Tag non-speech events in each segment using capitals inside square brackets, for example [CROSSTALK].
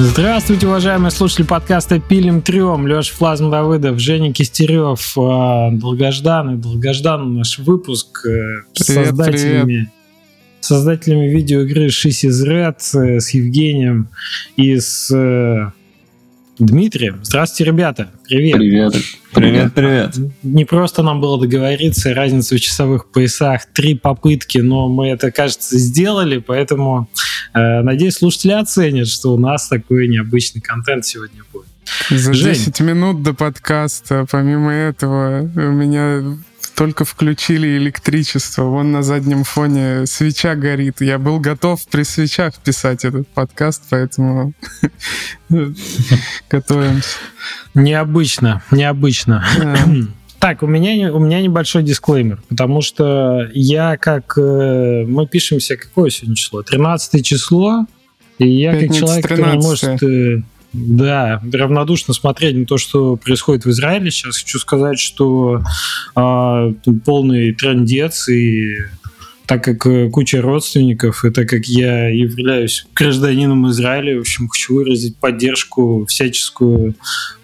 Здравствуйте, уважаемые слушатели подкаста «Пилим трем». Леша Флазм Давыдов, Женя Кистерев. А, долгожданный, долгожданный наш выпуск э, с Привет, создателями, привет. создателями видеоигры Шис из Red, э, с Евгением и с Дмитрием. Здравствуйте, ребята. Привет. Привет. Привет, привет. Не просто нам было договориться, разница в часовых поясах, три попытки, но мы это, кажется, сделали, поэтому э, надеюсь, слушатели оценят, что у нас такой необычный контент сегодня будет. За Жень. 10 минут до подкаста, помимо этого, у меня только включили электричество. Вон на заднем фоне свеча горит. Я был готов при свечах писать этот подкаст, поэтому [LAUGHS] готовимся. Необычно, необычно. Так, у меня, не- у меня небольшой дисклеймер, потому что я как... э, мы пишемся, какое сегодня число? 13 число, и я как Пятница, человек, который 13. может... э, да, равнодушно смотреть на то, что происходит в Израиле. Сейчас хочу сказать, что тут полный трендец, и так как э, куча родственников, и так как я являюсь гражданином Израиля, в общем, хочу выразить поддержку всяческую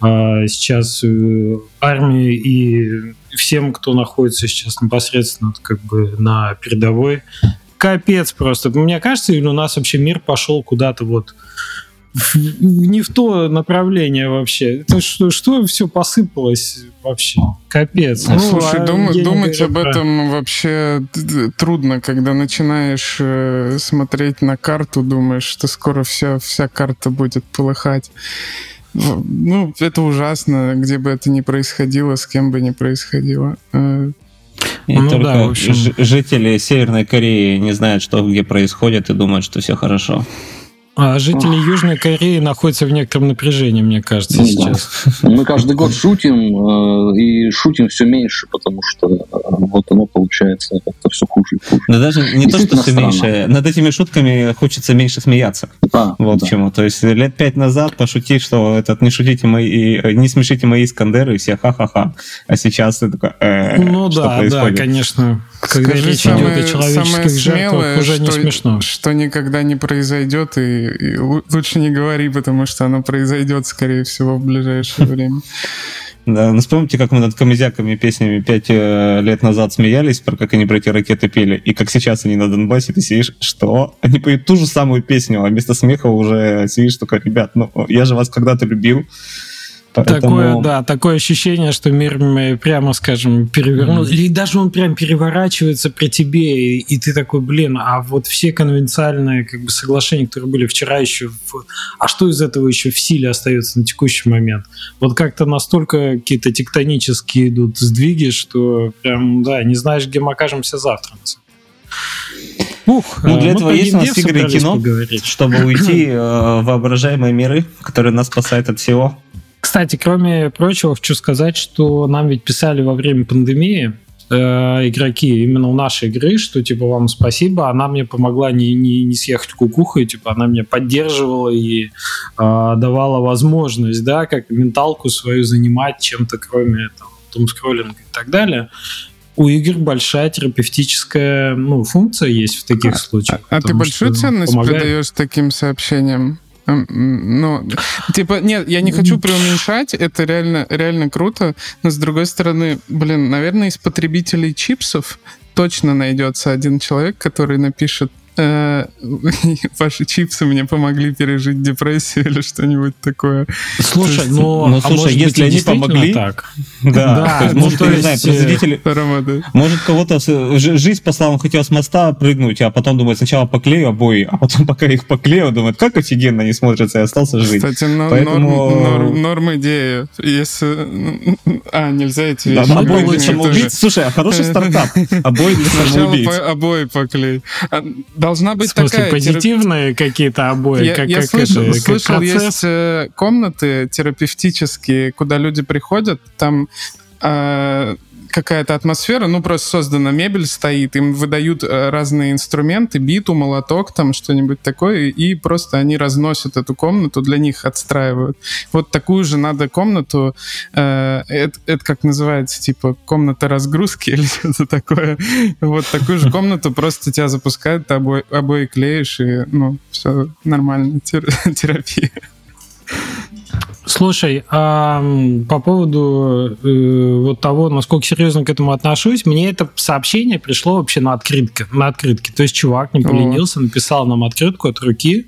а, сейчас э, армии и всем, кто находится сейчас непосредственно как бы на передовой. Капец просто. Мне кажется, или у нас вообще мир пошел куда-то вот не в то направление вообще. Это что, что все посыпалось вообще? Капец. Ну, Слушай, а дум- думать об про- этом вообще д- трудно, когда начинаешь э, смотреть на карту, думаешь, что скоро вся, вся карта будет полыхать. Ну, это ужасно, где бы это ни происходило, с кем бы ни происходило. Э, И Ну только да, в общем. жители Северной Кореи не знают, что где происходит, и думают, что все хорошо. А жители Южной Кореи находятся в некотором напряжении, мне кажется, Ну да. сейчас. Мы каждый год шутим, э, и шутим все меньше, потому что э, вот оно получается как-то все хуже и хуже. Но даже не то, что все странно. меньше, над этими шутками хочется меньше смеяться. Да, Вот да. чему. То есть лет пять назад пошутить, что этот не шутите мои, э, не смешите мои Искандеры, и все ха-ха-ха. А сейчас ты такой, э, Ну что да, да, происходит? конечно. Когда Скажи речь идет о человеческих жертвах, уже не смешно. Что никогда не произойдет, и, и лу- лучше не говори, потому что оно произойдет, скорее всего, в ближайшее время. Да, ну вспомните, как мы над комедиаками песнями пять э, лет назад смеялись, про как они про эти ракеты пели, и как сейчас они на Донбассе, ты сидишь, что? Они поют ту же самую песню, а вместо смеха уже сидишь такой, ребят, ну я же вас когда-то любил. Поэтому... Такое, да, такое ощущение, что мир, прямо скажем, перевернул. Мгм. Или даже он прям переворачивается при тебе, и, и ты такой, блин, а вот все конвенциальные как бы, соглашения, которые были вчера еще, в- а что из этого еще в силе остается на текущий момент? Вот как-то настолько какие-то тектонические идут сдвиги, что прям, да, не знаешь, где мы окажемся завтра. Ух, Ну, для этого есть у нас игры и кино. поговорить. чтобы уйти [CLEARS THROAT] э, в воображаемые миры, которые нас спасают от всего. Кстати, кроме прочего, хочу сказать, что нам ведь писали во время пандемии э, игроки именно у нашей игры, что типа вам спасибо, она мне помогла не, не, не съехать кукухой, типа она меня поддерживала и э, давала возможность, да, как менталку свою занимать чем-то, кроме там, думскроллинга и так далее. У игр большая терапевтическая ну, функция есть в таких случаях. А ты большую ценность помогает. придаешь таким сообщениям? М, м, Ну, типа, нет, я не хочу преуменьшать, это реально, реально круто, но с другой стороны, блин, наверное, из потребителей чипсов точно найдется один человек, который напишет [LAUGHS] ваши чипсы мне помогли пережить депрессию или что-нибудь такое. Слушай, ну, Ну, а слушай, может быть, если они помогли, так? [LAUGHS] Да, Да, то есть, ну, может, то я не знаю, есть, э, производители... Работает. Может, кого-то жизнь послала, он хотел с моста прыгнуть, а потом думает, сначала поклею обои, а потом, [LAUGHS] пока их поклеил, думает, как офигенно они смотрятся, и остался жить. Кстати, но- Поэтому- норм, норм- норм идея. Если... А, нельзя эти Да, вещи обои говорить для самоубийц. Слушай, а хороший стартап. Обои для самоубийц. обои поклей. Должна В быть смысле, такая... терап- позитивные какие-то обои? Я, как, я как слышал, это, как слышал процесс? есть э, комнаты терапевтические, куда люди приходят, там э, какая-то атмосфера, ну просто создана мебель стоит, им выдают э, разные инструменты, биту, молоток, там что-нибудь такое, и просто они разносят эту комнату, для них отстраивают. Вот такую же надо комнату, э, это, это как называется, типа комната разгрузки [LAUGHS] или что-то такое. Вот такую же комнату просто тебя запускают, ты обои, обои клеишь, и ну все нормально, тер- [LAUGHS] терапия. Слушай, а по поводу э, вот того, насколько серьезно к этому отношусь, мне это сообщение пришло вообще на открытке, на открытке. То есть чувак не поленился, написал нам открытку от руки.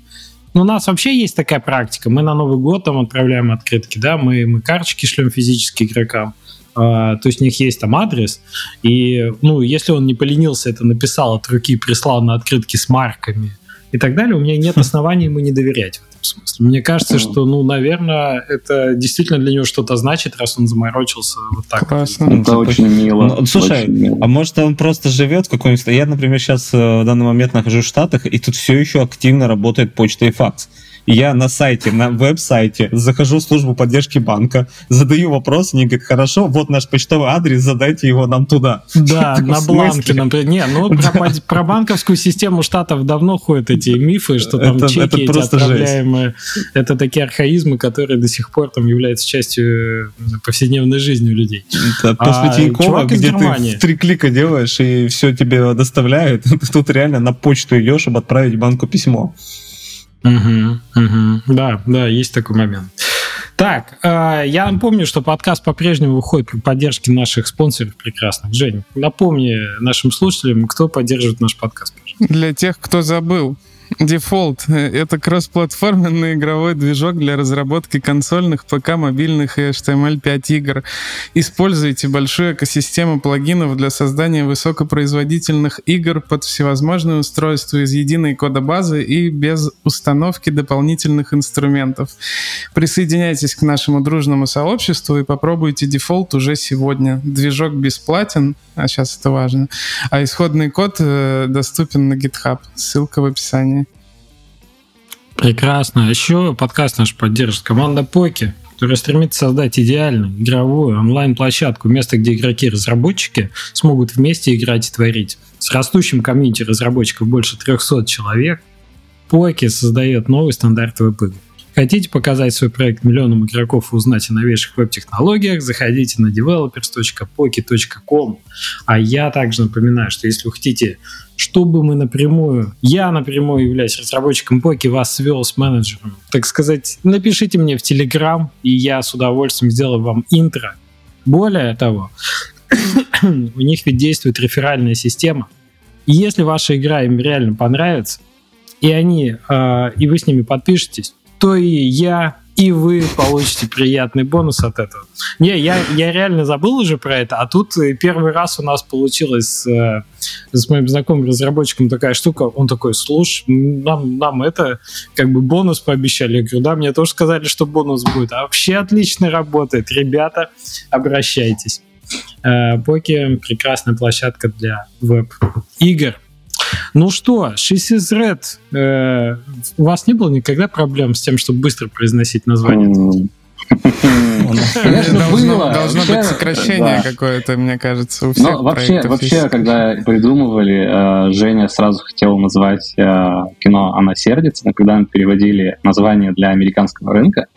Ну, у нас вообще есть такая практика. Мы на Новый год там отправляем открытки, да, мы, мы карточки шлем физически игрокам. А, то есть у них есть там адрес, и, ну, если он не поленился, это написал от руки, прислал на открытки с марками и так далее, у меня нет [LAUGHS] оснований ему не доверять в этом смысле. Мне кажется, что, ну, наверное, это действительно для него что-то значит, раз он заморочился вот так. Классно. Это типа, очень мило. Ну, слушай, очень мило. а может он просто живет в каком-нибудь... Я, например, сейчас в данный момент нахожусь в Штатах, и тут все еще активно работает почта и факс. Я на сайте, на веб-сайте захожу в службу поддержки банка, задаю вопрос, они говорят, хорошо, вот наш почтовый адрес, задайте его нам туда. Да, [LAUGHS] на бланке, например. Не, ну про, банковскую систему штатов давно ходят эти мифы, что там чеки это эти отправляемые. Это такие архаизмы, которые до сих пор там являются частью э, повседневной жизни у людей. После А, Тинькова, где ты три клика делаешь, и все тебе доставляют, [LAUGHS] тут реально на почту идешь, чтобы отправить банку письмо. Мгм, мгм. Да, да, есть такой момент. Так, э, я напомню, что подкаст по-прежнему выходит при поддержке наших спонсоров прекрасных. Жень, напомни нашим слушателям, кто поддерживает наш подкаст. пожалуйста. Для тех, кто забыл, Default — это кроссплатформенный игровой движок для разработки консольных, ПК, мобильных и HTML5 игр. Используйте большую экосистему плагинов для создания высокопроизводительных игр под всевозможные устройства из единой кодобазы и без установки дополнительных инструментов. Присоединяйтесь к нашему дружному сообществу и попробуйте Default уже сегодня. Движок бесплатен, а сейчас это важно, а исходный код э, доступен на GitHub. Ссылка в описании. Прекрасно. Еще подкаст наш поддержит команда Поки, которая стремится создать идеальную игровую онлайн-площадку, место, где игроки-разработчики смогут вместе играть и творить. С растущим комьюнити разработчиков больше 300 человек, Поки создает новый стандарт веб-игр. Хотите показать свой проект миллионам игроков и узнать о новейших веб-технологиях, заходите на developers.poki.com. А я также напоминаю, что если вы хотите, чтобы мы напрямую, я напрямую являюсь разработчиком Поки, вас свел с менеджером, так сказать, напишите мне в Телеграм, и я с удовольствием сделаю вам интро. Более того, [COUGHS] у них ведь действует реферальная система. И если ваша игра им реально понравится, и они, э, и вы с ними подпишетесь, то и я, и вы получите приятный бонус от этого. Не, я, я реально забыл уже про это, а тут э, первый раз у нас получилось с, э, с моим знакомым разработчиком такая штука. Он такой, слушай, нам, нам это как бы бонус пообещали. Я говорю, да, мне тоже сказали, что бонус будет. А вообще отлично работает. Ребята, обращайтесь. Э, Поки прекрасная площадка для веб-игр. Ну что, She's is Red. Э, у вас не было никогда проблем с тем, чтобы быстро произносить название? [LAUGHS] Конечно, должно, было. должно быть сокращение какое-то, мне кажется, у всех вообще, вообще, когда придумывали, э, Женя сразу хотел назвать э, кино «Она сердится», но когда мы переводили название для американского рынка,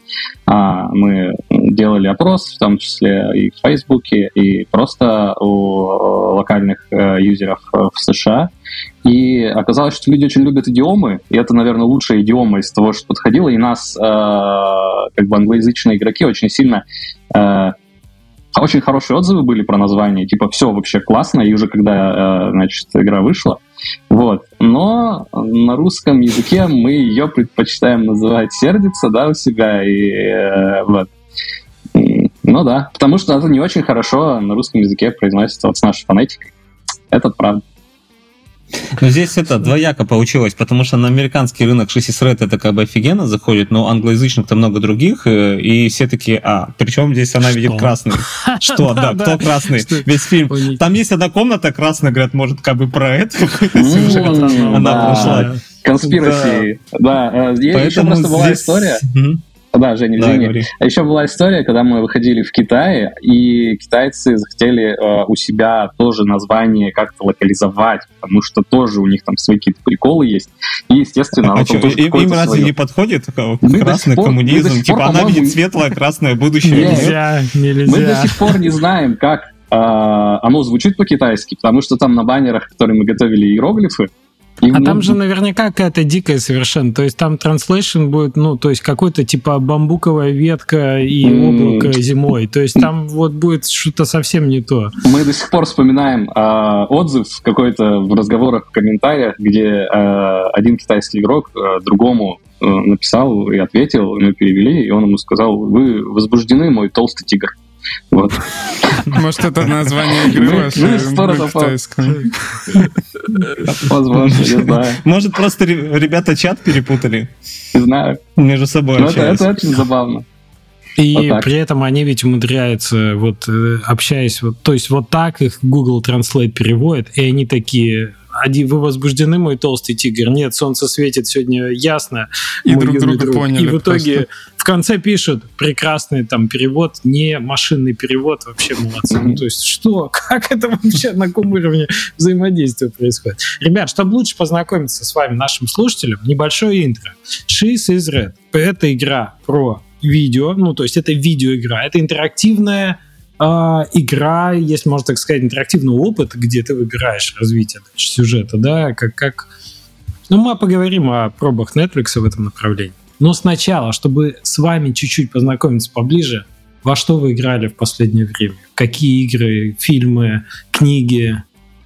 а, мы делали опрос, в том числе и в Фейсбуке, и просто у э, локальных э, юзеров э, в США, и оказалось, что люди очень любят идиомы, и это, наверное, лучшая идиома из того, что подходило, и нас, э, как бы англоязычные игроки, очень сильно э, очень хорошие отзывы были про название, типа все вообще классно, и уже когда, э, значит, игра вышла, вот. Но на русском языке мы ее предпочитаем называть сердится, да, у себя, и вот. Ну да, потому что это не очень хорошо на русском языке произносится вот с нашей фонетикой. Это правда. Но здесь это двояко получилось, потому что на американский рынок шасси Red это как бы офигенно заходит, но англоязычных-то много других, э, и все такие, а, причем здесь она видит [LAUGHS] красный. Что, да, кто красный? Весь фильм. Там есть одна комната красная, говорят, может, как бы про это [LAUGHS] М, сюжет она да. прошла. Конспираси. Да, э, еще просто была история. Да, Женя, Да, извини. говори. А еще была история, когда мы выходили в Китае, и китайцы захотели э, у себя тоже название как-то локализовать, потому что тоже у них там свои какие-то приколы есть. И, естественно, оно А тоже им, им разве своё. не подходит э, Мы красный пор- коммунизм? Типа пор, она по-моему, видит светлое, красное будущее. Нет? Нельзя, Мы до нельзя. сих пор не знаем, как э, оно звучит по-китайски, потому что там на баннерах, которые мы готовили иероглифы, И а там же наверняка какая-то дикая совершенно. То есть там translation будет, ну, то есть какой-то типа бамбуковая ветка и облако зимой. То есть там вот будет что-то совсем не то. Мы до сих пор вспоминаем э, отзыв какой-то в разговорах, в комментариях, где э, один китайский игрок э, другому э, написал и ответил, мы перевели, и он ему сказал, вы возбуждены, мой толстый тигр. Вот. Может, это название игры вашей Возможно, я знаю. Может, просто ребята чат перепутали? Не знаю. Между собой это, это очень забавно. И вот при этом они ведь умудряются, вот э, общаясь, вот, то есть вот так их Google Translate переводит, и они такие, один, вы возбуждены, мой толстый тигр? Нет, солнце светит сегодня ясно. И друг друга друг. поняли. И в итоге просто. в конце пишут прекрасный там перевод, не машинный перевод, вообще молодцы. Ну, то есть что? [LAUGHS] Как это вообще на каком уровне взаимодействия происходит? Ребят, чтобы лучше познакомиться с вами, нашим слушателям, небольшое интро. She's is Red. Это игра про видео, ну, то есть это видеоигра, это интерактивная игра, если можно так сказать, интерактивный опыт, где ты выбираешь развитие сюжета, да, как, как... Ну, мы поговорим о пробах Netflix в этом направлении. Но сначала, чтобы с вами чуть-чуть познакомиться поближе, во что вы играли в последнее время? Какие игры, фильмы, книги?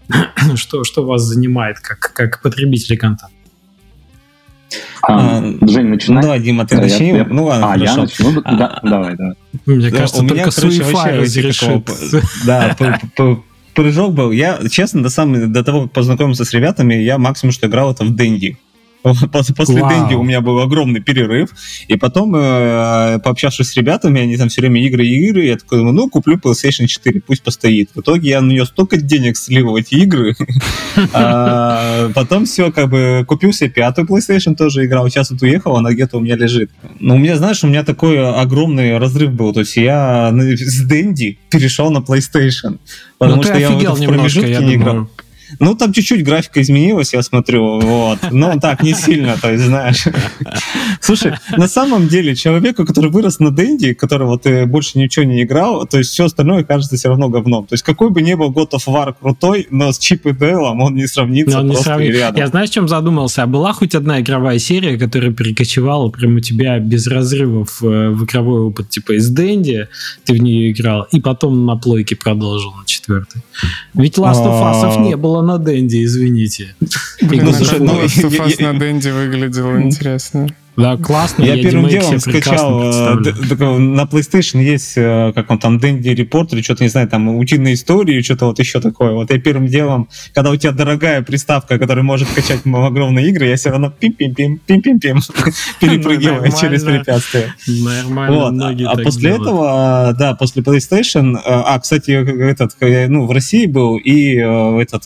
[CLEARS THROAT] что, что вас занимает как, как потребители контента? А, а, Жень, начинай. Ну, давай, Дима, ты начни. Я, ну ладно, А, хорошо. я начну? Ну, а, да, давай, давай. Мне да, кажется, у меня, короче, вообще разрешит. Да, прыжок был. Я, честно, до, самого, до того, как познакомиться с ребятами, я максимум, что играл, это в Дэнди. После Вау. Денди у меня был огромный перерыв, и потом, э, пообщавшись с ребятами, они там все время игры и игры, я такой ну, куплю PlayStation 4, пусть постоит. В итоге я на нее столько денег слил в эти игры, [LAUGHS] а потом все, как бы, купил себе пятую PlayStation, тоже играл, сейчас вот уехал, она где-то у меня лежит. Но у меня, знаешь, у меня такой огромный разрыв был, то есть я с Дэнди перешел на PlayStation, потому ну, что я в промежутке не играл. Ну, там чуть-чуть графика изменилась, я смотрю, вот. Но так, не сильно, то есть, знаешь. Слушай, на самом деле, человеку, который вырос на Дэнди, который вот э, больше ничего не играл, то есть все остальное кажется все равно говном. То есть какой бы ни был God of War крутой, но с Чип и Дейлом он не сравнится он не рядом. Я знаешь, чем задумался? А была хоть одна игровая серия, которая перекочевала прямо у тебя без разрывов э, в игровой опыт, типа из Дэнди, ты в нее играл, и потом на плойке продолжил на четвертой. Ведь Last of Us а. не было на Денде, извините. Блин, ну, слушай, ну, на Денде выглядело интересно. Да, классно. Я, я первым делом скачал, э, на PlayStation есть, э, как он там, Дэнди Репорт или что-то, не знаю, там, утиные истории, что-то вот еще такое. Вот я первым делом, когда у тебя дорогая приставка, которая может качать огромные игры, я все равно пим-пим-пим, пим-пим-пим, [LAUGHS] перепрыгиваю через препятствия. Нормально, вот. А после этого, да, после PlayStation, э, а, кстати, этот, ну, в России был, и этот,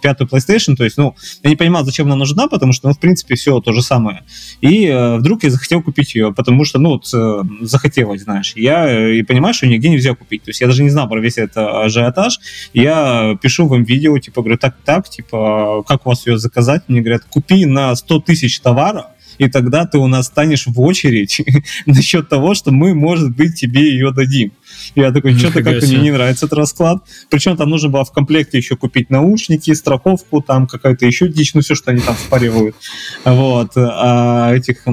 пятый PlayStation, то есть, ну, я не понимал, зачем она нужна, потому что, ну, в принципе, все то же самое. И вдруг я захотел купить ее, потому что, ну, вот, э, захотелось, знаешь. Я э, и понимаю, что нигде нельзя купить. То есть я даже не знал про весь этот ажиотаж. Я пишу вам видео, типа, говорю, так, так, типа, как у вас ее заказать? Мне говорят, купи на 100 тысяч товара, и тогда ты у нас станешь в очередь [LAUGHS] насчет того, что мы, может быть, тебе ее дадим. Я такой, что-то как-то мне не нравится этот расклад. Причем там нужно было в комплекте еще купить наушники, страховку, там какая-то еще дичь, ну все, что они там впаривают. Вот. А этих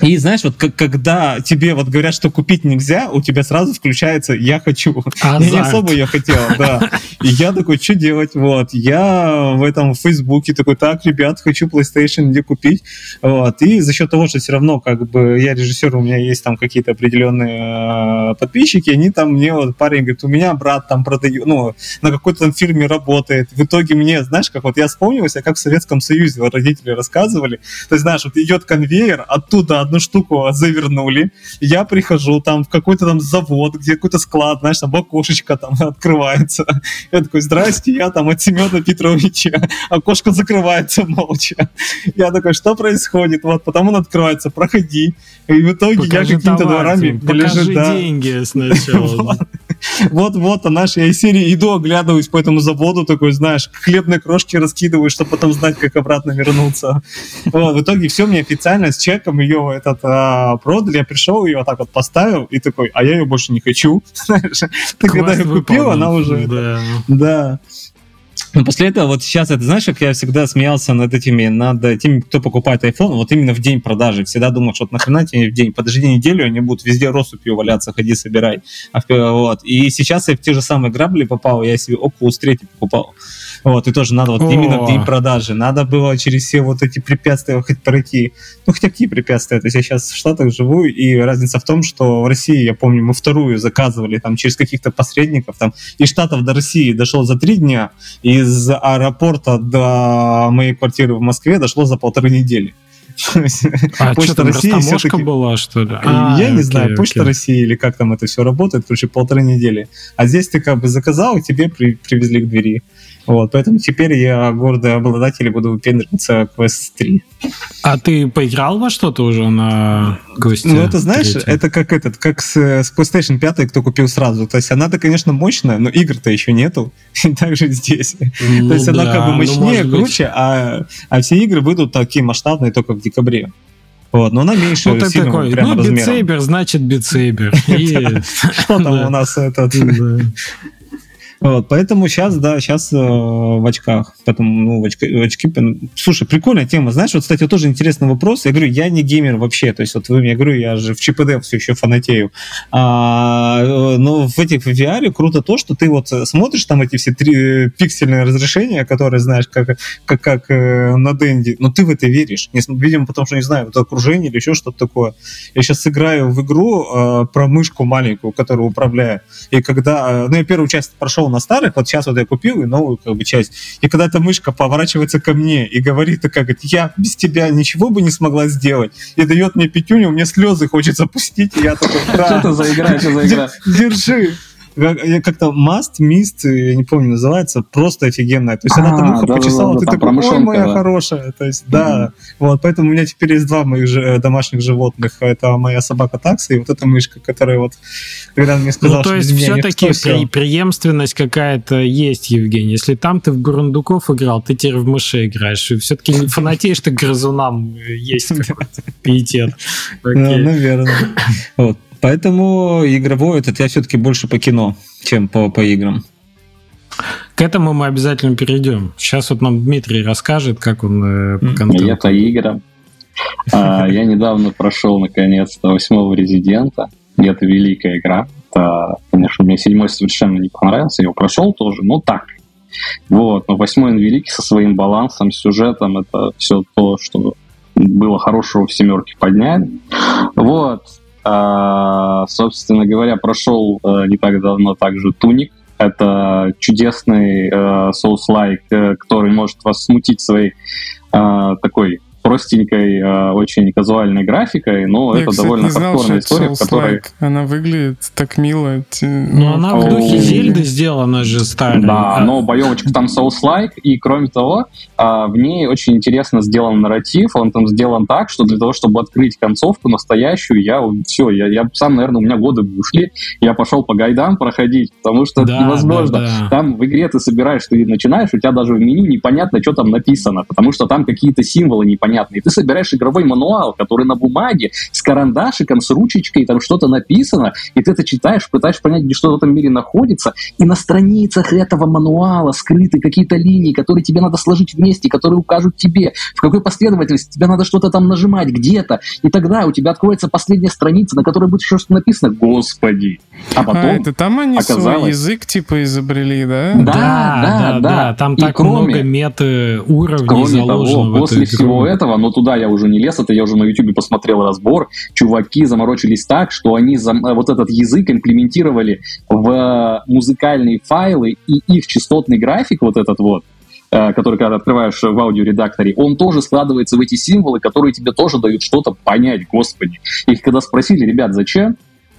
и знаешь, вот как, когда тебе вот говорят, что купить нельзя, у тебя сразу включается «я хочу». [LAUGHS] Азарт. Я не особо я хотел, да. И я такой, что делать? Вот. Я в этом в Фейсбуке такой, так, ребят, хочу PlayStation, где купить? Вот. И за счет того, что все равно как бы я режиссер, у меня есть там какие-то определенные э, подписчики, они там мне вот парень говорит, у меня брат там продает, ну, на какой-то там фирме работает. В итоге мне, знаешь, как вот я вспомнился, как в Советском Союзе родители рассказывали. То есть, знаешь, вот идет конвейер, оттуда одну штуку завернули. Я прихожу там в какой-то там завод, где какой-то склад, знаешь, там окошечко там [LAUGHS] открывается. Я такой, здрасте, я там от Семена Петровича. Окошко закрывается молча. Я такой, что происходит? Вот, потом он открывается, проходи. И в итоге покажи я какими-то дворами... Покажи да. деньги сначала. [LAUGHS] [LAUGHS] Вот, вот, а наш я из серии иду, оглядываюсь по этому заводу, такой, знаешь, хлебные крошки раскидываю, чтобы потом знать, как обратно вернуться. [LAUGHS] Вот, в итоге все мне официально с чеком ее этот а, продали, я пришел, ее вот так вот поставил, и такой, а я ее больше не хочу. [LAUGHS] Знаешь, ты когда ее купил, она уже... Да. да. Но после этого, вот сейчас, это знаешь, как я всегда смеялся над этими, над теми, кто покупает iPhone, вот именно в день продажи. Всегда думал, что вот нахрена тебе в день, подожди неделю, они будут везде россыпью валяться, ходи, собирай. А, вот. И сейчас я в те же самые грабли попал, я себе Oculus 3 покупал. Вот, и тоже надо вот О. именно день продажи. Надо было через все вот эти препятствия хоть пройти. Ну, хотя какие препятствия? То есть я сейчас в Штатах живу, и разница в том, что в России, я помню, мы вторую заказывали там через каких-то посредников. Там из Штатов до России дошло за три дня, из аэропорта до моей квартиры в Москве дошло за полторы недели. [LAUGHS] А Почта что, России все была, что ли? А, я не знаю, Почта России или как там это все работает, короче, полторы недели. А здесь ты как бы заказал, и тебе привезли к двери. Вот, поэтому теперь я гордый обладатель и буду выпендриваться Quest 3. А ты поиграл во что-то уже на Quest Ну, это знаешь, 3? это как этот, как с, с PlayStation 5, кто купил сразу. То есть она-то, конечно, мощная, но игр-то еще нету. [LAUGHS] И также здесь. Ну, То есть да, она как бы ну, мощнее, ну, круче, а, а все игры выйдут такие масштабные только в декабре. Вот, но она меньше вот сильно такой, прямо ну, битсейбер, значит битсейбер. [LAUGHS] Что там у [LAUGHS] нас этот... Вот, поэтому сейчас, да, сейчас э, в очках. Поэтому, ну, в очки, в очки... Слушай, прикольная тема. Знаешь, вот, кстати, тоже интересный вопрос. Я говорю, я не геймер вообще. То есть, вот вы мне говорю, я же в ЧПД все еще фанатею. А, э, но в этих в VR круто то, что ты вот смотришь там эти все три пиксельные разрешения, которые знаешь, как, как, как э, на Денди, но ты в это веришь. Не, видимо, потому что, не знаю, это окружение или еще что-то такое. Я сейчас играю в игру э, про мышку маленькую, которую управляю. И когда... Э, ну, я первую часть прошел на старых, вот сейчас вот я купил и новую как бы часть. И когда эта мышка поворачивается ко мне и говорит такая, говорит, я без тебя ничего бы не смогла сделать, и дает мне пятюню, мне слезы хочется пустить, и я такой, да. Что это за игра, что за игра? Держи как-то Must, Mist, я не помню, называется, просто офигенная. То есть она там ухо почесала, ты такой, ой, моя хорошая. То есть, да, вот, поэтому у меня теперь есть два моих домашних животных. Это моя собака такса и вот эта мышка, которая вот, когда мне сказал, ну, то есть все-таки преемственность какая-то есть, Евгений. Если там ты в Бурундуков играл, ты теперь в мыши играешь. И все-таки не [LAUGHS] фанатеешь ты грызунам, есть какой-то пиетет. Наверное. [LAUGHS] Поэтому игровой этот я все-таки больше по кино, чем по, по играм. К этому мы обязательно перейдем. Сейчас вот нам Дмитрий расскажет, как он э, по контенту. Я по играм. А, [LAUGHS] я недавно прошел, наконец-то, восьмого Резидента. И это великая игра. Это, конечно, мне седьмой совершенно не понравился. Я его прошел тоже, но так. Вот. Но восьмой он великий со своим балансом, сюжетом. Это все то, что было хорошего в семерке поднять. Вот. А, собственно говоря, прошел э, не так давно также Туник. Это чудесный э, Souls-like, э, который может вас смутить своей такой простенькой, э, очень казуальной графикой, но Я, это кстати, довольно хардкорная история, в которой... Она выглядит так мило. Ну, она в духе Зельды сделана же старая. Да, а... но боевочка там Souls-like, и кроме того, а, в ней очень интересно сделан нарратив, он там сделан так, что для того, чтобы открыть концовку настоящую, я все, я, я сам, наверное, у меня годы ушли, я пошел по гайдам проходить, потому что да, это невозможно. Да, да. Там в игре ты собираешь, ты начинаешь, у тебя даже в меню непонятно, что там написано, потому что там какие-то символы непонятные непонятные. Ты собираешь игровой мануал, который на бумаге, с карандашиком, с ручечкой, там что-то написано, и ты это читаешь, пытаешься понять, где что в этом мире находится, и на страницах этого мануала скрыты какие-то линии, которые тебе надо сложить вместе, которые укажут тебе, в какой последовательности тебе надо что-то там нажимать где-то, и тогда у тебя откроется последняя страница, на которой будет еще что-то написано. Господи! А потом а, это там они оказалось... свой язык типа изобрели, да? Да, да, да. да, да. Там и так кроме, много мета уровней кроме заложено того, в после всего этого этого, но туда я уже не лез, это я уже на YouTube посмотрел разбор. Чуваки заморочились так, что они за, э, вот этот язык имплементировали в музыкальные файлы, и их частотный график, вот этот вот, э, который, когда открываешь в аудиоредакторе, он тоже складывается в эти символы, которые тебе тоже дают что-то понять, господи. Их когда спросили, ребят, зачем?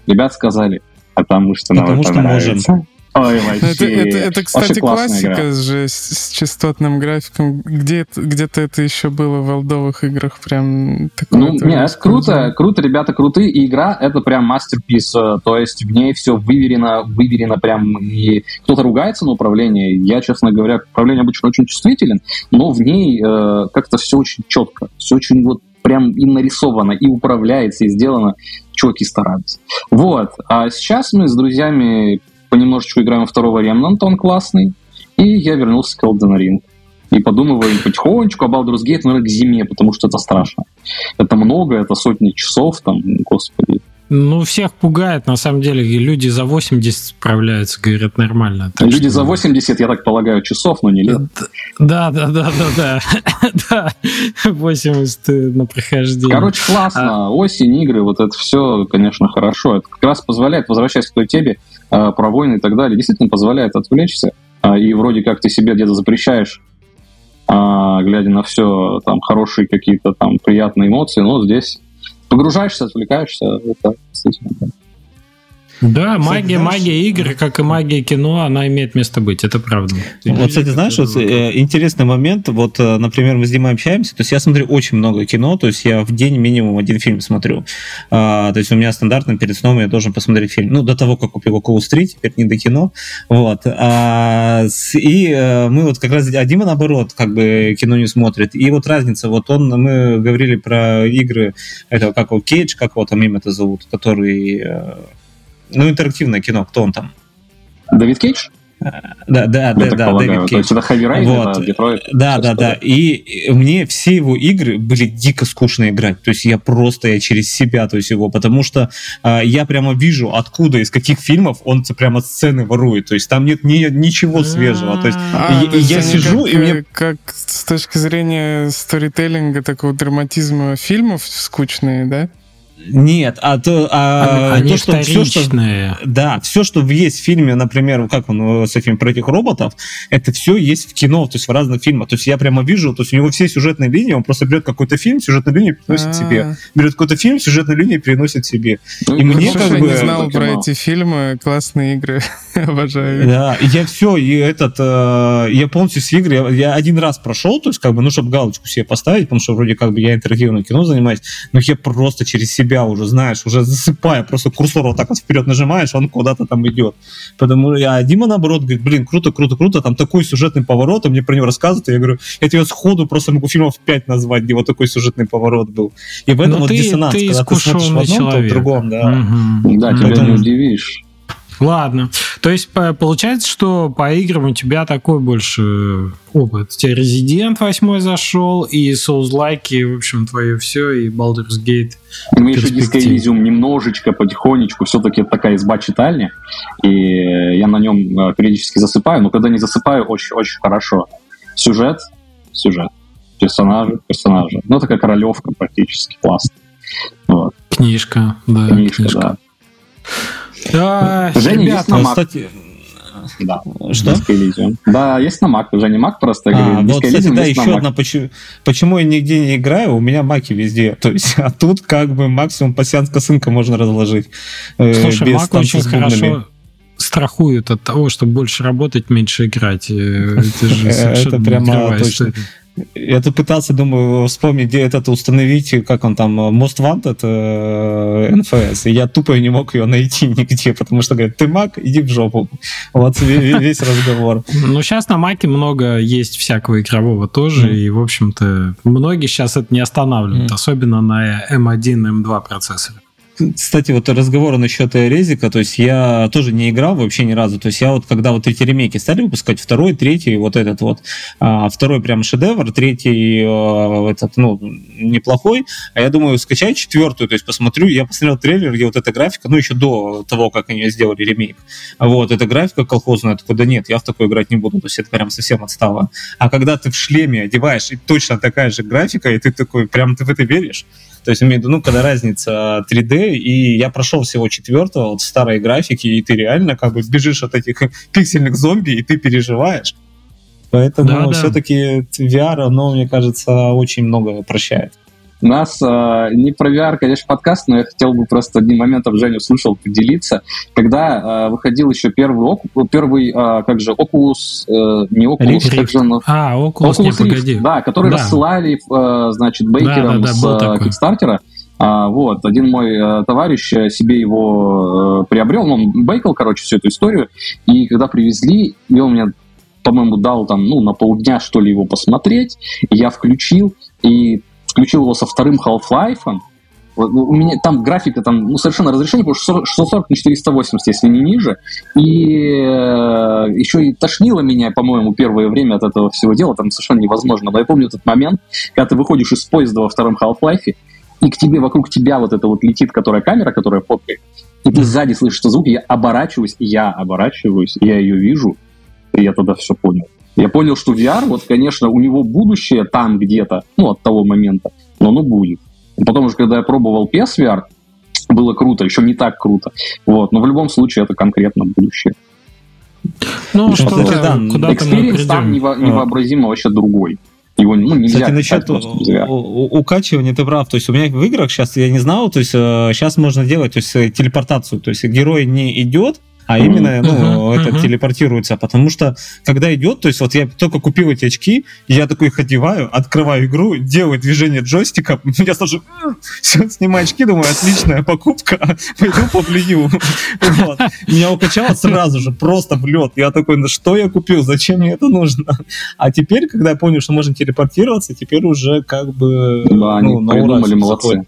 Ребят сказали, потому что нам потому это что нравится. можем. Ой. Это, это, это кстати, классика же с, с частотным графиком. Где, где-то это еще было в олдовых играх прям такое. Ну, нет, круто, круто, ребята крутые, и игра это прям мастерпис, э, то есть в ней все выверено, выверено прям, и кто-то ругается на управление, я, честно говоря, к управлению обычно очень чувствителен, но в ней э, как-то все очень четко, все очень вот прям и нарисовано, и управляется, и сделано чуваки стараются. Вот. А сейчас мы с друзьями понемножечку играем второго Ремнанта, он классный. И я вернулся к Elden Ring. И подумываем потихонечку о Baldur's Gate, наверное, к зиме, потому что это страшно. Это много, это сотни часов, там, господи. Ну, всех пугает, на самом деле. Люди за 80 справляются, говорят, нормально. Так Люди что... за 80, я так полагаю, часов, но не лет. Да, да, да, да, да. да. [LAUGHS] 80 на прохождение. Короче, классно. А... Осень, игры, вот это все, конечно, хорошо. Это как раз позволяет, возвращаясь к той теме, про войны и так далее, действительно позволяет отвлечься. А, и вроде как ты себе где-то запрещаешь глядя на все, там, хорошие какие-то там приятные эмоции, но здесь погружаешься, отвлекаешься, это действительно. Да, магия, знаешь, магия игр, как и магия кино, она имеет место быть, это правда. Вот, кстати, знаешь, вот, э, интересный момент, вот, э, например, мы с Димой общаемся, то есть я смотрю очень много кино, то есть я в день минимум один фильм смотрю. А, то есть у меня стандартно перед сном я должен посмотреть фильм. Ну, до того, как купил Oculus 3, теперь не до кино. Вот. А, и э, мы вот как раз, а Дима наоборот, как бы кино не смотрит. И вот разница, вот он, мы говорили про игры, это как его Кейдж, как его там имя это зовут, который ну, интерактивное кино, кто он там? Давид Кейдж? Да, да, да, да, Дэвид Кейдж. это Хэви Райдер, вот. Детройт. Да, да, да. И мне все его игры были дико скучно играть. То есть я просто я через себя, то есть его, потому что э, я прямо вижу, откуда, из каких фильмов он прямо сцены ворует. То есть там нет ни, ничего свежего. То есть, а, и, то есть я сижу, как, и мне... Как с точки зрения сторителлинга, такого драматизма фильмов скучные, да? Нет, а то, а, Они то что все, что да, все, что есть в фильме, например, как он с этим про этих роботов, это все есть в кино, то есть в разных фильмах. То есть я прямо вижу, то есть у него все сюжетные линии, он просто берет какой-то фильм, сюжетную линию переносит себе, а. берет какой-то фильм, сюжетную линию переносит себе. Ну, и мне как бы не знал про эти фильмы, классные игры, [LAUGHS] обожаю. Да, я все, и этот, э, я полностью с игры, я один раз прошел, то есть как бы, ну чтобы галочку себе поставить, потому что вроде как бы я интерактивным кино занимаюсь, но я просто через себя себя уже, знаешь, уже засыпая, просто курсор вот так вот вперед нажимаешь, он куда-то там идет. Потому а Дима, наоборот, говорит, блин, круто, круто, круто, там такой сюжетный поворот, он мне про него рассказывает, и я говорю, я тебе сходу просто могу фильмов 5 назвать, где вот такой сюжетный поворот был. И в этом Но ну, вот ты, диссонанс, ты когда ты смотришь в одном, человек. то в другом, да. Угу. Да, тебя Поэтому... не удивишь. Ладно. То есть получается, что по играм у тебя такой больше опыт. У тебя Resident 8 зашел, и Souls-like, в общем, твое все, и Baldur's Gate. Мы еще Disco Elysium немножечко, потихонечку, все-таки такая изба-читальня, и я на нем э, периодически засыпаю, но когда не засыпаю, очень-очень хорошо. Сюжет, сюжет. Персонажи, персонажи. Ну, такая королевка практически, классно. Вот. Книжка, да. Книжка, книжка. да. Да, Женя, ребята, есть на Mac. Кстати, да. Что? Да, есть на Mac. Уже не Mac просто. А, вот, кстати, да, еще одна, почему, почему я нигде не играю, у меня маки везде. То есть, [LAUGHS] а тут как бы максимум пассианс косынка можно разложить. Э, Слушай, без, Mac очень хорошо страхует от того, чтобы больше работать, меньше играть. Э, [LAUGHS] это же Это прямо точно. Я тут пытался, думаю, вспомнить, где этот установить, как он там, Most Wanted э, NFS, и я тупо не мог ее найти нигде, потому что говорят, ты маг, иди в жопу. Вот весь разговор. Ну, сейчас на маке много есть всякого игрового тоже, и, в общем-то, многие сейчас это не останавливают, особенно на M1, M2 процессоре кстати, вот разговор насчет резика, то есть я тоже не играл вообще ни разу, то есть я вот когда вот эти ремейки стали выпускать, второй, третий, вот этот вот, а, второй прям шедевр, третий а, этот, ну, неплохой, а я думаю, скачать четвертую, то есть посмотрю, я посмотрел трейлер, где вот эта графика, ну, еще до того, как они сделали ремейк, вот, эта графика колхозная, такой, да нет, я в такой играть не буду, то есть это прям совсем отстало. А когда ты в шлеме одеваешь, и точно такая же графика, и ты такой, прям ты в это веришь, то есть, имею в виду, ну, когда разница 3D, и я прошел всего четвертого, вот старой графики, и ты реально как бы бежишь от этих [LAUGHS] пиксельных зомби, и ты переживаешь. Поэтому да, все-таки VR, оно, мне кажется, очень много прощает. У нас э, не про VR, конечно, подкаст, но я хотел бы просто одним моментом Женю слышал поделиться. Когда э, выходил еще первый, первый э, как же, Oculus, э, не Oculus, Rift. как же он? А, Oculus, Oculus не, Rift, погоди. Да, который да. рассылали, э, значит, Бейкером да, да, да, с Кикстартера. А, вот, один мой э, товарищ себе его э, приобрел, он бейкал, короче, всю эту историю, и когда привезли, и он мне по-моему, дал там, ну, на полдня, что ли, его посмотреть, я включил, и включил его со вторым Half-Life, у меня там графика там ну, совершенно разрешение, потому что 640 на 480, если не ниже. И э, еще и тошнило меня, по-моему, первое время от этого всего дела, там совершенно невозможно. Но я помню этот момент, когда ты выходишь из поезда во втором Half-Life, и к тебе, вокруг тебя вот это вот летит, которая камера, которая фоткает, и ты сзади слышишь что звук, я оборачиваюсь, я оборачиваюсь, я ее вижу, и я тогда все понял. Я понял, что VR, вот, конечно, у него будущее там где-то, ну, от того момента, но оно будет. Потом уже, когда я пробовал PSVR, было круто, еще не так круто. Вот. Но в любом случае это конкретно будущее. Ну, что да, куда Experience там нево- невообразимо вообще другой. Его ну, нельзя Кстати, насчет укачивания ты прав. То есть у меня в играх сейчас, я не знал, то есть сейчас э, можно делать то есть, э, телепортацию. То есть герой не идет, а именно, ну, это телепортируется, потому что, когда идет, то есть вот я только купил эти очки, я такой их одеваю, открываю игру, делаю движение джойстика, [LAUGHS] я сразу снимаю очки, думаю, отличная покупка, [LAUGHS] пойду повлию. Вот. Меня укачало сразу же, просто в лед. Я такой, ну что я купил, зачем мне это нужно? А теперь, когда я понял, что можно телепортироваться, теперь уже как бы... Да, ну, они придумали, молодцы.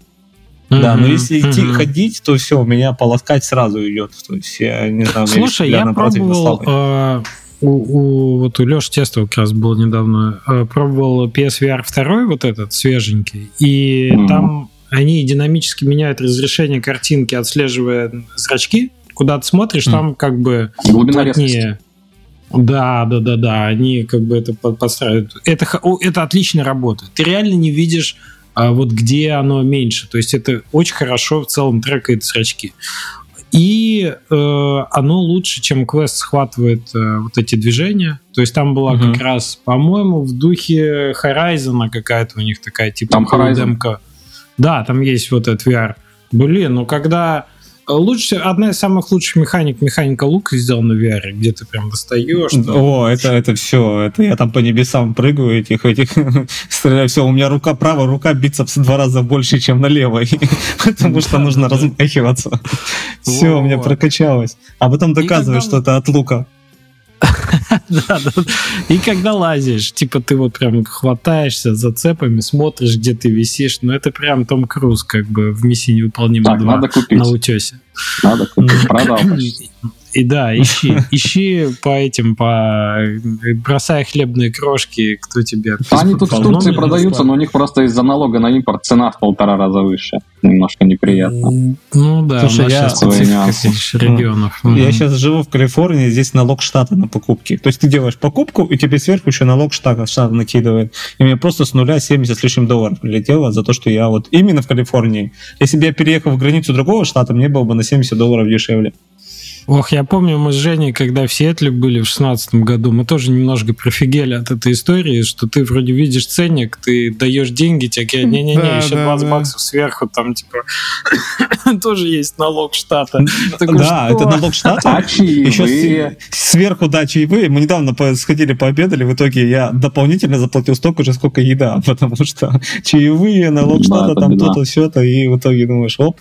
Да, но если идти ходить, то все, у меня полоскать сразу идет. То есть я не знаю, Слушай, я пробовал э, у, у, вот у Леши Тестова как раз был недавно, э, пробовал PSVR 2, вот этот свеженький, и mm-hmm. там они динамически меняют разрешение картинки, отслеживая зрачки. Куда ты смотришь, mm-hmm. там как бы Глубина плотнее. Да, да, да, да, они как бы это подстраивают. Это, это отлично работает. Ты реально не видишь а вот где оно меньше. То есть это очень хорошо в целом трекает зрачки. И э, оно лучше, чем квест схватывает э, вот эти движения. То есть там была угу. как раз, по-моему, в духе Horizon какая-то у них такая типа там Horizon. Да, там есть вот этот VR. Блин, ну когда Лучше, одна из самых лучших механик, механика лука сделана в VR, где ты прям достаешь. О, это, это все, это я там по небесам прыгаю, этих, этих, [LAUGHS] стреляю, все, у меня рука правая, рука бицепс в два раза больше, чем на левой, [LAUGHS] потому что нужно размахиваться. Все, у меня прокачалось. А потом доказываешь, что это от лука. [LAUGHS] да, да. И когда лазишь, типа ты вот прям хватаешься за цепами, смотришь, где ты висишь, ну это прям Том Круз как бы в миссии невыполнима так, 2 надо купить. на утесе. Надо купить, продал. И да, ищи, ищи по этим, по бросая хлебные крошки, кто тебе... Они тут в Турции продаются, но у них просто из-за налога на импорт цена в полтора раза выше. Немножко неприятно. Ну да, Слушай, я, сейчас регионов. Я сейчас живу в Калифорнии, здесь налог штата на покупки. То есть ты делаешь покупку, и тебе сверху еще налог штата, штата накидывает. И мне просто с нуля 70 с лишним долларов прилетело за то, что я вот именно в Калифорнии. Если бы я переехал в границу другого штата, мне было бы на 70 долларов дешевле. Ох, я помню, мы с Женей, когда в Сиэтле были в шестнадцатом году, мы тоже немножко профигели от этой истории, что ты вроде видишь ценник, ты даешь деньги, тебе говорят, не-не-не, да, еще да, 20 да. баксов сверху, там, типа, [LAUGHS] тоже есть налог штата. Да, это налог [LAUGHS] штата. Еще сверху, да, чаевые. Мы недавно сходили, пообедали, в итоге я дополнительно заплатил столько же, сколько еда, [LAUGHS] потому что чаевые, налог штата, там то-то, все-то, и в итоге думаешь, оп,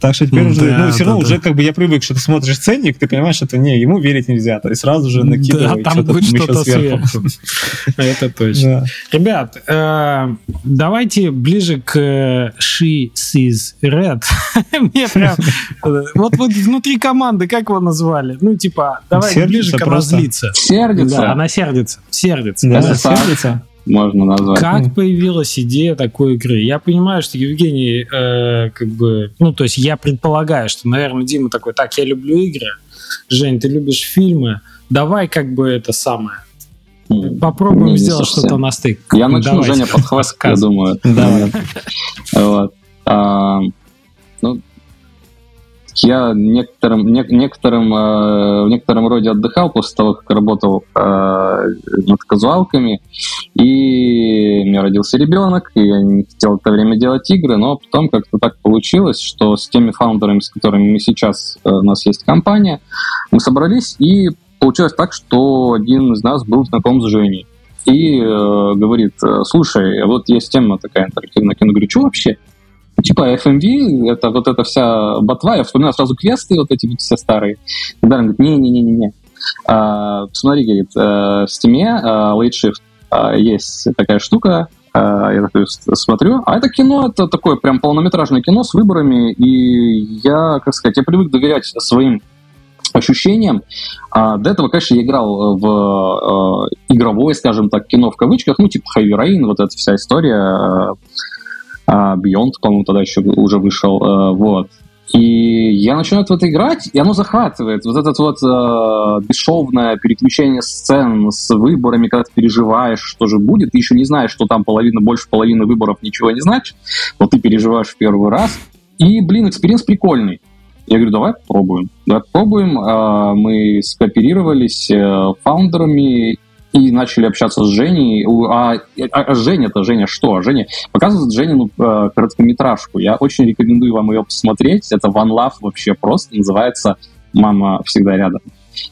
так что теперь уже, ну, все равно да. уже как бы я привык, что ты смотришь ценник, ты понимаешь, что не, ему верить нельзя. То есть сразу же накидывай да, там будет что-то сверху. [LAUGHS] Это точно. Ребят, э, давайте ближе к She Sees Red. [LAUGHS] Мне прям... Вот вы внутри команды, как его назвали? Ну, типа, давай ближе к она злиться. Сердится. Да, она сердится. Сердится. Да, сердится можно назвать. Как появилась идея такой игры? Я понимаю, что Евгений, э, как бы, ну, то есть я предполагаю, что, наверное, Дима такой, так, я люблю игры, Жень, ты любишь фильмы, давай как бы это самое. Попробуем не, сделать что-то на стык. Я начну, Давайте. Женя, подхватит, я думаю. Давай. Вот. А, ну, я некоторым, не, некоторым, э, в некотором роде отдыхал после того, как работал э, над казуалками, и у меня родился ребенок, и я не хотел это время делать игры, но потом как-то так получилось, что с теми фаундерами, с которыми мы сейчас, э, у нас есть компания, мы собрались, и получилось так, что один из нас был знаком с Женей. И э, говорит, слушай, вот есть тема такая интерактивная кино. Говорю, что вообще? Типа FMV, это вот эта вся ботва, я вспоминаю сразу квесты вот эти вот все старые. И Даррен говорит, не-не-не-не. А, смотри, говорит, э, в Steam uh, Late Shift uh, есть такая штука, я такой смотрю, а это кино, это такое прям полнометражное кино с выборами, и я, как сказать, я привык доверять своим ощущениям. А, до этого, конечно, я играл в э, игровое, скажем так, кино в кавычках, ну, типа Heavy Rain, вот эта вся история, э, Beyond, по-моему, тогда еще уже вышел, э, вот. И я начинаю в это играть, и оно захватывает. Вот это вот э, бесшовное переключение сцен с выборами, когда ты переживаешь, что же будет, ты еще не знаешь, что там половина, больше половины выборов ничего не значит. Вот ты переживаешь в первый раз. И, блин, experience прикольный. Я говорю, давай попробуем. Давай попробуем. А, мы скооперировались э, с фаундерами и начали общаться с Женей. А, а, а Женя-то, Женя что? А Женя показывает Жене ну, э, короткометражку. Я очень рекомендую вам ее посмотреть. Это One Love вообще просто. Называется «Мама всегда рядом».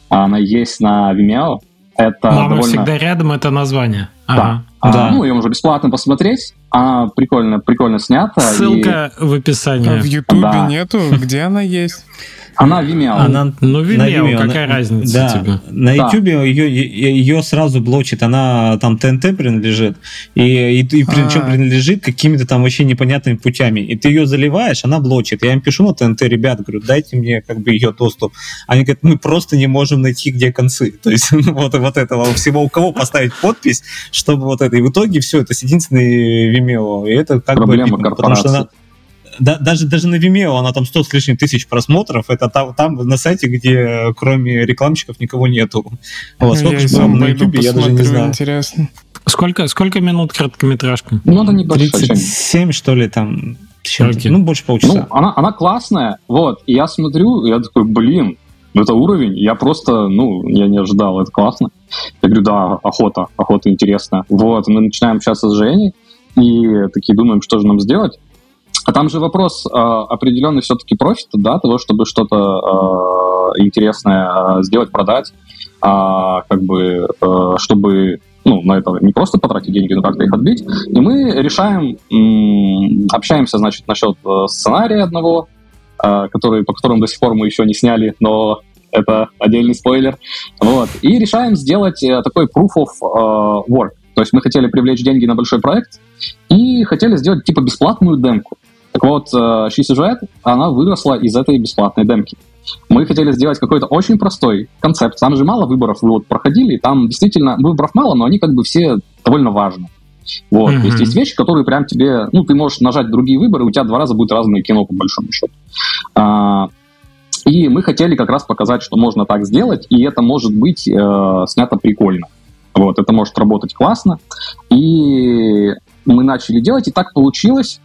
Она есть на Vimeo. Это Мама довольно... всегда рядом это название. Ага. Да. да. А, ну, ее можно бесплатно посмотреть. Она прикольно, прикольно снята. Ссылка и... в описании. А в Ютубе да. нету? Где она есть? Она Vimeo. Она, ну, Vimeo, на Vimeo какая на, разница да, тебе? На YouTube да. ее, ее сразу блочит, она там ТНТ принадлежит, и, и, и причем а. принадлежит какими-то там вообще непонятными путями. И ты ее заливаешь, она блочит. Я им пишу на ТНТ, ребят, говорю, дайте мне как бы ее доступ. Они говорят, мы просто не можем найти, где концы. [LAUGHS] То есть вот, вот этого всего, у кого поставить подпись, чтобы вот это. И в итоге все, это единственный Vimeo. И это как Проблема бы... Потому что она, да, даже, даже на Vimeo она там 100 с лишним тысяч просмотров, это там, там на сайте, где кроме рекламщиков никого нету. Вот, сколько же на YouTube, я даже не знаю. Интересно. Сколько, сколько минут короткометражка? Ну, она небольшая. 37, что ли, там, okay. ну, больше полчаса. Ну, она, она классная, вот, и я смотрю, я такой, блин, ну, это уровень, я просто, ну, я не ожидал, это классно. Я говорю, да, охота, охота интересная. Вот, мы начинаем общаться с Женей, и такие думаем, что же нам сделать. А там же вопрос э, определенный все-таки профита, да, того, чтобы что-то э, интересное э, сделать, продать, э, как бы, э, чтобы ну, на это не просто потратить деньги, но как-то их отбить. И мы решаем, м- общаемся, значит, насчет э, сценария одного, э, который, по которому до сих пор мы еще не сняли, но это отдельный спойлер. Вот. И решаем сделать э, такой proof of э, work. То есть мы хотели привлечь деньги на большой проект и хотели сделать типа бесплатную демку. Так вот, э, She Сюжет, она выросла из этой бесплатной демки. Мы хотели сделать какой-то очень простой концепт. Там же мало выборов вы вот проходили, там действительно выборов мало, но они как бы все довольно важны. Вот, mm-hmm. то есть есть вещи, которые прям тебе, ну, ты можешь нажать другие выборы, у тебя два раза будет разное кино, по большому счету. А, и мы хотели как раз показать, что можно так сделать, и это может быть э, снято прикольно. Вот, это может работать классно. И мы начали делать, и так получилось,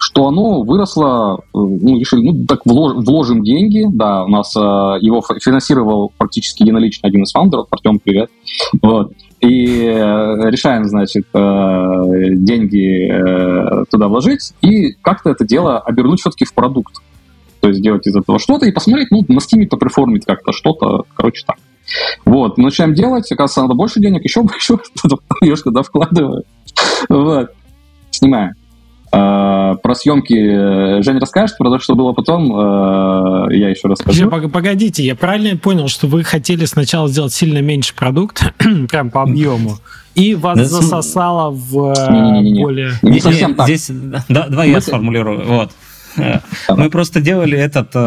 что оно выросло, ну, решили, ну, так вложим деньги, да, у нас э, его финансировал практически единолично один из фаундеров, Артем, привет, вот, и э, решаем, значит, э, деньги э, туда вложить и как-то это дело обернуть все-таки в продукт, то есть сделать из этого что-то и посмотреть, ну, на Steam поперформить как-то что-то, короче, так. Вот, начинаем делать, оказывается, надо больше денег, еще больше, я туда вкладываю. Вот, снимаем. Uh, про съемки э, Женя расскажет, про то, что было потом, uh, я еще расскажу. Погодите, я правильно понял, что вы хотели сначала сделать сильно меньше продукт, [CLEARS THROAT] прям по объему, и вас да, засосало в не, не, не, более... Не, не совсем так. Здесь, да, давай я сформулирую. Вот. [LAUGHS] Мы просто делали этот э,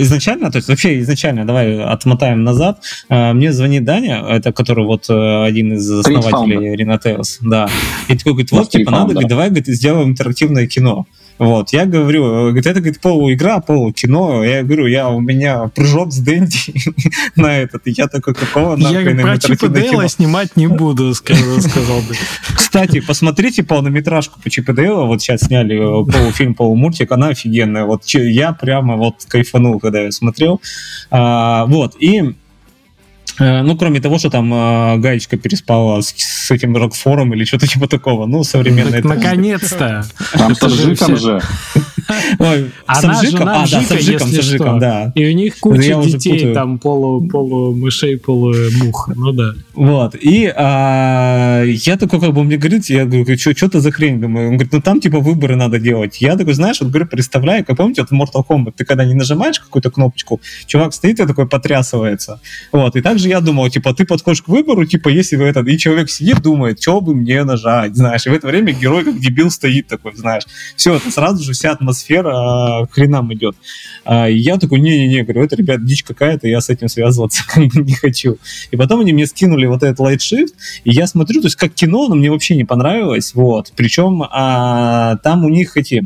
изначально, то есть вообще изначально, давай отмотаем назад. Э, мне звонит Даня, это который вот э, один из основателей Ринатеус, да. И такой говорит, вот, типа, надо, давай, говорит, сделаем интерактивное кино. Вот, я говорю, говорит, это, говорит, полуигра, полукино. Я говорю, я, у меня прыжок с Дэнди [LAUGHS] на этот. И я такой, какого нахрен Я про Чип и снимать не буду, [LAUGHS] сказал бы. Кстати, посмотрите полнометражку по Чип и Вот сейчас сняли э, полуфильм, полумультик. Она офигенная. Вот я прямо вот кайфанул, когда я смотрел. А, вот, и Э, ну, кроме того, что там э, гаечка переспала с, с этим Рокфором или что-то [LAUGHS] типа такого. Ну, современное. Наконец-то! Там-то же, там же. Ой, Она жена а, Бжика, да, Бжиком, если что. да. И у них куча детей, там полу, полу мышей, полу мух. Ну да. Вот. И а, я такой, как бы, мне говорит, я говорю, что, что это за хрень? Думаю, он говорит, ну там типа выборы надо делать. Я такой, знаешь, вот говорю, представляю, как помните, вот в Mortal Kombat, ты когда не нажимаешь какую-то кнопочку, чувак стоит и такой потрясывается. Вот. И также я думал, типа, ты подходишь к выбору, типа, если вы этот, и человек сидит, думает, что бы мне нажать, знаешь. И в это время герой как дебил стоит такой, знаешь. Все, это сразу же вся атмосфера а, хренам идет. А, я такой, не-не-не, говорю, это, ребят, дичь какая-то, я с этим связываться [LAUGHS] не хочу. И потом они мне скинули вот этот Shift, и я смотрю, то есть как кино, но мне вообще не понравилось, вот. Причем а, там у них эти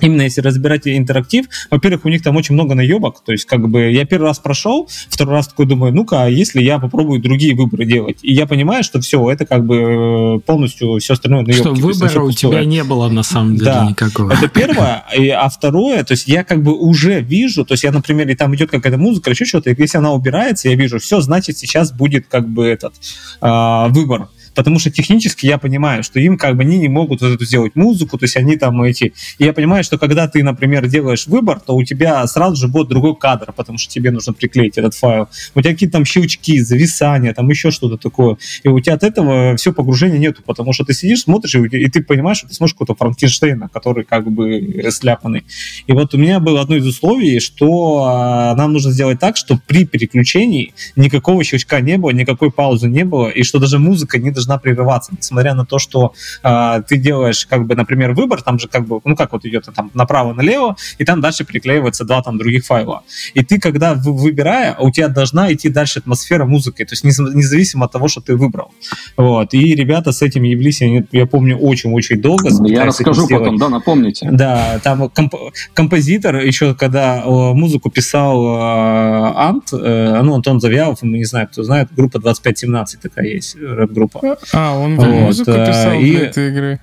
именно если разбирать интерактив, во-первых, у них там очень много наебок, то есть как бы я первый раз прошел, второй раз такой думаю, ну-ка, а если я попробую другие выборы делать? И я понимаю, что все, это как бы полностью все остальное наебки. Что выбора у тебя не было на самом деле да. никакого. Это [LAUGHS] первое, и, а второе, то есть я как бы уже вижу, то есть я, например, и там идет какая-то музыка или еще что-то, и если она убирается, я вижу, все, значит, сейчас будет как бы этот э, выбор потому что технически я понимаю, что им как бы они не могут вот эту сделать музыку, то есть они там эти... И я понимаю, что когда ты, например, делаешь выбор, то у тебя сразу же будет другой кадр, потому что тебе нужно приклеить этот файл. У тебя какие-то там щелчки, зависания, там еще что-то такое. И у тебя от этого все погружения нету, потому что ты сидишь, смотришь, и ты понимаешь, что ты смотришь какого-то Франкенштейна, который как бы сляпанный. И вот у меня было одно из условий, что а, нам нужно сделать так, что при переключении никакого щелчка не было, никакой паузы не было, и что даже музыка не должна должна прерываться, несмотря на то, что э, ты делаешь, как бы, например, выбор, там же как бы, ну как вот идет там направо-налево, и там дальше приклеивается два там других файла. И ты, когда выбирая, у тебя должна идти дальше атмосфера музыки, то есть независимо от того, что ты выбрал. Вот. И ребята с этим явились, я, помню, очень-очень долго. Я расскажу потом, да, напомните. Да, там комп композитор еще, когда музыку писал э, Ант, э, ну, Антон Завьялов, мы не знаю, кто знает, группа 2517 такая есть, рэп-группа. А, он вот, музыку писал и... для этой игры.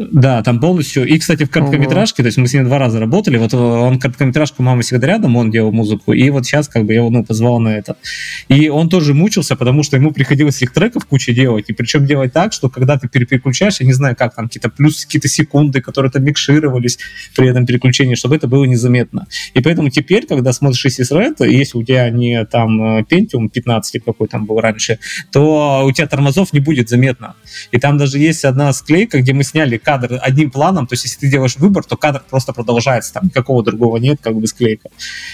Да, там полностью. И, кстати, в короткометражке, Ого. то есть мы с ним два раза работали. Вот он короткометражку «Мама всегда рядом», он делал музыку. И вот сейчас как бы я его ну, позвал на это. И он тоже мучился, потому что ему приходилось их треков кучу делать. И причем делать так, что когда ты переключаешь, я не знаю, как там, какие-то плюс какие-то секунды, которые там микшировались при этом переключении, чтобы это было незаметно. И поэтому теперь, когда смотришь Isis Red, если у тебя не там Pentium 15, какой там был раньше, то у тебя тормозов не будет заметно. И там даже есть одна склейка, где мы сняли кадр одним планом, то есть если ты делаешь выбор, то кадр просто продолжается, там никакого другого нет, как бы склейка.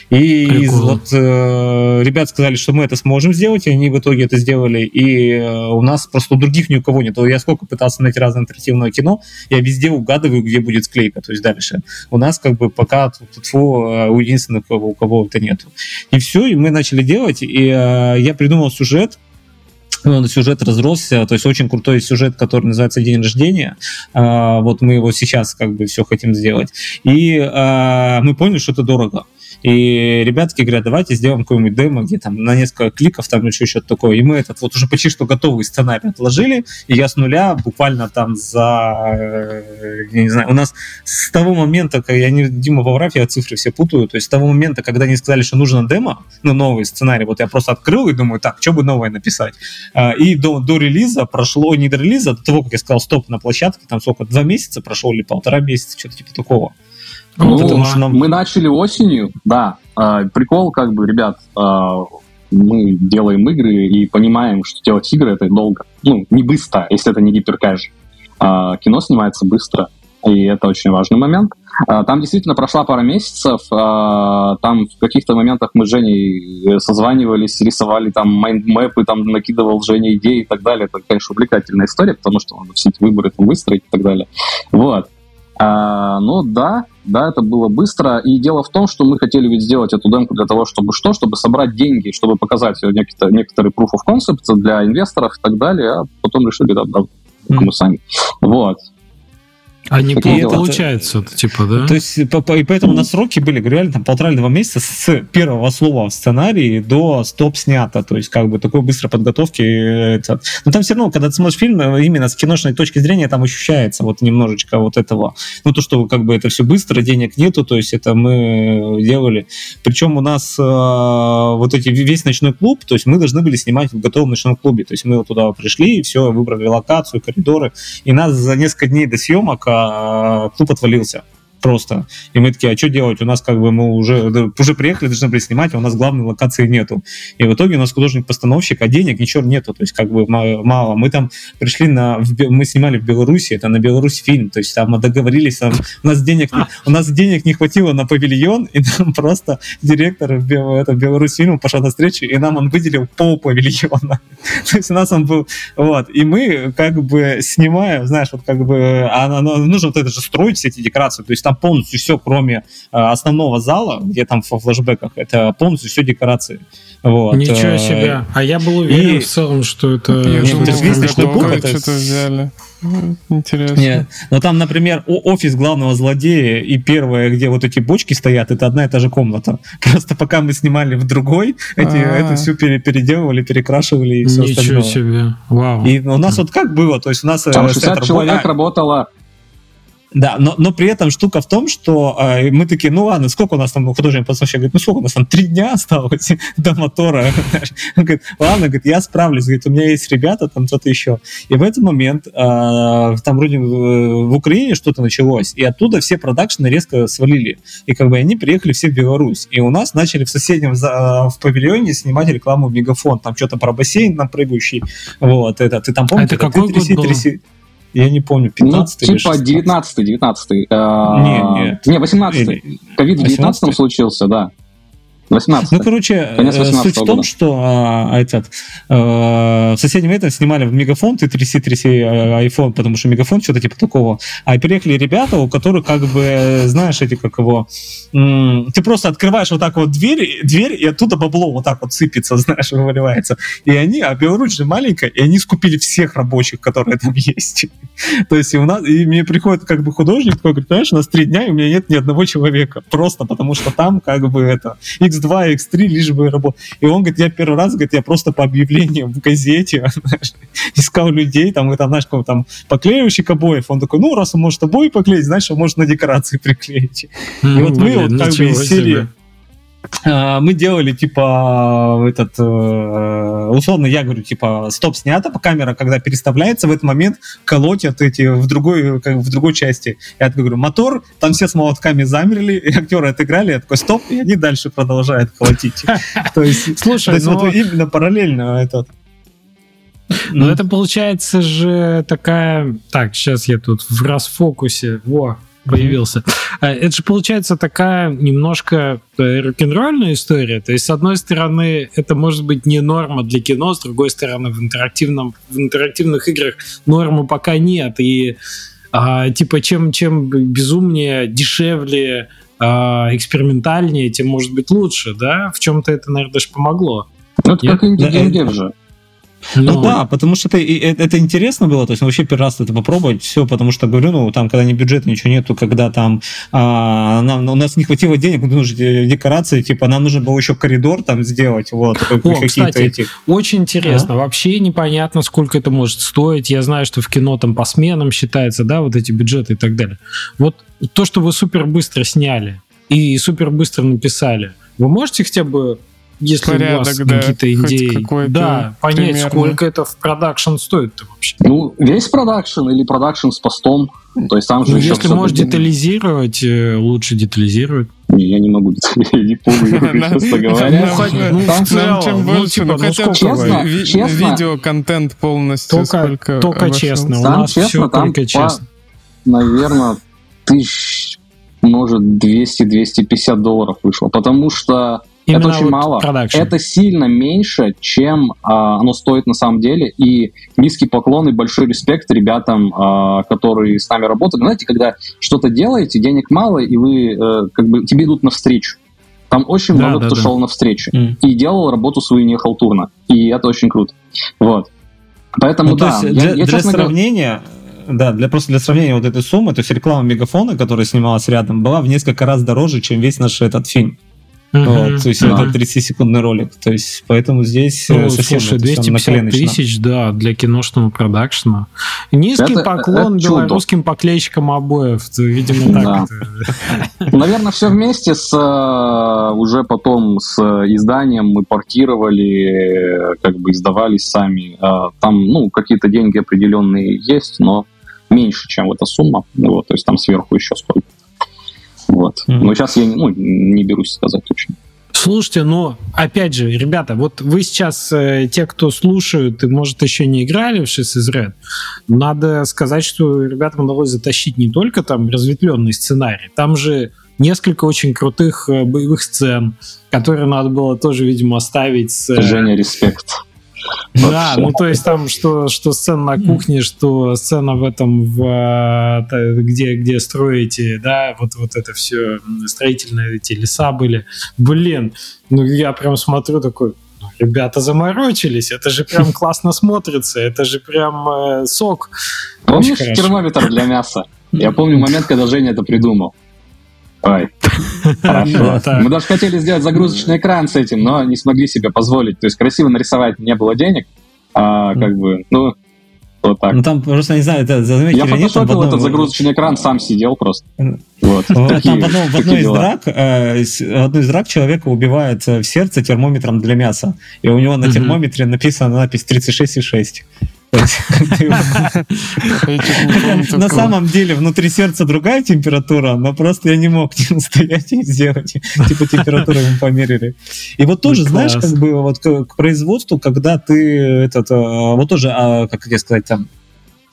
И Прикольно. вот э, ребят сказали, что мы это сможем сделать, и они в итоге это сделали, и э, у нас просто у других ни у кого нет. Я сколько пытался найти разное интерактивное кино, я везде угадываю, где будет склейка, то есть дальше. У нас как бы пока тьфу, э, у единственных, у кого это нет. И все, и мы начали делать, и э, я придумал сюжет, сюжет разросся, то есть очень крутой сюжет, который называется «День рождения». А, вот мы его сейчас как бы все хотим сделать. И а, мы поняли, что это дорого. И ребятки говорят, давайте сделаем какой-нибудь демо, где там на несколько кликов там еще что-то такое. И мы этот вот уже почти что готовый сценарий отложили, и я с нуля буквально там за, э, я не знаю, у нас с того момента, когда я не Дима Ваврав, я цифры все путаю, то есть с того момента, когда они сказали, что нужно демо, ну, новый сценарий, вот я просто открыл и думаю, так, что бы новое написать. А, и до, до релиза прошло, не до релиза, до того, как я сказал, стоп на площадке, там сколько, два месяца прошло или полтора месяца, что-то типа такого. Ну, потому что нам... мы начали осенью, да. Э, прикол, как бы, ребят, э, мы делаем игры и понимаем, что делать игры это долго. Ну, не быстро, если это не гиперкэш. Э, кино снимается быстро, и это очень важный момент. Э, там действительно прошла пара месяцев, э, там в каких-то моментах мы с Женей созванивались, рисовали там майндмэпы, там накидывал Жене идеи и так далее. Это, конечно, увлекательная история, потому что надо все эти выборы там выстроить и так далее. Вот. А, ну да, да, это было быстро. И дело в том, что мы хотели ведь сделать эту демку для того, чтобы что? Чтобы собрать деньги, чтобы показать некоторые, некоторые proof of concept для инвесторов и так далее, а потом решили, да, да, мы сами. Вот. А не это получается, это, типа, да? То есть, и поэтому на сроки были, реально, там полтора или два месяца с первого слова в сценарии до стоп снято. То есть, как бы, такой быстрой подготовки. Это... Но там все равно, когда ты смотришь фильм, именно с киношной точки зрения, там ощущается вот немножечко вот этого. Ну, то, что, как бы, это все быстро, денег нету, то есть, это мы делали. Причем у нас э, вот эти, весь ночной клуб, то есть, мы должны были снимать в готовом ночном клубе. То есть, мы вот туда пришли, и все, выбрали локацию, коридоры, и нас за несколько дней до съемок клуб отвалился просто. И мы такие, а что делать? У нас как бы мы уже, уже приехали, должны были снимать, а у нас главной локации нету. И в итоге у нас художник-постановщик, а денег ничего нету, то есть как бы мало. Мы там пришли на... Мы снимали в Беларуси, это на Беларусь фильм, то есть там мы договорились, там, у нас денег у нас денег не хватило на павильон, и нам просто директор это, Беларусь фильма пошел на встречу, и нам он выделил пол павильона. [LAUGHS] То есть у нас он был... Вот. И мы как бы снимаем, знаешь, вот как бы... А, нужно вот это же строить, все эти декорации. То есть там полностью все, кроме а, основного зала, где там в флешбеках, это полностью все декорации. Вот. Ничего э, себе. А я был уверен и... в целом, что это... Я думал, что-то взяли. Интересно. Нет. Но там, например, офис главного злодея и первое, где вот эти бочки стоят, это одна и та же комната. [LAUGHS] Просто пока мы снимали в другой, эти, это все переделывали, перекрашивали и все Ничего остальное. себе. Вау. И у нас вот как было, то есть у нас... Там 60 человек работало да, но, но при этом штука в том, что э, мы такие, ну ладно, сколько у нас там художник поставщик говорит, ну сколько у нас там, три дня осталось до мотора. [LAUGHS] Он говорит, ладно, говорит, я справлюсь, говорит, у меня есть ребята, там что-то еще. И в этот момент э, там вроде в, в Украине что-то началось, и оттуда все продакшены резко свалили. И как бы они приехали все в Беларусь. И у нас начали в соседнем за, в павильоне снимать рекламу Мегафон, там что-то про бассейн на прыгающий. Вот, это, ты там помнишь? А это какой год был? Я не помню, 15 ну, типа 19 19 Не, нет. Не, 18 Ковид в 19 случился, да. 18 Ну, короче, суть в том, что а, этот, а, в соседнем этом снимали в Мегафон, ты тряси, тряси iPhone, потому что Мегафон что-то типа такого. А приехали ребята, у которых как бы, знаешь, эти как его, ты просто открываешь вот так вот дверь, дверь, и оттуда бабло вот так вот сыпется, [LAUGHS] знаешь, вываливается. И они, а Беларусь же маленькая, и они скупили всех рабочих, которые там есть. [LAUGHS] То есть и у нас, и мне приходит как бы художник, такой говорит, понимаешь, у нас три дня, и у меня нет ни одного человека. Просто потому что там как бы это X2, X3, лишь бы работать. И он говорит, я первый раз, говорит, я просто по объявлениям в газете [LAUGHS] знаешь, искал людей, там, и там, знаешь, там поклеивающих обоев. Он такой, ну, раз он может обои поклеить, значит, он может на декорации [LAUGHS] приклеить. И вот мы вот как бы из серии мы делали, типа, этот, э, условно, я говорю, типа, стоп, снято, камера, когда переставляется, в этот момент колотят эти в другой, как, в другой части. Я такой говорю, мотор, там все с молотками замерли, и актеры отыграли, я такой, стоп, и они дальше продолжают колотить. [LAUGHS] То есть, [LAUGHS] слушай, вот именно параллельно этот. Ну, это получается же такая... Так, сейчас я тут в расфокусе. Во, появился. Mm-hmm. Это же получается такая немножко э, рок-н-ролльная история. То есть, с одной стороны, это может быть не норма для кино, с другой стороны, в, интерактивном, в интерактивных играх нормы пока нет. И а, типа, чем, чем безумнее, дешевле, а, экспериментальнее, тем может быть лучше, да? В чем-то это, наверное, даже помогло. Ну, это как инди-геймдев же. Ну, ну да, потому что это, это, это интересно было, то есть ну, вообще первый раз это попробовать, все, потому что, говорю, ну, там, когда не бюджет, ничего нету, когда там а, нам, у нас не хватило денег, мы нужны декорации, типа, нам нужно было еще коридор там сделать, вот, О, кстати, эти... очень интересно, а? вообще непонятно, сколько это может стоить, я знаю, что в кино там по сменам считается, да, вот эти бюджеты и так далее. Вот то, что вы супер быстро сняли и супер быстро написали, вы можете хотя бы если Порядок, у вас да, какие-то идеи, да, понять, примерно. сколько это в production стоит вообще. Ну, весь production или production с постом. То есть там же ну, если можешь детализировать, э, лучше детализировать. Не, я не могу детализировать, [LAUGHS] честно говоря. Ну, в целом, ну, больше, ну, хотя бы видеоконтент полностью. Только честно, у нас все только честно. Наверное, тысяч, может, 200-250 долларов вышло, потому что Именно это очень вот мало. Production. Это сильно меньше, чем а, оно стоит на самом деле. И низкий поклон и большой респект ребятам, а, которые с нами работают. Знаете, когда что-то делаете, денег мало, и вы э, как бы тебе идут навстречу. Там очень да, много да, кто да. шел навстречу mm. и делал работу свою не халтурно. И это очень круто. Вот. Поэтому ну, да. Есть, я, для, я, для сравнения, да, для просто для сравнения вот этой суммы, то есть реклама Мегафона, которая снималась рядом, была в несколько раз дороже, чем весь наш этот фильм. Вот, то есть да. это 30-секундный ролик. То есть поэтому здесь ну, совсем слушай, 250 тысяч, да, для киношного продакшена. Низкий это, поклон это белорусским чудо. поклейщикам обоев. Видимо, так. Да. [LAUGHS] Наверное, все вместе с э, уже потом с изданием мы портировали, как бы издавались сами. Э, там, ну, какие-то деньги определенные есть, но меньше, чем эта сумма. Вот, то есть там сверху еще сколько. Вот. Мгм. Но сейчас я ну, не берусь сказать точно. Слушайте, ну, опять же, ребята, вот вы сейчас, э, те, кто слушают и, может, еще не играли в 6 из Red, надо сказать, что ребятам удалось затащить не только там разветвленный сценарий, там же несколько очень крутых э, боевых сцен, которые надо было тоже, видимо, оставить с... э, Женя, респект. Да, ну то есть там что, что сцена на кухне, что сцена в этом, в, э, где, где строите, да, вот, вот это все, строительные эти леса были. Блин, ну я прям смотрю такой, ну, ребята заморочились, это же прям [LAUGHS] классно смотрится, это же прям э, сок. Помнишь термометр для мяса? Я [LAUGHS] помню момент, когда Женя это придумал. Ой, [LAUGHS] хорошо. Мы даже хотели сделать загрузочный экран с этим, но не смогли себе позволить. То есть красиво нарисовать не было денег, а как бы, ну, вот так. Ну там просто, не знаю, это заметили Я фотошопил одном- этот загрузочный экран, сам сидел просто. Вот. Такие- там в, одном- в такие одной из дела. драк, э, одной из драк человека убивает э, в сердце термометром для мяса. И у него на термометре написана надпись 36,6. На самом деле внутри сердца другая температура, но просто я не мог не устоять и сделать. Типа температуру ему померили. И вот тоже, Ну, знаешь, как бы вот к, производству, когда ты этот, э, вот тоже, а, как тебе сказать, там,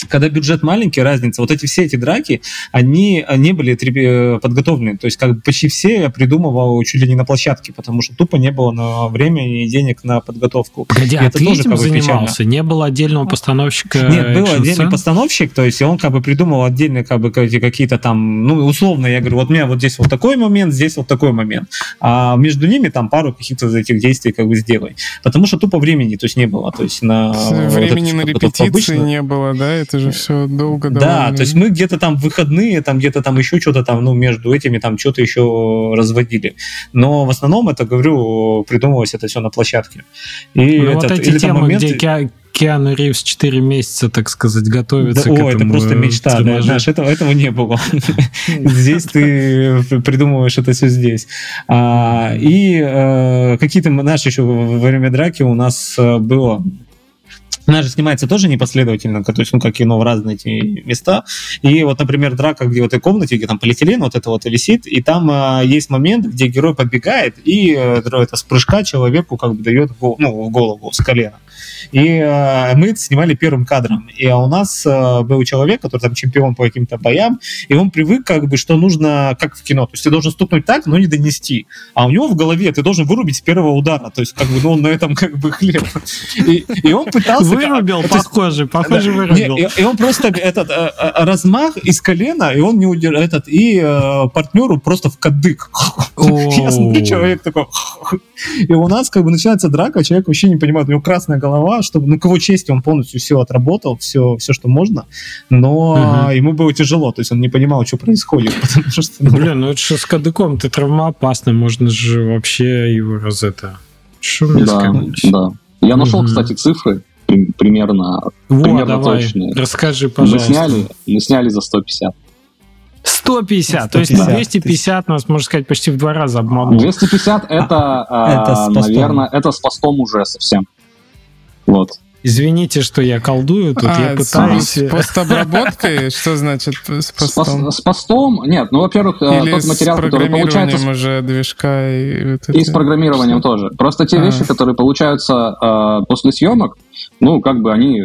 когда бюджет маленький, разница, вот эти все эти драки, они э, не были требе- подготовлены. То есть как бы почти все я придумывал чуть ли не на площадке, потому что тупо не было на времени и денег на подготовку. Погоди, И а это ты тоже этим как бы занимался? Не было отдельного постановщика? нет, был отдельный постановщик, то есть и он как бы придумал отдельно как бы какие- какие-то там, ну, условно, я говорю, вот у меня вот здесь вот такой момент, здесь вот такой момент, а между ними там пару каких-то из этих действий как бы сделай. Потому что тупо времени, то есть не было, то есть на... вот Времени эту на репетиции обычно- не было, да? Это же все долго Да, довольно. то есть мы где-то там выходные, там где-то там еще что-то там, ну, между этими там что-то еще разводили. Но в основном это, говорю, придумывалось это все на площадке. И Ну, вот этот- эти или там темы, моменты- где Ке- Киану Ривз 4 месяца, так сказать, готовится Да, к о, это этому просто мечта, да, знаешь, этого, этого не было. [LAUGHS] Здесь ты придумываешь это все здесь. А, и э, какие-то, знаешь, еще во время драки у нас э, было она же снимается тоже непоследовательно, то есть, ну, как кино в разные эти места. И вот, например, драка, где в этой комнате, где там полиэтилен вот это вот висит, и там а, есть момент, где герой подбегает и э, это с прыжка человеку как бы дает в гол- ну, в голову с колена. И э, мы это снимали первым кадром. И а у нас э, был человек, который там чемпион по каким-то боям, и он привык как бы, что нужно, как в кино, то есть ты должен стукнуть так, но не донести. А у него в голове ты должен вырубить с первого удара, то есть как бы, ну, он на этом как бы хлеб. И, и он пытался... Вырубил, похоже, похоже, да. вырубил. Не, и, и он просто этот э, э, размах из колена, и он не удер... этот и э, партнеру просто в кадык. [LAUGHS] Я смотрю, человек такой. [LAUGHS] И у нас как бы начинается драка, человек вообще не понимает, у него красная голова, чтобы ну к его чести он полностью все отработал, все, все, что можно, но э, ему было тяжело, то есть он не понимал, что происходит, [LAUGHS] потому что ну, Блин, ну это же с кадыком, ты травмоопасный, можно же вообще его раз это... Что мне Да, да. Я нашел, Мгм. кстати, цифры примерно. Вот, примерно давай, точные. расскажи, Мы пожалуйста. сняли, мы сняли за 150. 150, то есть 150, 250 нас, можно сказать, почти в два раза обманул. 250 это, а, [LAUGHS] это с постом. наверное, это с постом уже совсем. Вот. Извините, что я колдую тут, я А, пытаюсь... с, с постобработкой? [LAUGHS] Что значит с С, пос- постом? с постом, нет, ну, во-первых, э, Или тот с материал, который получается программированием уже движка и вот И это? с программированием тоже. Просто те А. вещи, которые получаются э, после съемок, ну, как бы они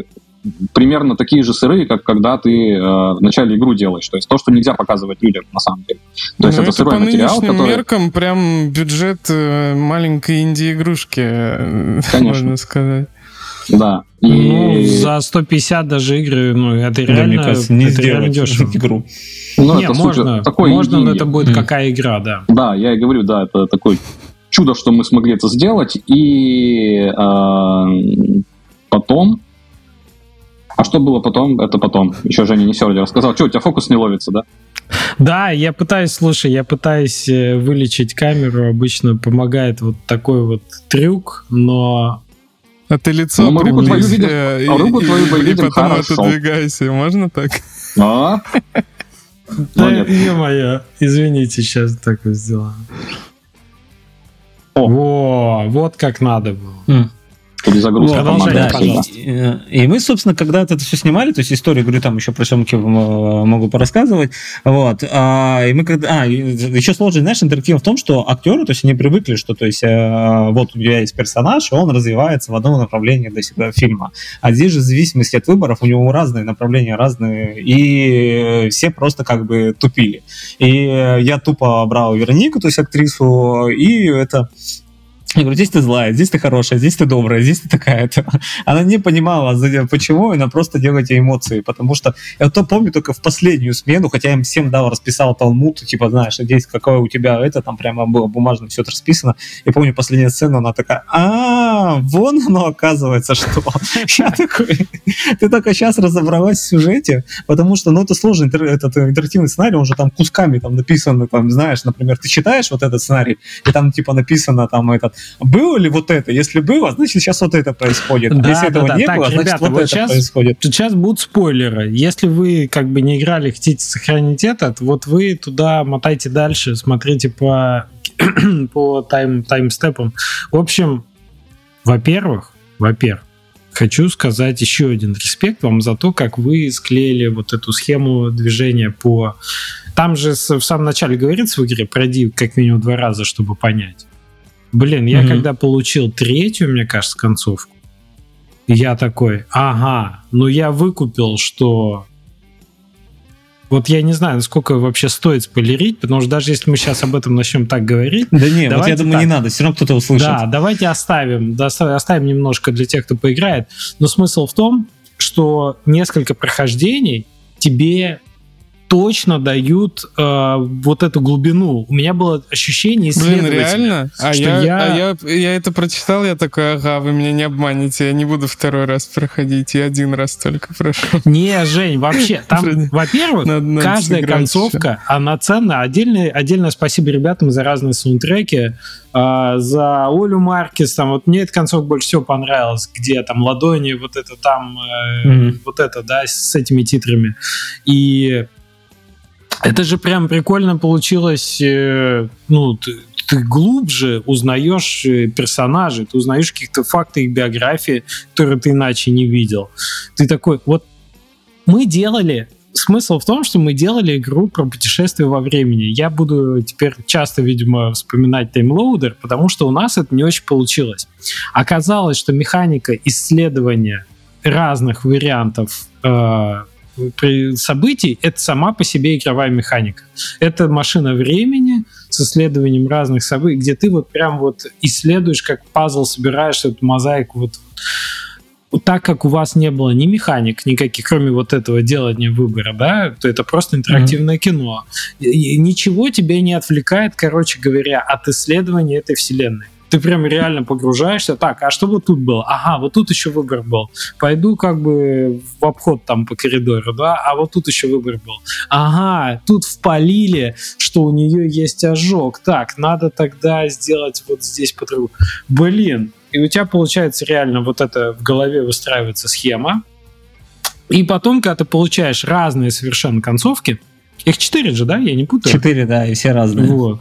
примерно такие же сырые, как когда ты э, вначале игру делаешь. То есть то, что нельзя показывать людям на самом деле. То есть Ну, это, сырой по материал, нынешним который... меркам прям бюджет э, маленькой инди-игрушки, э, Конечно. можно сказать. Да. И... Ну, за 150 даже игры, ну, это да, мне реально, кажется, не это реально сделать дешево. [LAUGHS] игру. ну, Не, это можно, такой можно, но это будет Мгм. какая игра, да. Да, я и говорю, да, это такое чудо, что мы смогли это сделать. И э, потом... А что было потом? Это потом. Еще Женя не все рассказал. Что, у тебя фокус не ловится, да? Да, я пытаюсь, слушай, я пытаюсь э, вылечить камеру, обычно помогает вот такой вот трюк, но А ты лицо Ну, руку твою приблизь, видим, э, а руку и- твою мы и видим потом хорошо. отодвигайся. Можно так? А? да, Молодец. ё-моё, извините, сейчас так сделаю. О. Во, вот как надо было. Перезагрузка. Вот, там да, и, и мы, собственно, когда это все снимали, то есть историю, говорю, там еще про съемки могу порассказывать, вот, а, и мы когда, а, еще сложность, знаешь, интерактива в том, что актеры, то есть они привыкли, что, то есть, э, вот у тебя есть персонаж, и он развивается в одном направлении до себя фильма, а здесь же в зависимости от выборов у него разные направления, разные, и все просто как бы тупили. И я тупо брал Веронику, то есть актрису, и это я говорю, здесь ты злая, здесь ты хорошая, здесь ты добрая, здесь ты такая-то. Она не понимала, почему, она просто делала эти эмоции, потому что я то помню только в последнюю смену, хотя я им всем дал, расписал талмуд, типа, знаешь, здесь какое у тебя это, там прямо было бумажно все это расписано. Я помню последняя сцена, она такая, а, вон оно оказывается, что. [LAUGHS] Я такой, ты только сейчас разобралась в сюжете, потому что, ну, это сложный этот интерактивный сценарий, он же там кусками там написан, там, знаешь, например, ты читаешь вот этот сценарий, и там, типа, написано там этот было ли вот это? Если было, значит, сейчас вот это происходит. Да, а если да, этого да. не так, было, ребята, значит, вот, вот это сейчас, происходит. Сейчас будут спойлеры. Если вы как бы не играли, хотите сохранить этот, вот вы туда мотайте дальше, смотрите по, [COUGHS] по тайм, таймстепам. В общем, во-первых, во-первых, хочу сказать еще один респект вам за то, как вы склеили вот эту схему движения по... Там же в самом начале говорится в игре, пройди как минимум два раза, чтобы понять. Блин, я mm-hmm. когда получил третью, мне кажется, концовку, я такой, ага, ну я выкупил, что вот я не знаю, насколько вообще стоит спойлерить, потому что даже если мы сейчас об этом начнем так говорить... Да не, вот я думаю, так. не надо, все равно кто-то услышит. Да, давайте оставим, оставим немножко для тех, кто поиграет. Но смысл в том, что несколько прохождений тебе точно дают э, вот эту глубину. У меня было ощущение Блин, реально? А, что я, я... А я, я это прочитал, я такой, ага, вы меня не обманете, я не буду второй раз проходить, я один раз только прошел. Не, Жень, вообще, там, во-первых, каждая концовка, она ценна. Отдельное, отдельное спасибо ребятам за разные саундтреки, э, за Олю Маркес, там, вот мне эта концовка больше всего понравилась, где там ладони, вот это там, э, mm-hmm. вот это, да, с этими титрами. И это же прям прикольно получилось, э, ну, ты, ты глубже узнаешь э, персонажей, ты узнаешь каких-то факты их биографии, которые ты иначе не видел. Ты такой, вот мы делали смысл в том, что мы делали игру про путешествие во времени. Я буду теперь часто, видимо, вспоминать таймлоудер, потому что у нас это не очень получилось. Оказалось, что механика исследования разных вариантов э, событий, это сама по себе игровая механика. Это машина времени с исследованием разных событий, где ты вот прям вот исследуешь, как пазл собираешь эту мозаику вот так как у вас не было ни механик никаких, кроме вот этого делания выбора, да, то это просто интерактивное mm-hmm. кино. И ничего тебя не отвлекает, короче говоря, от исследования этой вселенной ты прям реально погружаешься. Так, а что вот тут было? Ага, вот тут еще выбор был. Пойду как бы в обход там по коридору, да, а вот тут еще выбор был. Ага, тут впалили, что у нее есть ожог. Так, надо тогда сделать вот здесь по-другому. Блин, и у тебя получается реально вот это в голове выстраивается схема. И потом, когда ты получаешь разные совершенно концовки, их четыре же, да? Я не путаю. Четыре, да, и все разные. Вот.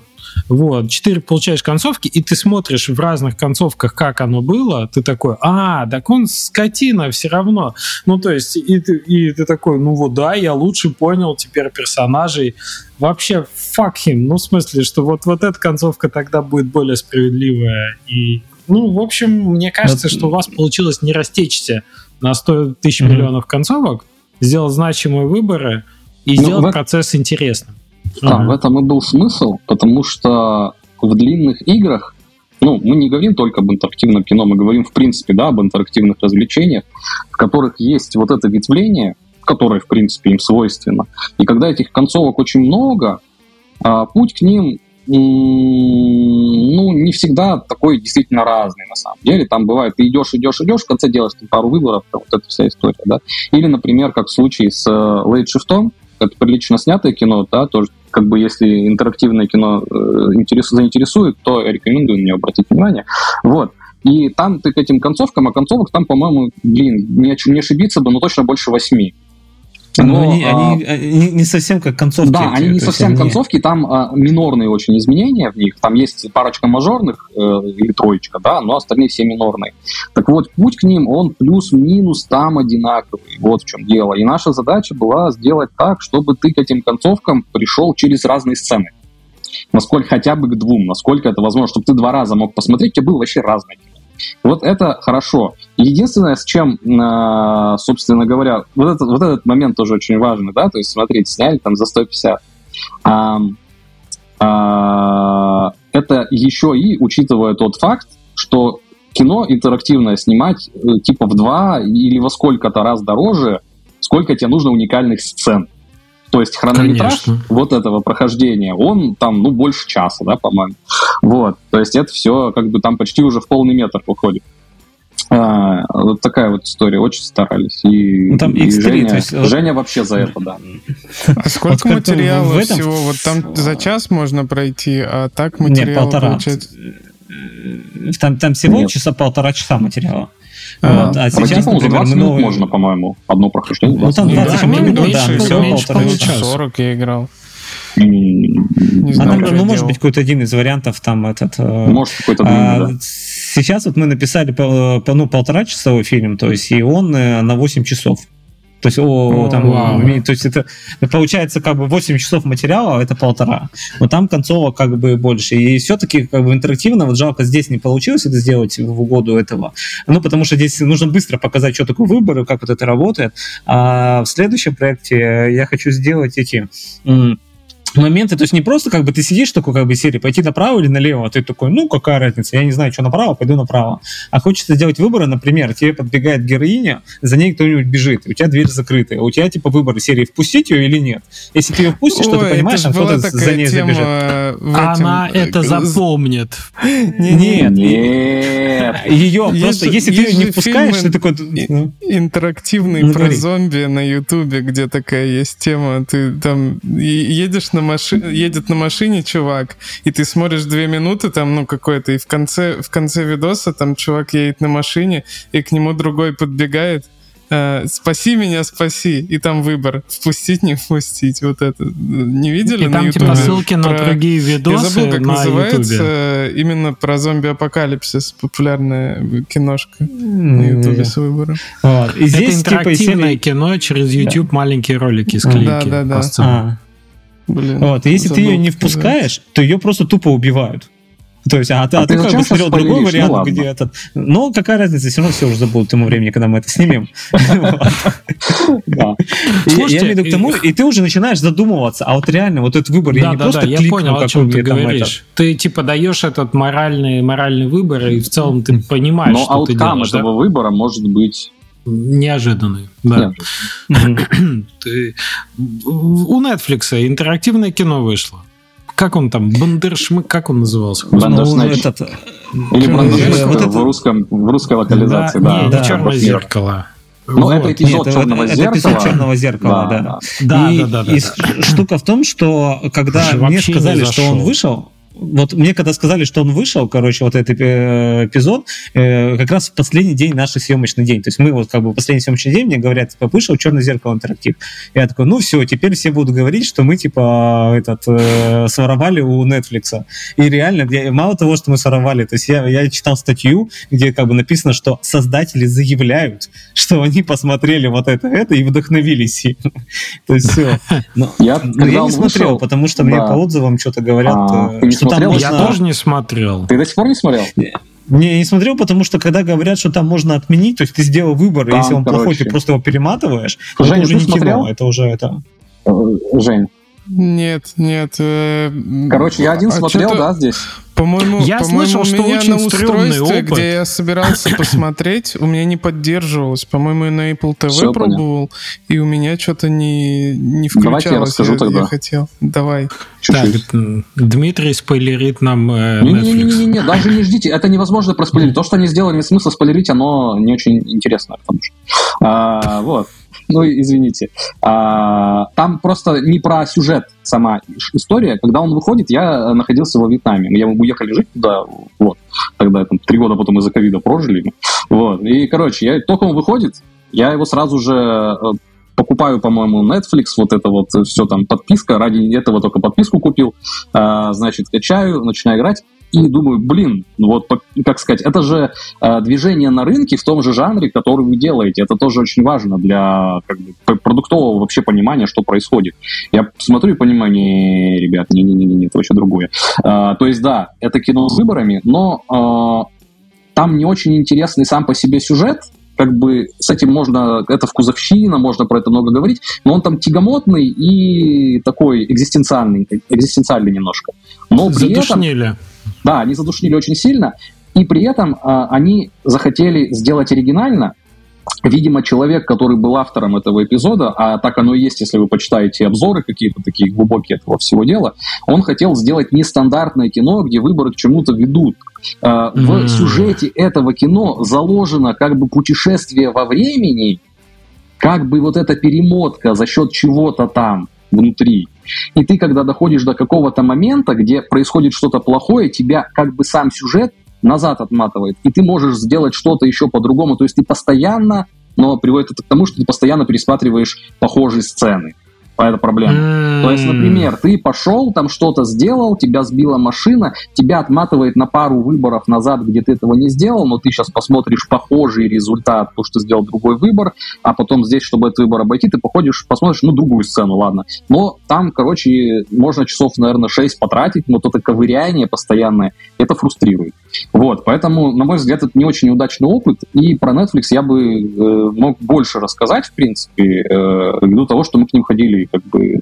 Вот, четыре получаешь концовки, и ты смотришь в разных концовках, как оно было, ты такой, а, так он скотина все равно. Ну, то есть, и ты, и ты такой, ну вот да, я лучше понял теперь персонажей. Вообще, fuck him. Ну, в смысле, что вот, вот эта концовка тогда будет более справедливая. И, ну, в общем, мне кажется, что у вас получилось не растечься на 100 тысяч mm-hmm. миллионов концовок, сделать значимые выборы и ну, сделать в... процесс интересным. Да, в этом и был смысл, потому что в длинных играх, ну, мы не говорим только об интерактивном кино, мы говорим, в принципе, да, об интерактивных развлечениях, в которых есть вот это ветвление, которое, в принципе, им свойственно. И когда этих концовок очень много, а, путь к ним ну, не всегда такой действительно разный, на самом деле. Там бывает, ты идешь, идешь, идешь, в конце делаешь пару выборов, вот эта вся история, да. Или, например, как в случае с Late Shift, это прилично снятое кино, да, тоже как бы если интерактивное кино э, интерес, заинтересует, то я рекомендую на него обратить внимание. Вот. И там ты к этим концовкам, а концовок там, по-моему, блин, не, не ошибиться бы, но точно больше восьми. Но, Но, они, а, они- они не совсем как концовки. Да, эти, они не совсем они- концовки, там а, минорные очень изменения в них. Там есть парочка мажорных э, или троечка, да, но остальные все минорные. Так вот, путь к ним, он плюс-минус там одинаковый. Вот в чем дело. И наша задача была сделать так, чтобы ты к этим концовкам пришел через разные сцены. Насколько хотя бы к двум, насколько это возможно, чтобы ты два раза мог посмотреть, у тебя было вообще разное кино. Вот это хорошо. Единственное, с чем, э, собственно говоря, вот этот, вот этот момент тоже очень важный, да, то есть, смотрите, сняли там за 150. Ам, а, это еще и учитывая тот факт, что кино интерактивное снимать э, типа в два или во сколько-то раз дороже, сколько тебе нужно уникальных сцен. То есть хронометраж Конечно. вот этого прохождения, он там, ну, больше часа, да, по-моему. Вот, то есть это все как бы там почти уже в полный метр выходит. А, вот такая вот история, очень старались. И, Ну, там и X3, Женя, то есть, вот- Женя вообще за это, да. А сколько как-то материала этом- всего? Вот там за час можно пройти, а так Не, материала полтора. получается... Там, там всего Нет. часа полтора часа материала. А, Вот, а Пройти, сейчас, за например, 20 мы минут новые- можно, по-моему, одно прохождение. Ну, там 20 минут. 20 по-моему, минут, меньше, да, всего меньше полтора минут часа. 40 я играл. Не А знаю, там, как ну, может быть, какой-то один из вариантов там этот... э, Может, какой-то а, длинный, да. Сейчас вот мы написали по- ну, полтора часовой фильм, то есть и он э, на 8 часов. То есть, о, там, вау. то есть это получается как бы 8 часов материала, а это полтора. Но там концовок как бы больше. И все-таки как бы интерактивно, вот жалко, здесь не получилось это сделать в угоду этого. Ну, потому что здесь нужно быстро показать, что такое выборы, как вот это работает. А в следующем проекте я хочу сделать эти м, моменты, то есть не просто как бы ты сидишь такой как бы серии, пойти направо или налево, а ты такой, ну какая разница, я не знаю, что направо, пойду направо. А хочется сделать выборы, например, тебе подбегает героиня, за ней кто-нибудь бежит, у тебя дверь закрытая, у тебя типа выбор серии впустить ее или нет. Если ты ее впустишь, то ты Ой, понимаешь, была кто-то за ней забежит. Она этом, это э, запомнит. Нет, Нет. ее просто, если ты ее не впускаешь, ты такой... ну, интерактивный Ну, про зомби на Ютубе, где такая есть тема. Ты там едешь на машине, едет на машине чувак, и ты смотришь две минуты там, ну, какой-то, и в конце, в конце видоса там чувак едет на машине, и к нему другой подбегает, э, спаси меня, спаси, и там выбор, впустить, не впустить, вот это. Не видели И на там типа Ютубе? ссылки на Про- другие Я видосы забыл, как на называется, Ютубе. э, именно про зомби-апокалипсис, популярная киношка на Ютубе с выбором. Вот. И Это здесь типа интерактивное серии- кино через YouTube маленькие ролики с Да, клейки. да, да. по сценам. А, Блин, Вот, и если ты ее не впускаешь, то ее просто тупо убивают. То есть, а ты, А а ты ты как бы смотрел другой спойлеришь? вариант, Ну где этот... Ну, какая разница, все равно все уже забудут к тому времени, когда мы это снимем. [LAUGHS] Я имею в виду к тому, и ты уже начинаешь задумываться, а вот реально вот этот выбор, я не просто да, я понял, о чем ты говоришь. Ты типа даешь этот моральный, моральный выбор, и в целом ты понимаешь, Но что ты ауткам делаешь. да? этого выбора может быть... Неожиданный. Да. Это. [CLEARS THROAT] Ты- У Netflix интерактивное кино вышло. Как он там? Бандершмык, как он назывался? Бан- Ну, этот, Или вот это- в, русском, в русской локализации, да. не, да, черное зеркало. Ну, Вот. это эпизод Нет, черного это зеркала. эпизод черного зеркала, да. Да, и, да, да, да, и да. штука в том, что когда Вообще мне не сказали, что он вышел, вот мне когда сказали, что он вышел, короче, вот этот э, эпизод, э, как раз в последний день нашей съемочный день. То есть мы вот как бы последний съемочный день мне говорят, типа, вышел черное зеркало интерактив. Я такой, ну все, теперь все будут говорить, что мы типа этот э, своровали у Netflix. И реально, я- мало того, что мы своровали, то есть я, я читал статью, где как бы написано, что создатели заявляют, что они посмотрели вот это, это и вдохновились. [LAUGHS] То есть все. [LAUGHS] Но, Я, не смотрел, потому что мне по отзывам что-то говорят, А, э, что смотрел? Я тоже не смотрел. Ты до сих пор не смотрел? Не, не смотрел, потому что когда говорят, что там можно отменить, то есть ты сделал выбор, и Там, если он плохой, короче. ты просто его перематываешь, то Женя, это уже не смотрел? кино, это уже это... Э, Жень. Нет, нет. э, Короче, я один а смотрел, да, здесь? По-моему, Я по-моему, слышал, у что меня очень на устройстве, опыт. где я собирался [COUGHS] посмотреть, у меня не поддерживалось. По-моему, и на Apple TV Всё, пробовал, и у меня что-то не, не Давайте я включалось. расскажу я, тогда. я хотел. Давай. Так, Чуть-чуть. м, Дмитрий спойлерит нам э, Netflix. Не-не-не, даже не ждите, это невозможно проспойлерить. То, что они сделали, нет смысла спойлерить, оно не очень интересно. Потому что... А, вот. Ну, извините. А, там просто не про сюжет сама история. Когда он выходит, я находился во Вьетнаме. Мы уехали жить туда, вот. Тогда там три года потом из-за ковида прожили. Вот. И, короче, я, только он выходит, я его сразу же э, по- покупаю, по-моему, Netflix, вот это вот все там подписка, ради этого только подписку купил, э, значит, качаю, начинаю играть, и думаю, блин, ну вот, как сказать, это же э, движение на рынке в том же жанре, который вы делаете. Это тоже очень важно для как бы, продуктового вообще понимания, что происходит. Я смотрю и понимаю, не, ребят, не-не-не, это вообще другое. Э, то есть, да, это кино с выборами, но э, там не очень интересный сам по себе сюжет, как бы с этим можно, это вкусовщина, можно про это много говорить, но он там тягомотный и такой экзистенциальный, экзистенциальный немножко. Но Задушнили. Этом, да, они задушнили очень сильно, и при этом э, они захотели сделать оригинально. Видимо, человек, который был автором этого эпизода, а так оно и есть, если вы почитаете обзоры какие-то такие глубокие этого всего дела, он хотел сделать нестандартное кино, где выборы к чему-то ведут. Э, в mm. сюжете этого кино заложено как бы путешествие во времени, как бы вот эта перемотка за счет чего-то там внутри. И ты, когда доходишь до какого-то момента, где происходит что-то плохое, тебя как бы сам сюжет назад отматывает, и ты можешь сделать что-то еще по-другому. То есть ты постоянно, но приводит это к тому, что ты постоянно пересматриваешь похожие сцены это проблема. Mm. То есть, например, ты пошел, там что-то сделал, тебя сбила машина, тебя отматывает на пару выборов назад, где ты этого не сделал, но ты сейчас посмотришь похожий результат, потому что сделал другой выбор, а потом здесь, чтобы этот выбор обойти, ты походишь, посмотришь, ну, другую сцену, ладно. Но там, короче, можно часов, наверное, 6 потратить, но то это ковыряние постоянное, это фрустрирует. Вот, поэтому, на мой взгляд, это не очень удачный опыт, и про Netflix я бы э, мог больше рассказать, в принципе, э, ввиду того, что мы к ним ходили как бы э,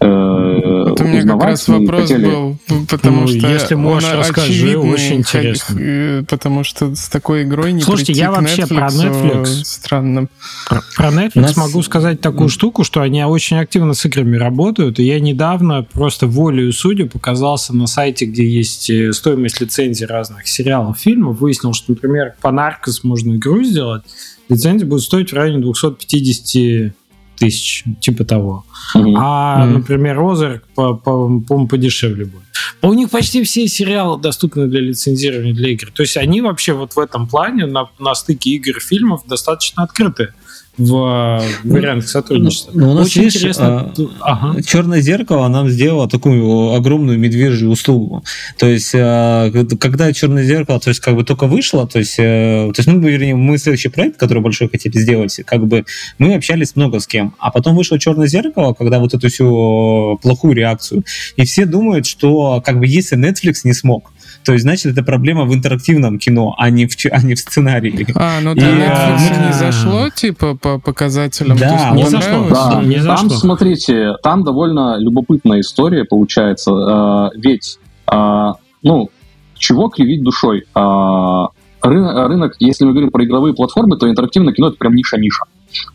Это у меня как раз вопрос хотели... был, потому ну, что если можешь, расскажи, очень интересно. Э, потому что с такой игрой не Слушайте, я вообще Netflix, про Netflix странно. Про, про Netflix Нас... могу сказать такую mm. штуку, что они очень активно с играми работают, и я недавно просто волею судью показался на сайте, где есть э, стоимость лицензий разных сериалов, фильмов, выяснил, что, например, по Наркос можно игру сделать, лицензия будет стоить в районе 250 тысяч, типа того. Mm-hmm. А, mm-hmm. например, Озерк, по, по, по подешевле будет. У них почти все сериалы доступны для лицензирования для игр. То есть они вообще вот в этом плане на, на стыке игр и фильмов достаточно открыты в вариантах сотрудничества. Ну, у нас, Очень видишь, интересно. А, ага. Черное зеркало нам сделало такую огромную медвежью услугу. То есть, а, когда черное зеркало, то есть, как бы только вышло, то есть, э, то есть мы, вернее, мы следующий проект, который большой хотели сделать, как бы мы общались много с кем. А потом вышло черное зеркало, когда вот эту всю плохую реакцию. И все думают, что как бы если Netflix не смог, то есть, значит, это проблема в интерактивном кино, а не в, а не в сценарии. А, ну для Netflix не зашло, типа, по показателям? Да, не зашло. Да, не зашло. Там, смотрите, там довольно любопытная история получается. А, ведь, а, ну, чего кривить душой? А, рынок, если мы говорим про игровые платформы, то интерактивное кино — это прям ниша-ниша.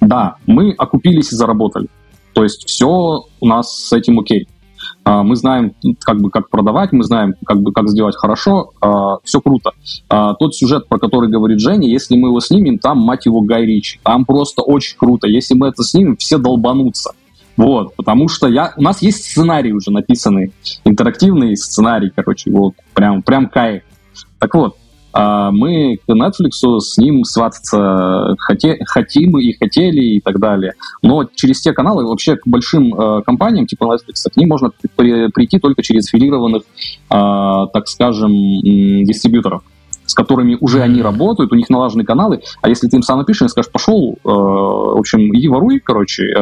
Да, мы окупились и заработали. То есть все у нас с этим окей. А, мы знаем, как бы, как продавать, мы знаем, как бы, как сделать хорошо, а, все круто. А, тот сюжет, про который говорит Женя, если мы его снимем, там, мать его, Гай Ричи, там просто очень круто. Если мы это снимем, все долбанутся. Вот, потому что я, у нас есть сценарий уже написанный, интерактивный сценарий, короче, вот, прям, прям кайф. Так вот, а мы к Netflix с ним свататься хоте, хотим и хотели и так далее. Но через те каналы вообще к большим э, компаниям типа Netflix к ним можно при, прийти только через филированных, э, так скажем, дистрибьюторов с которыми уже они работают, у них налажены каналы, а если ты им сам напишешь и скажешь, пошел, э, в общем, иди воруй, короче, э,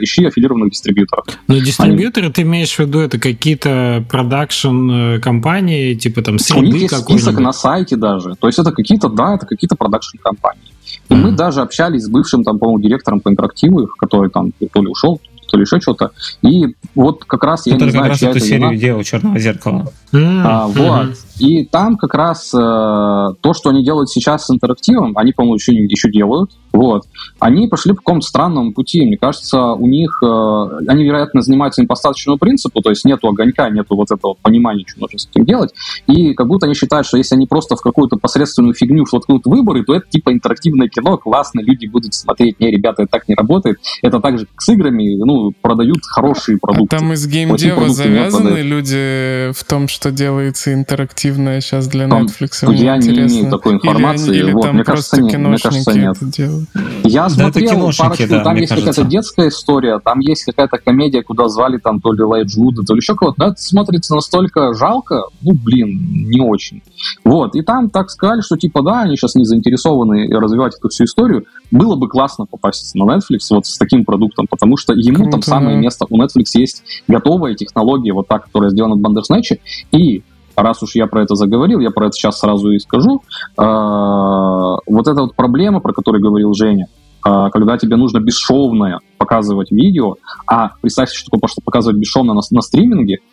ищи аффилированных дистрибьюторов. Но дистрибьюторы, они... ты имеешь в виду, это какие-то продакшн-компании, типа там среды У них есть список на сайте даже, то есть это какие-то, да, это какие-то продакшн-компании. И mm-hmm. мы даже общались с бывшим, там, по-моему, директором по интерактиву, который там то ли ушел, то ли еще что-то. И вот как раз я Который не знаю, раз эту серию делал «Черного зеркала». Mm-hmm. А, вот. И там как раз э, то, что они делают сейчас с интерактивом, они, по-моему, еще, еще делают, вот, они пошли по какому-то странному пути. Мне кажется, у них, э, они, вероятно, занимаются импостаточному принципу, то есть нету огонька, нету вот этого понимания, что нужно с этим делать, и как будто они считают, что если они просто в какую-то посредственную фигню воткнут выборы, то это типа интерактивное кино, классно, люди будут смотреть. Не, ребята, это так не работает. Это так же, как с играми, ну, продают хорошие продукты. А там из геймдева завязаны люди в том, что делается интерактив эксклюзивное сейчас для Там- Netflix. Мне я не интересно. имею такой Или они- информации. Или, Вот, там мне кажется, просто нет, мне кажется, киношники нет. это делают. Я Да, это смотрел киношники, парочку, да, там есть кажется. какая-то детская история, там есть какая-то комедия, куда звали там то ли Лайт Джуда, то ли еще кого-то. Но это смотрится настолько жалко, ну, блин, не очень. Вот, и там так сказали, что типа, да, они сейчас не заинтересованы развивать эту всю историю. Было бы классно попасть на Netflix вот с таким продуктом, потому что ему Круто, там самое да. место. У Netflix есть готовая технология, вот та, которая сделана в Бандерснэче, и раз уж я про это заговорил, я про это сейчас сразу и скажу. А, Вот эта вот проблема, про которую говорил Женя, а, когда тебе нужно бесшовно показывать видео, а представьте, что такое показывать бесшовно на, на стриминге, а,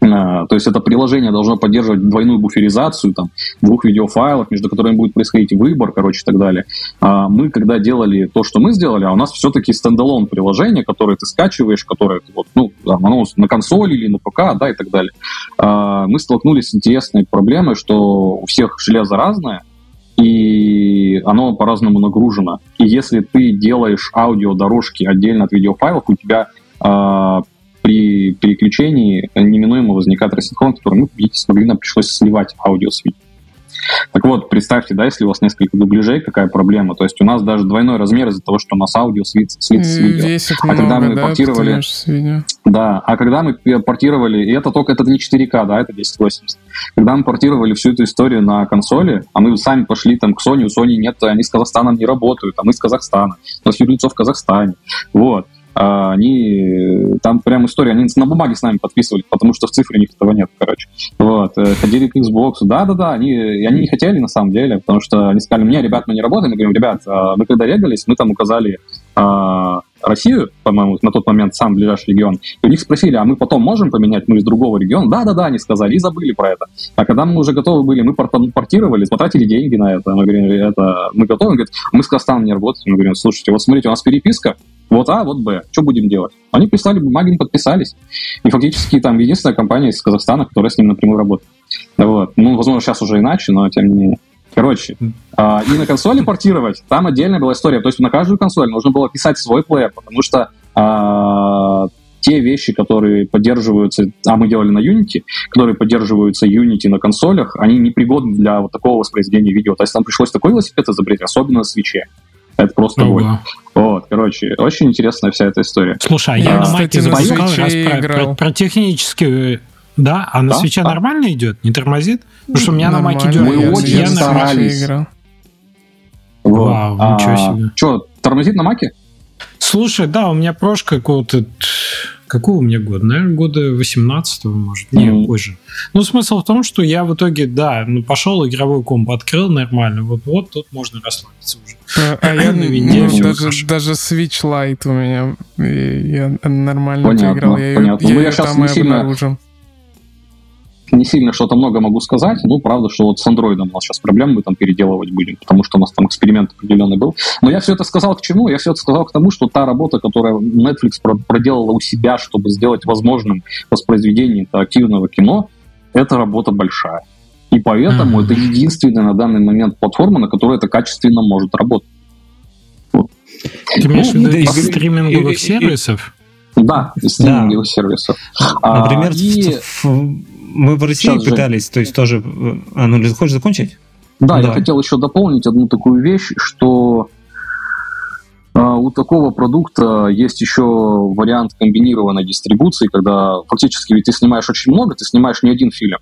то есть это приложение должно поддерживать двойную буферизацию там, двух видеофайлов, между которыми будет происходить выбор, короче, и так далее. А мы, когда делали то, что мы сделали, а у нас все-таки стендалон приложение, которое ты скачиваешь, которое вот, ну, там, оно на консоли или на ПК, да, и так далее. А, мы столкнулись с интересной проблемой, что у всех железо разное, и оно по-разному нагружено. И если ты делаешь аудиодорожки отдельно от видеофайлов, у тебя а, при переключении неминуемо возникает рассинхрон, который мы, видите, смогли, нам пришлось сливать аудио с видео. Так вот, представьте, да, если у вас несколько дубляжей, какая проблема. То есть у нас даже двойной размер из-за того, что у нас аудио слит, слит с видео. А много, когда мы да, портировали-. Да, а когда мы портировали, и это только это не 4К, да, это 1080. Когда мы портировали всю эту историю на консоли, а мы сами пошли там к Sony, у Sony нет, они с Казахстаном не работают, а мы из Казахстана. У нас юрлицо в Казахстане. Вот. А Они, там прям история, они на бумаге с нами подписывали, потому что в цифре у них этого нет, короче. Вот, э, ходили к Xbox, да-да-да, они, и они не хотели на самом деле, потому что они сказали, мне, ребят, мы не работаем, мы говорим, ребят, а мы когда регались, мы там указали а, Россию, по-моему, на тот момент сам ближайший регион, и у них спросили, а мы потом можем поменять, мы из другого региона? Да-да-да, они сказали, и забыли про это. А когда мы уже готовы были, мы пор- портировали, потратили деньги на это, мы говорим, это, мы готовы, Он говорит, мы с Казахстаном не работаем, мы говорим, слушайте, вот смотрите, у нас переписка, вот А, вот Б, что будем делать? Они прислали бумаги, подписались. И фактически там единственная компания из Казахстана, которая с ним напрямую работает. Вот. Ну, возможно, сейчас уже иначе, но тем не менее. Короче, а, и на консоли портировать, там отдельная была история. То есть на каждую консоль нужно было писать свой плеер, потому что а, те вещи, которые поддерживаются, а мы делали на Unity, которые поддерживаются Unity на консолях, они непригодны для вот такого воспроизведения видео. То есть нам пришлось такой велосипед изобретать, особенно на свече. Это просто боль. Ого. Вот, короче, очень интересная вся эта история. Слушай, а Я, я на майке на запускал раз про, про- про технические... Да, а на Да, свече да. нормально идет? Не тормозит? Потому что у меня на майке Нормально, дергается. Мы очень я на на- старались. играл. Вау, ничего себе. Что, тормозит на маке? Слушай, да, у меня прошка какого-то... Какого у меня года? Наверное, года 18-го, может. Не, Мгм. позже. Ну, смысл в том, что я в итоге, да, ну, пошел игровой комп, открыл нормально. Вот, вот тут можно расслабиться уже. А а я На винде ну, всё даже, хорошо. даже Switch Lite у меня я нормально Понятно, поиграл. Я, понятно. я Ну, я щас там и сильно- обнаружил. Не сильно что-то много могу сказать. Ну, правда, что вот с андроидом у нас сейчас проблемы, мы там переделывать будем, потому что у нас там эксперимент определенный был. Но я все это сказал к чему? Я все это сказал к тому, что та работа, которую Netflix про- проделала у себя, чтобы сделать возможным воспроизведение интерактивного кино, это работа большая. И поэтому Мгм. это единственная на данный момент платформа, на которой это качественно может работать. Ты имеешь в Ну, виду да, из и- стриминговых и- и- сервисов? Да, из стриминговых сервисов. А, Например, и- в- в- мы в России Сейчас, Жень. пытались, то есть тоже... А, ну, хочешь закончить? Да, я Да. хотел еще дополнить одну такую вещь, что а, у такого продукта есть еще вариант комбинированной дистрибуции, когда фактически ведь ты снимаешь очень много, ты снимаешь не один фильм.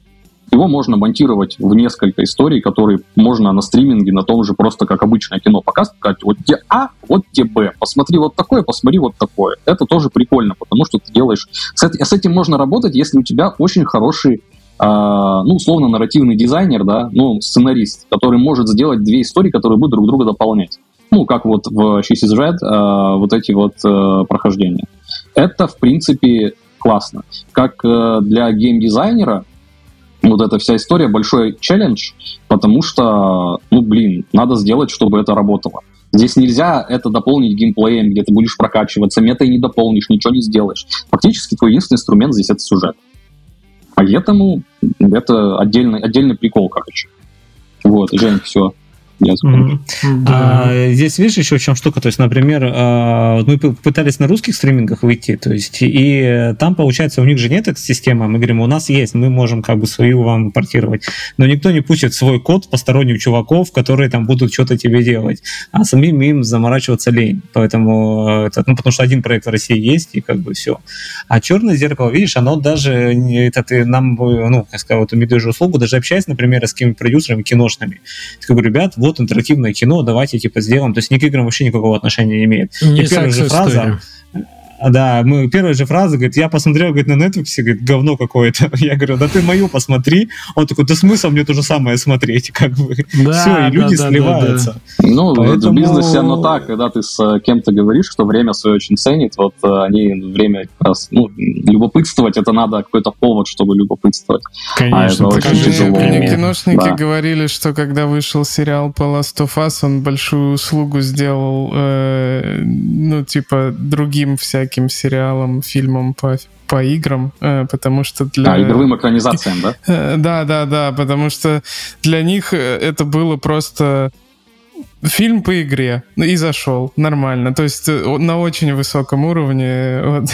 Его можно монтировать в несколько историй, которые можно на стриминге, на том же просто как обычное кино показывать, сказать, вот тебе А, вот тебе Б, посмотри вот такое, посмотри вот такое. Это тоже прикольно, потому что ты делаешь... С, эт- с этим можно работать, если у тебя очень хороший а, ну, условно, нарративный дизайнер, да, ну, сценарист, который может сделать две истории, которые будут друг друга дополнять. Ну, как вот в She's is Red, а, вот эти вот э, прохождения. Это, в принципе, классно. Как э, для геймдизайнера, вот эта вся история большой челлендж, потому что, ну, блин, надо сделать, чтобы это работало. Здесь нельзя это дополнить геймплеем, где ты будешь прокачиваться, метой не дополнишь, ничего не сделаешь. Фактически твой единственный инструмент здесь это сюжет. Поэтому это отдельный, отдельный прикол, короче. Вот, Жень, все. Mm-hmm. Да. А, здесь видишь еще в чем штука, то есть, например, а, мы пытались на русских стримингах выйти, то есть, и там, получается, у них же нет этой системы, мы говорим, у нас есть, мы можем как бы свою вам портировать, но никто не пустит свой код посторонних чуваков, которые там будут что-то тебе делать, а самим им заморачиваться лень, поэтому, это, ну, потому что один проект в России есть, и как бы все. А черное зеркало, видишь, оно даже, это ты нам, ну, как сказать, эту медвежью услугу, даже общаясь, например, с какими-то продюсерами киношными, я говорю, ребят, вот интерактивное кино, давайте типа сделаем. То есть ни к играм вообще никакого отношения не имеет. Не и первая же фраза, да, мы первая же фраза, говорит, я посмотрел, говорит, на Netflix, говорит, говно какое-то. [LAUGHS] Я говорю, да ты мою посмотри. Он такой, да смысл мне то же самое смотреть, [LAUGHS] как бы. Да, Все, и люди да, сливаются. Да, да. Ну, Поэтому... в бизнесе оно так, когда ты с э, кем-то говоришь, что время свое очень ценит, вот э, они время как раз, ну, любопытствовать, это надо какой-то повод, чтобы любопытствовать. Конечно, а это очень тяжело. Киношники да. говорили, что когда вышел сериал по Last of Us, он большую услугу сделал, э, ну, типа, другим всяким всяким сериалам, фильмам по, по играм, э, потому что для... А, игровым экранизациям, да? Э, да, да, да, потому что для них э, это было просто фильм по игре ну, и зашел нормально. То есть э, на очень высоком уровне. [LAUGHS] Вот,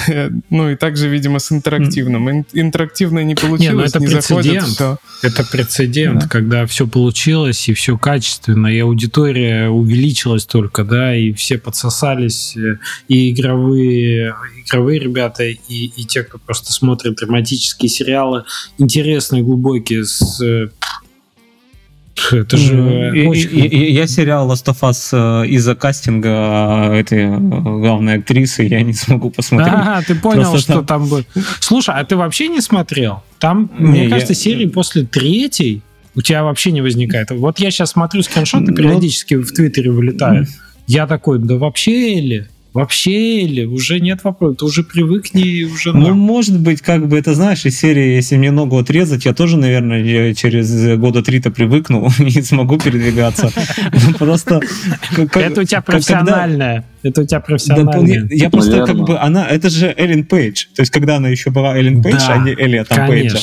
ну и также, видимо, с интерактивным. Ин- интерактивное не получилось, не, ну это не прецедент. заходит. То... Это прецедент, да. когда все получилось и все качественно, и аудитория увеличилась только, да, и все подсосались, э, и игровые, игровые ребята, и, и те, кто просто смотрит драматические сериалы, интересные, глубокие, с э, это же и, очень... и, и, я сериал Last of Us э, из-за кастинга э, этой э, главной актрисы я не смогу посмотреть. А, ты понял, Просто что там... там будет. Слушай, а ты вообще не смотрел? Там, не, мне кажется, я... серии после третьей у тебя вообще не возникает. Вот я сейчас смотрю скриншоты, ну, периодически в Твиттере вылетают. Я такой, да вообще или? Вообще или уже нет вопроса, ты уже привыкни уже. Ну, может быть, как бы это знаешь, из серии, если мне ногу отрезать, я тоже, наверное, через года три-то привыкну [LAUGHS] и смогу передвигаться. [LAUGHS] Просто это у тебя профессиональное. Это у тебя профессиональное. Я просто как бы она, это же Эллен Пейдж, то есть когда она еще была Эллен Пейдж, а не Элли там Пейджа.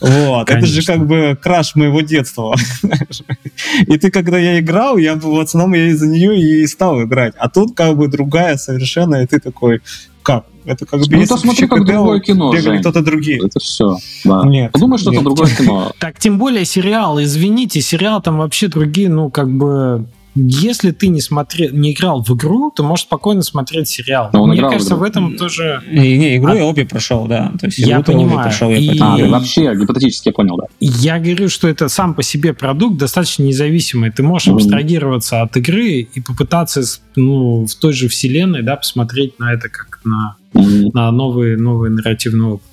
Вот, это же как бы краш моего детства. [LAUGHS] И ты когда я играл, я в основном я из-за нее и стал играть, а тут как бы другая совершенно, и ты такой, как? Это как бы... Ну, это смотри, как другое кино, Бегали кто-то другие. Это все, да. Нет. Подумай, что нет. это другое [LAUGHS] кино. Так, тем более сериал, извините, сериал там вообще другие, ну, как бы если ты не смотрел, не играл в игру, то можешь спокойно смотреть сериал. Но Мне кажется, в, в этом тоже. Не, не игру а... я обе прошел, да. То есть я понимаю. Прошел, я и... А, вообще гипотетически я понял, да. Я говорю, что это сам по себе продукт достаточно независимый. Ты можешь mm-hmm. абстрагироваться от игры и попытаться ну, в той же вселенной, да, посмотреть на это как на, mm-hmm. на новый, новый нарративный опыт.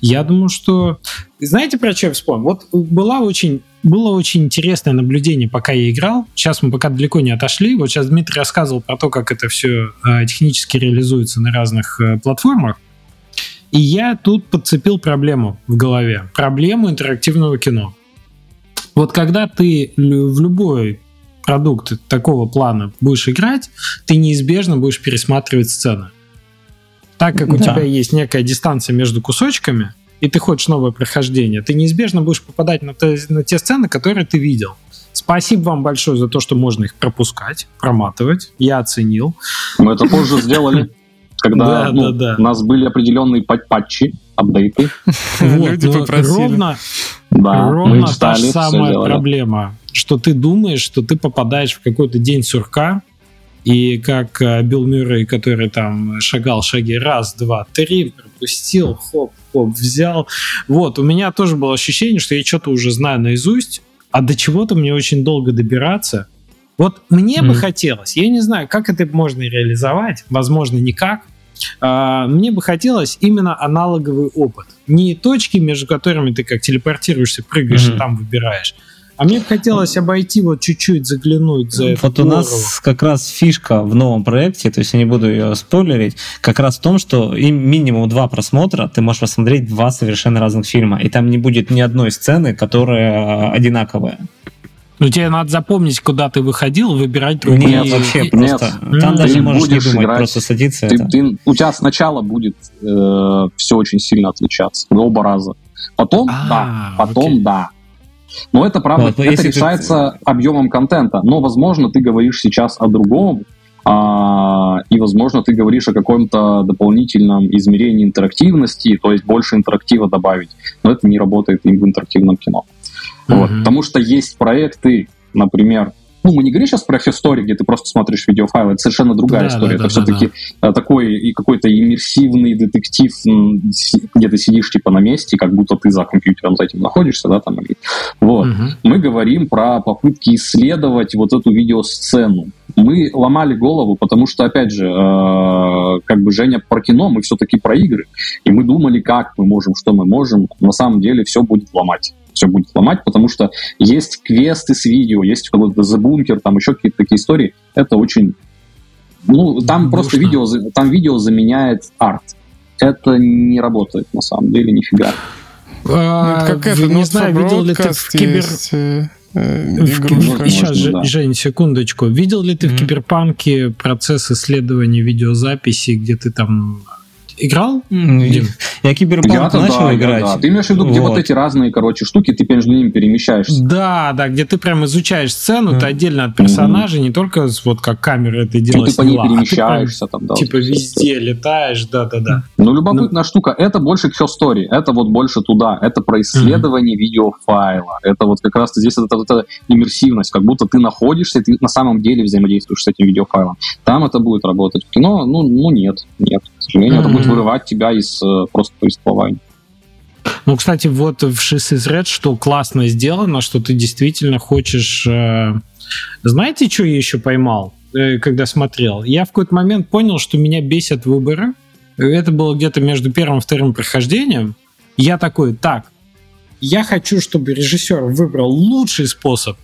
Я думаю, что... Знаете, про что я вспомнил? Вот была очень было очень интересное наблюдение, пока я играл. Сейчас мы пока далеко не отошли. Вот сейчас Дмитрий рассказывал про то, как это все э, технически реализуется на разных э, платформах. И я тут подцепил проблему в голове. Проблему интерактивного кино. Вот когда ты в любой продукт такого плана будешь играть, ты неизбежно будешь пересматривать сцены. Так как у да. тебя есть некая дистанция между кусочками, и ты хочешь новое прохождение, ты неизбежно будешь попадать на, те, на те сцены, которые ты видел. Спасибо вам большое за то, что можно их пропускать, проматывать. Я оценил. Мы это позже сделали, когда ну, у нас были определенные патчи, апдейты. [LAUGHS] Люди ну, попросили. Ровно, да, ровно та же самая проблема, что ты думаешь, что ты попадаешь в какой-то день сурка, и как э, Билл Мюррей, который там шагал шаги раз, два, три, пропустил, хоп, хоп, взял. Вот, у меня тоже было ощущение, что я что-то уже знаю наизусть, а до чего-то мне очень долго добираться. Вот мне mm бы хотелось, я не знаю, как это можно реализовать, возможно, никак. А, мне бы хотелось именно аналоговый опыт. Не точки, между которыми ты как телепортируешься, прыгаешь mm и там выбираешь, а мне бы хотелось обойти вот чуть-чуть, заглянуть за это. Вот у нас как раз фишка в новом проекте, то есть я не буду ее спойлерить, как раз в том, что им минимум два просмотра ты можешь посмотреть два совершенно разных фильма, и там не будет ни одной сцены, которая одинаковая. Ну, тебе надо запомнить, куда ты выходил, выбирать другие. Нет, вообще нет. просто. Там ты даже можешь не думать, играть. просто садиться. Ты, это. ты, у тебя сначала будет э, все очень сильно отличаться, оба раза. Потом, а, да, потом, окей. да. Но это правда, вот, это решается ты... объемом контента. Но, возможно, ты говоришь сейчас о другом, а, и, возможно, ты говоришь о каком-то дополнительном измерении интерактивности, то есть больше интерактива добавить. Но это не работает и в интерактивном кино. Mm-hmm. Вот, потому что есть проекты, например, ну, мы не говорим сейчас про History, где ты просто смотришь видеофайлы, это совершенно другая да, история. Да, это да, все-таки да. Э, такой и какой-то иммерсивный детектив, где ты сидишь типа на месте, как будто ты за компьютером за этим находишься, да, там. Вот. Угу. Мы говорим про попытки исследовать вот эту видеосцену. Мы ломали голову, потому что, опять же, э, как бы Женя про кино, мы все-таки про игры. И мы думали, как мы можем, что мы можем. На самом деле все будет ломать все будет ломать, потому что есть квесты с видео, есть какой-то The Bunker, там еще какие-то такие истории. Это очень... Ну, там Душно. просто видео, там видео заменяет арт. Это не работает на самом деле нифига. А, ну, как это, не знаю, видел ли ты в кибер... Есть, э, э Сейчас, можно, да. Жень, секундочку. Видел ли ты mm-hmm. в Киберпанке процесс исследования видеозаписи, где ты там играл? Я киберпанк начал да, играть. Да, Ты имеешь в виду, где вот. вот эти разные, короче, штуки, ты между ними перемещаешься. Да, да, где ты прям изучаешь сцену, mm. ты отдельно от персонажей, mm-hmm. не только вот как камера это делает. Ну, ты по ней перемещаешься а ты там, да. Типа везде это. летаешь, да-да-да. Ну, любопытная ну. штука, это больше к story, это вот больше туда, это про исследование mm-hmm. видеофайла, это вот как раз здесь это, это, это иммерсивность, как будто ты находишься, ты на самом деле взаимодействуешь с этим видеофайлом. Там это будет работать. В кино, ну, ну нет, нет сожалению, mm-hmm. это будет вырывать тебя из э, просто повествования. Ну, кстати, вот в Шис из Red, что классно сделано, что ты действительно хочешь... Э... Знаете, что я еще поймал, э, когда смотрел? Я в какой-то момент понял, что меня бесят выборы. Это было где-то между первым и вторым прохождением. Я такой, так, я хочу, чтобы режиссер выбрал лучший способ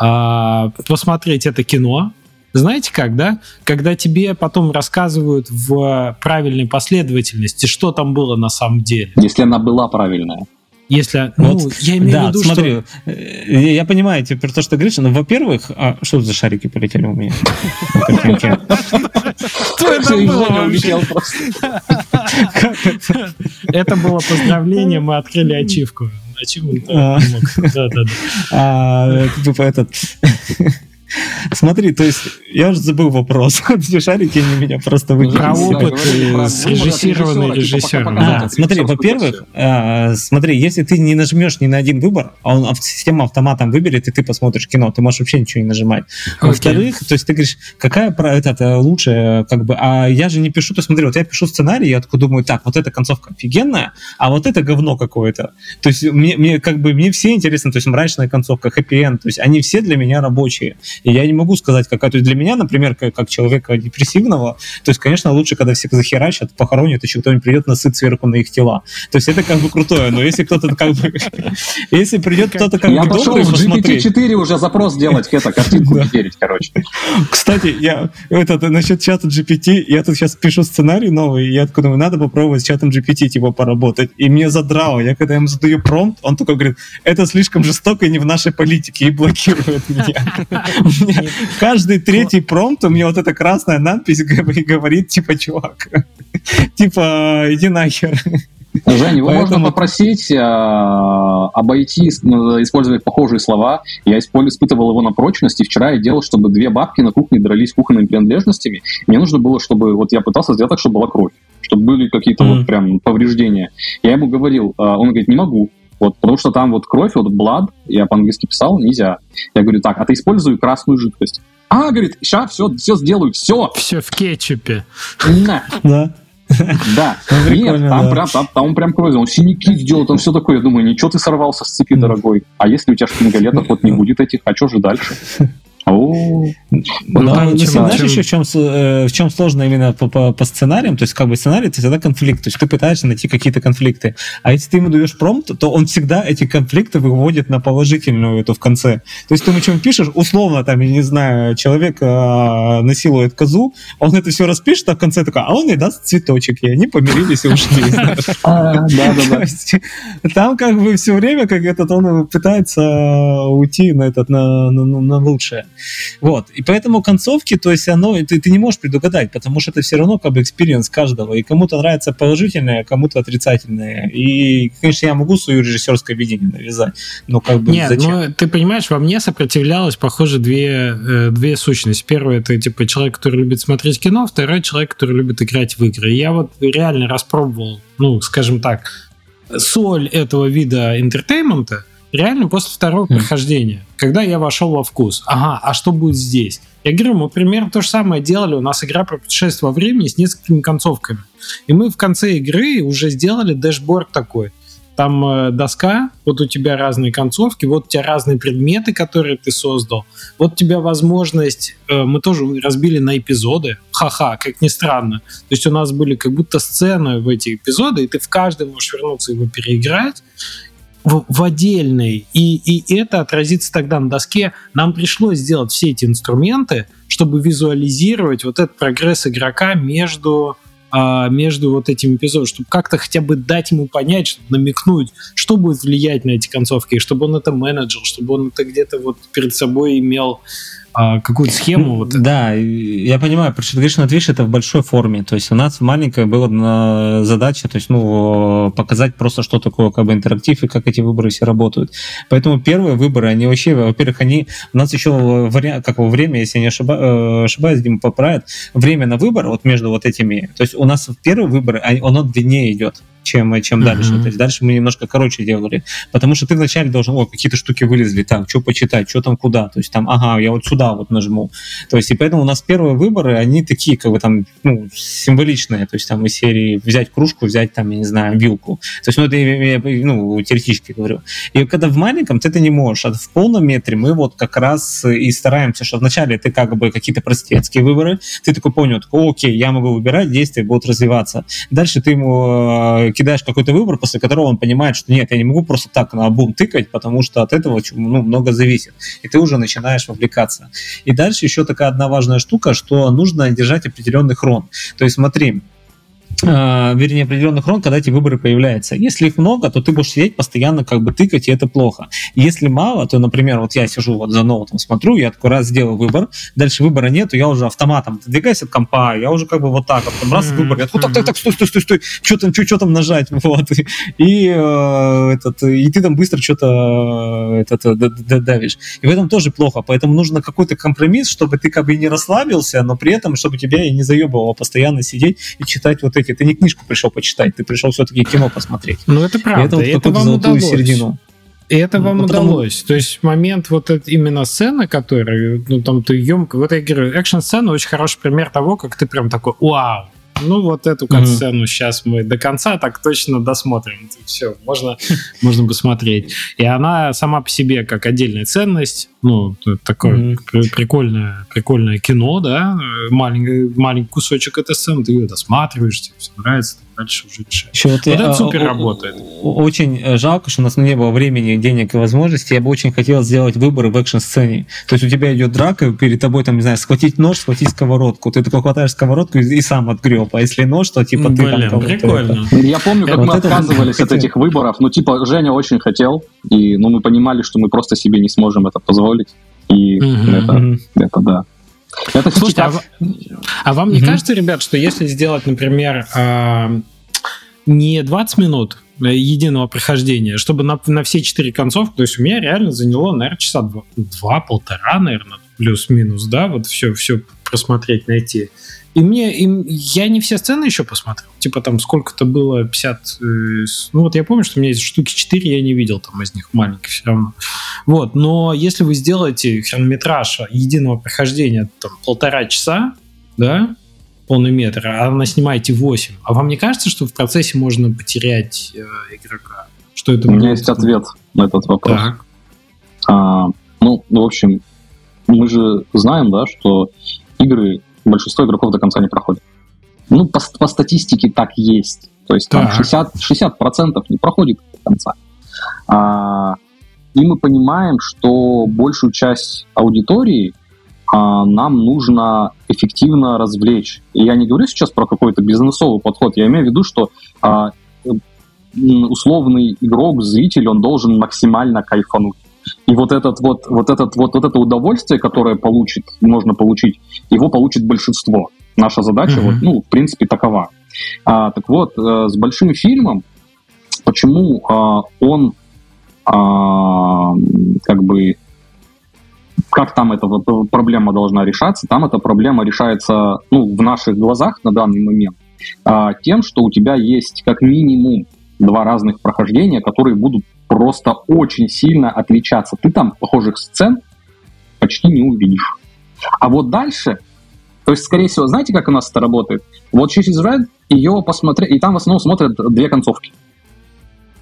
э, посмотреть это кино, знаете как, да? Когда тебе потом рассказывают в правильной последовательности, что там было на самом деле. Если она была правильная. Если, вот, ну, я имею да, в виду, смотри, что... Э, я понимаю тебе про то, что ты говоришь, но, во-первых, а что за шарики полетели у меня? Что это было Это было поздравление, мы открыли ачивку. Ачивку а. Да, да, да. Типа этот... Смотри, то есть я уже забыл вопрос. [LAUGHS] Эти шарики они меня просто выкинули. Про опыт срежиссированный режиссер. Да, смотри, во-первых, э, смотри, если ты не нажмешь ни на один выбор, а он система автоматом выберет, и ты посмотришь кино, ты можешь вообще ничего не нажимать. Во-вторых, то есть ты говоришь, какая про это лучше, как бы, а я же не пишу, то смотри, вот я пишу сценарий, я такой думаю, так, вот эта концовка офигенная, а вот это говно какое-то. То есть мне, мне как бы, мне все интересно, то есть мрачная концовка, хэппи-энд, то есть они все для меня рабочие. И я не могу сказать, какая. То есть для меня, например, как, как человека депрессивного, то есть, конечно, лучше, когда всех захерачат, похоронят, еще кто-нибудь придет насыт сверху на их тела. То есть это как бы крутое, но если кто-то как бы... [LAUGHS] Если придет кто-то как бы добрый посмотреть... Я GPT-4 уже запрос делать, это, картинку генерить, короче. Кстати, я этот, насчет чата GPT, я тут сейчас пишу сценарий новый, и я такой думаю, надо попробовать с чатом GPT типа поработать. И мне задрало. Я когда ему задаю промпт, он такой говорит, это слишком жестоко и не в нашей политике, и блокирует меня. [LAUGHS] Каждый третий промпт у меня вот эта красная надпись говорит, типа, чувак, [LAUGHS] типа, иди нахер. Женя, его Поэтому... можно попросить э, обойти, использовать похожие слова. Я испытывал его на прочность, и вчера я делал, чтобы две бабки на кухне дрались кухонными принадлежностями. Мне нужно было, чтобы... Вот я пытался сделать так, чтобы была кровь, чтобы были какие-то mm-hmm. вот прям повреждения. Я ему говорил, э, он говорит, не могу. Вот, потому что там вот кровь, вот blood, я по-английски писал, нельзя. Я говорю, так, а ты используй красную жидкость. А, говорит, сейчас все, все сделаю, все. Все в кетчупе. Да. Да. Да. Ну, Нет, там, Прям, там, там прям кровь, он синяки сделал, там все такое. Я думаю, ничего ты сорвался с цепи, дорогой. А если у тебя шпингалетов вот не будет этих, а что же дальше? Ну, ну знаешь еще в чем, э, в чем сложно именно по, по, по сценариям? То есть, как бы сценарий это всегда конфликт. То есть, ты пытаешься найти какие-то конфликты. А если ты ему даешь промпт, то он всегда эти конфликты выводит на положительную эту в конце. То есть, ты ему чем пишешь, условно, там, я не знаю, человек э, насилует козу, он это все распишет, а в конце такой, а он ей даст цветочек, и они помирились и ушли. [LAUGHS] А, да, да, да. Там как бы все время, как этот, он пытается уйти на этот, на лучшее. Вот. И поэтому концовки, то есть оно, ты, ты не можешь предугадать, потому что это все равно как бы experience каждого. И кому-то нравится положительное, кому-то отрицательное. И, конечно, я могу свою режиссерское видение навязать, но как бы Нет, зачем? ну ты понимаешь, во мне сопротивлялось, похоже, две, э, две сущности. Первое, это типа человек, который любит смотреть кино, второй человек, который любит играть в игры. И я вот реально распробовал, ну, скажем так, соль этого вида интертеймента реально после второго mm. прохождения, когда я вошел во вкус. Ага, а что будет здесь? Я говорю, мы примерно то же самое делали. У нас игра про путешествие во времени с несколькими концовками. И мы в конце игры уже сделали dashboard такой. Там э, доска, вот у тебя разные концовки, вот у тебя разные предметы, которые ты создал. Вот у тебя возможность, э, мы тоже разбили на эпизоды, ха-ха, как ни странно. То есть у нас были как будто сцены в эти эпизоды, и ты в каждый можешь вернуться его переиграть в, в отдельный. И, и это отразится тогда на доске. Нам пришлось сделать все эти инструменты, чтобы визуализировать вот этот прогресс игрока между а, между вот этими эпизодами, чтобы как-то хотя бы дать ему понять, чтобы намекнуть, что будет влиять на эти концовки, чтобы он это менеджер, чтобы он это где-то вот перед собой имел а, какую-то схему. Вот. Да, я понимаю, говоришь, на Twitch это в большой форме. То есть у нас маленькая была задача, то есть, ну, показать просто, что такое как бы интерактив и как эти выборы все работают. Поэтому первые выборы, они вообще, во-первых, они у нас еще вариант, как во время, если я не ошибаюсь, э, ошибаюсь, Дима поправит, время на выбор вот между вот этими, то есть у нас первые выборы, оно длиннее идет чем, чем uh-huh. дальше. То есть дальше мы немножко короче делали. Потому что ты вначале должен, о, какие-то штуки вылезли, так, что почитать, что там куда. То есть там, ага, я вот сюда вот нажму. То есть и поэтому у нас первые выборы, они такие, как бы там, ну, символичные. То есть там из серии взять кружку, взять там, я не знаю, вилку. То есть, ну, это я, ну, теоретически говорю. И когда в маленьком ты это не можешь, а в полном метре мы вот как раз и стараемся, что вначале ты как бы какие-то простецкие выборы, ты такой понял, такой, окей, я могу выбирать, действия будут развиваться. Дальше ты ему э, кидаешь какой-то выбор, после которого он понимает, что нет, я не могу просто так на бум тыкать, потому что от этого ну, много зависит. И ты уже начинаешь вовлекаться. И дальше еще такая одна важная штука, что нужно держать определенный хрон. То есть смотри, вернее, определенных рон, когда эти выборы появляются. Если их много, то ты будешь сидеть постоянно как бы тыкать, и это плохо. Если мало, то, например, вот я сижу вот за ноутом, смотрю, я такой раз сделал выбор, дальше выбора нету, я уже автоматом двигаюсь от компа, я уже как бы вот так, там раз выбор, я такой, так, так, так, стой, стой, стой, стой, что там, что, что там нажать, [LAUGHS] вот, и, э, этот, и ты там быстро что-то э, этот, э, давишь. И в этом тоже плохо, поэтому нужно какой-то компромисс, чтобы ты как бы не расслабился, но при этом, чтобы тебя и не заебывало постоянно сидеть и читать вот эти все-таки ты не книжку пришел почитать, ты пришел все-таки кино посмотреть. Ну, это правда. И это, вот это вам удалось. середину. И это ну, вам ну, удалось. То есть момент вот это, именно сцена, которая, ну там ты емко, вот я говорю, экшн-сцена очень хороший пример того, как ты прям такой, вау, ну вот эту катсцену mm-hmm. сейчас мы до конца так точно досмотрим. Все, можно, [LAUGHS] можно посмотреть. И она сама по себе как отдельная ценность, ну, такое mm-hmm. прикольное, прикольное кино, да, маленький, маленький кусочек этой сцены, ты ее досматриваешь, тебе все нравится, дальше уже решаешь. Еще вот, вот это супер работает. Очень э, жалко, что у нас не было времени, денег и возможностей. Я бы очень хотел сделать выборы в экшн-сцене. То есть у тебя идет драка, перед тобой, там, не знаю, схватить нож, схватить сковородку. Ты такой хватаешь сковородку и, и сам отгреб. А если нож, то типа ты Блин, там прикольно. Это... Я помню, как вот мы отказывались от этих выборов. Ну, типа, Женя очень хотел, и ну, мы понимали, что мы просто себе не сможем это позволить. И угу. это, это да. Это Слушайте, а, а вам не кажется, ребят, что если сделать, например, э, не 20 минут единого прохождения, чтобы на, на все четыре концовки, то есть у меня реально заняло, наверное, часа два-полтора, наверное, плюс-минус, да, вот все, все просмотреть, найти. И мне, и я не все сцены еще посмотрел. Типа там сколько-то было, 50... Э, ну вот я помню, что у меня есть штуки 4, я не видел там из них маленьких все равно. Вот, но если вы сделаете хронометраж единого прохождения там полтора часа, да, полный метр, а вы снимаете 8, а вам не кажется, что в процессе можно потерять э, игрока? Что это У меня есть ответ на этот вопрос. Так. А, ну, в общем, мы же знаем, да, что игры большинство игроков до конца не проходит. Ну, по, по статистике так есть. То есть там 60, 60% не проходит до конца. А, и мы понимаем, что большую часть аудитории а, нам нужно эффективно развлечь. И я не говорю сейчас про какой-то бизнесовый подход, я имею в виду, что а, условный игрок, зритель, он должен максимально кайфануть. И вот этот вот, вот этот вот, вот это удовольствие, которое получит, можно получить, его получит большинство. Наша задача, mm-hmm. вот, ну, в принципе, такова. А, так вот, э, с большим фильмом, почему а, он а, как бы как там эта проблема должна решаться? Там эта проблема решается ну, в наших глазах на данный момент а, тем, что у тебя есть как минимум два разных прохождения, которые будут просто очень сильно отличаться. Ты там похожих сцен почти не увидишь. А вот дальше, то есть, скорее всего, знаете, как у нас это работает? Вот через Red ее посмотреть, и там в основном смотрят две концовки.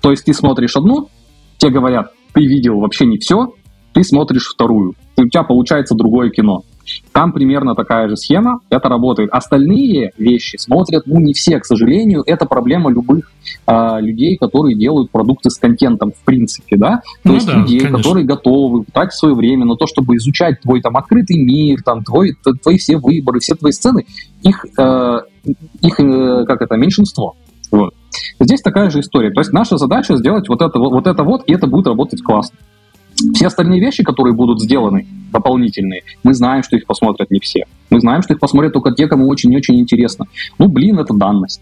То есть ты смотришь одну, тебе говорят, ты видел вообще не все, ты смотришь вторую. И у тебя получается другое кино. Там примерно такая же схема, это работает. Остальные вещи смотрят, ну, не все, к сожалению. Это проблема любых э, людей, которые делают продукты с контентом, в принципе, да. То ну, есть да, людей, конечно. которые готовы тратить свое время на то, чтобы изучать твой там открытый мир, там твой, твои все выборы, все твои сцены, их, э, их э, как это, меньшинство. Вот. Здесь такая же история. То есть наша задача сделать вот это вот это вот, и это будет работать классно. Все остальные вещи, которые будут сделаны, дополнительные, мы знаем, что их посмотрят не все. Мы знаем, что их посмотрят только те, кому очень-очень интересно. Ну, блин, это данность.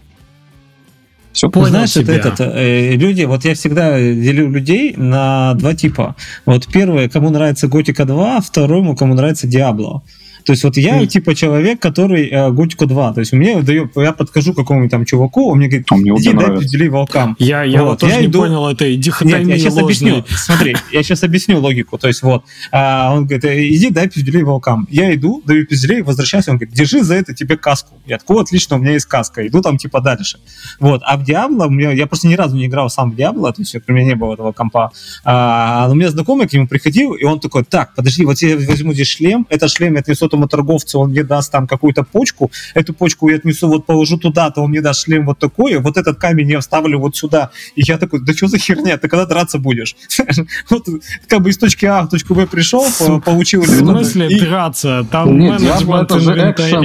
Все понял Знаешь, тебя. это этот, э, люди, вот я всегда делю людей на два типа. Вот первое, кому нравится Готика 2, второму, кому нравится Диабло. То есть вот я, mm. типа, человек, который э, Готику 2. То есть мне даю, я подхожу какому-нибудь там чуваку, он мне говорит, а мне иди дай пиздюлей волкам. Я, я вот, вот тоже я не иду... понял этой дихотомии Нет, я сейчас ложной. объясню. Смотри, я сейчас объясню логику. То есть вот, а, он говорит, «Э, иди дай пиздюлей волкам. Я иду, даю пиздюлей, возвращаюсь, он говорит, держи за это тебе каску. Я такой, отлично, у меня есть каска. Иду там типа дальше. Вот, а в Диабло, я просто ни разу не играл сам в Диабло, то есть у меня не было этого компа. А, у меня знакомый к нему приходил, и он такой, так, подожди, вот я возьму здесь шлем, это шлем я отнесу этому торговцу, он мне даст там какую-то почку, эту почку я отнесу, вот положу туда, то он мне даст шлем вот такой, вот этот камень я вставлю вот сюда. И я такой, да что за херня, ты когда драться будешь? [LAUGHS] Вот как бы из точки А в точку Б пришел, получил... В смысле драться? Там Нет, это же экшен,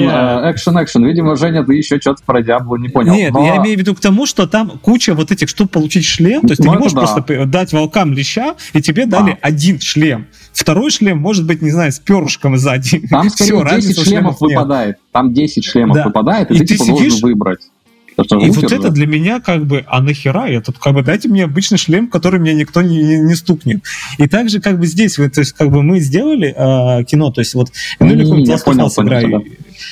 экшен, экшен. Видимо, Женя, ты еще что-то про Диабло не понял. Нет, я имею в виду к тому, что там куча вот этих, чтобы получить шлем, то есть ты не можешь просто дать волкам леща, и тебе дали один шлем. Второй шлем может быть, не знаю, с перышком сзади. Там [LAUGHS] скорее 10 шлемов, шлемов выпадает. Там 10 шлемов да. выпадает, и, и ты, ты типа сидишь... должен выбрать. И вот это для меня как бы, а нахера? Я тут как бы дайте мне обычный шлем, который мне никто не, не, не стукнет. И также как бы здесь, то есть как бы мы сделали э, кино, то есть вот ну, или Last of Us играю.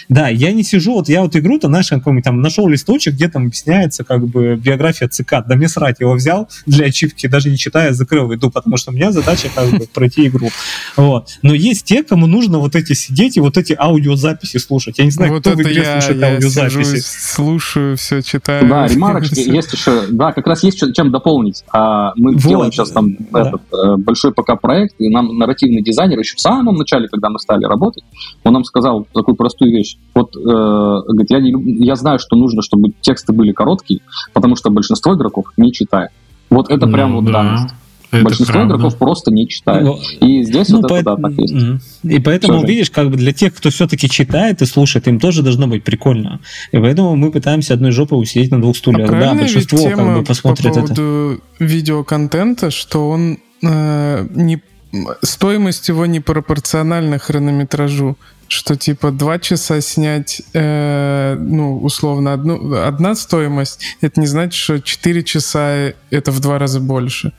Да, я не сижу, вот я вот игру, то знаешь, какой там нашел листочек, где там объясняется как бы биография ЦК. Да мне срать, его взял для ачивки, даже не читая, закрыл, иду, потому что у меня задача как бы пройти игру. Вот. Но есть те, кому нужно вот эти сидеть и вот эти аудиозаписи слушать. Я не знаю, вот кто в игре я, слушает я аудиозаписи. слушаю, все читаю. Да, [LAUGHS] ремарочки есть еще, да, как раз есть чем дополнить. А мы вот. делаем сейчас там да. этот э, большой пока проект, и нам нарративный дизайнер еще в самом начале, когда мы стали работать, он нам сказал такую простую вещь. Вот, э, говорит, я, не, я знаю, что нужно, чтобы тексты были короткие, потому что большинство игроков не читает. Вот это ну, прям вот да. данность. Это Большинство правда. игроков просто не читает. Ну, и здесь ну, вот это, да, так есть. И поэтому, Все видишь, как бы для тех, кто все-таки читает и слушает, им тоже должно быть прикольно. И поэтому мы пытаемся одной жопой усидеть на двух стульях. А да, большинство как бы посмотрит по поводу это. видеоконтента, что он э, не стоимость его не пропорциональна хронометражу что типа два часа снять, э, ну, условно, одну, одна стоимость, это не значит, что четыре часа это в два раза больше.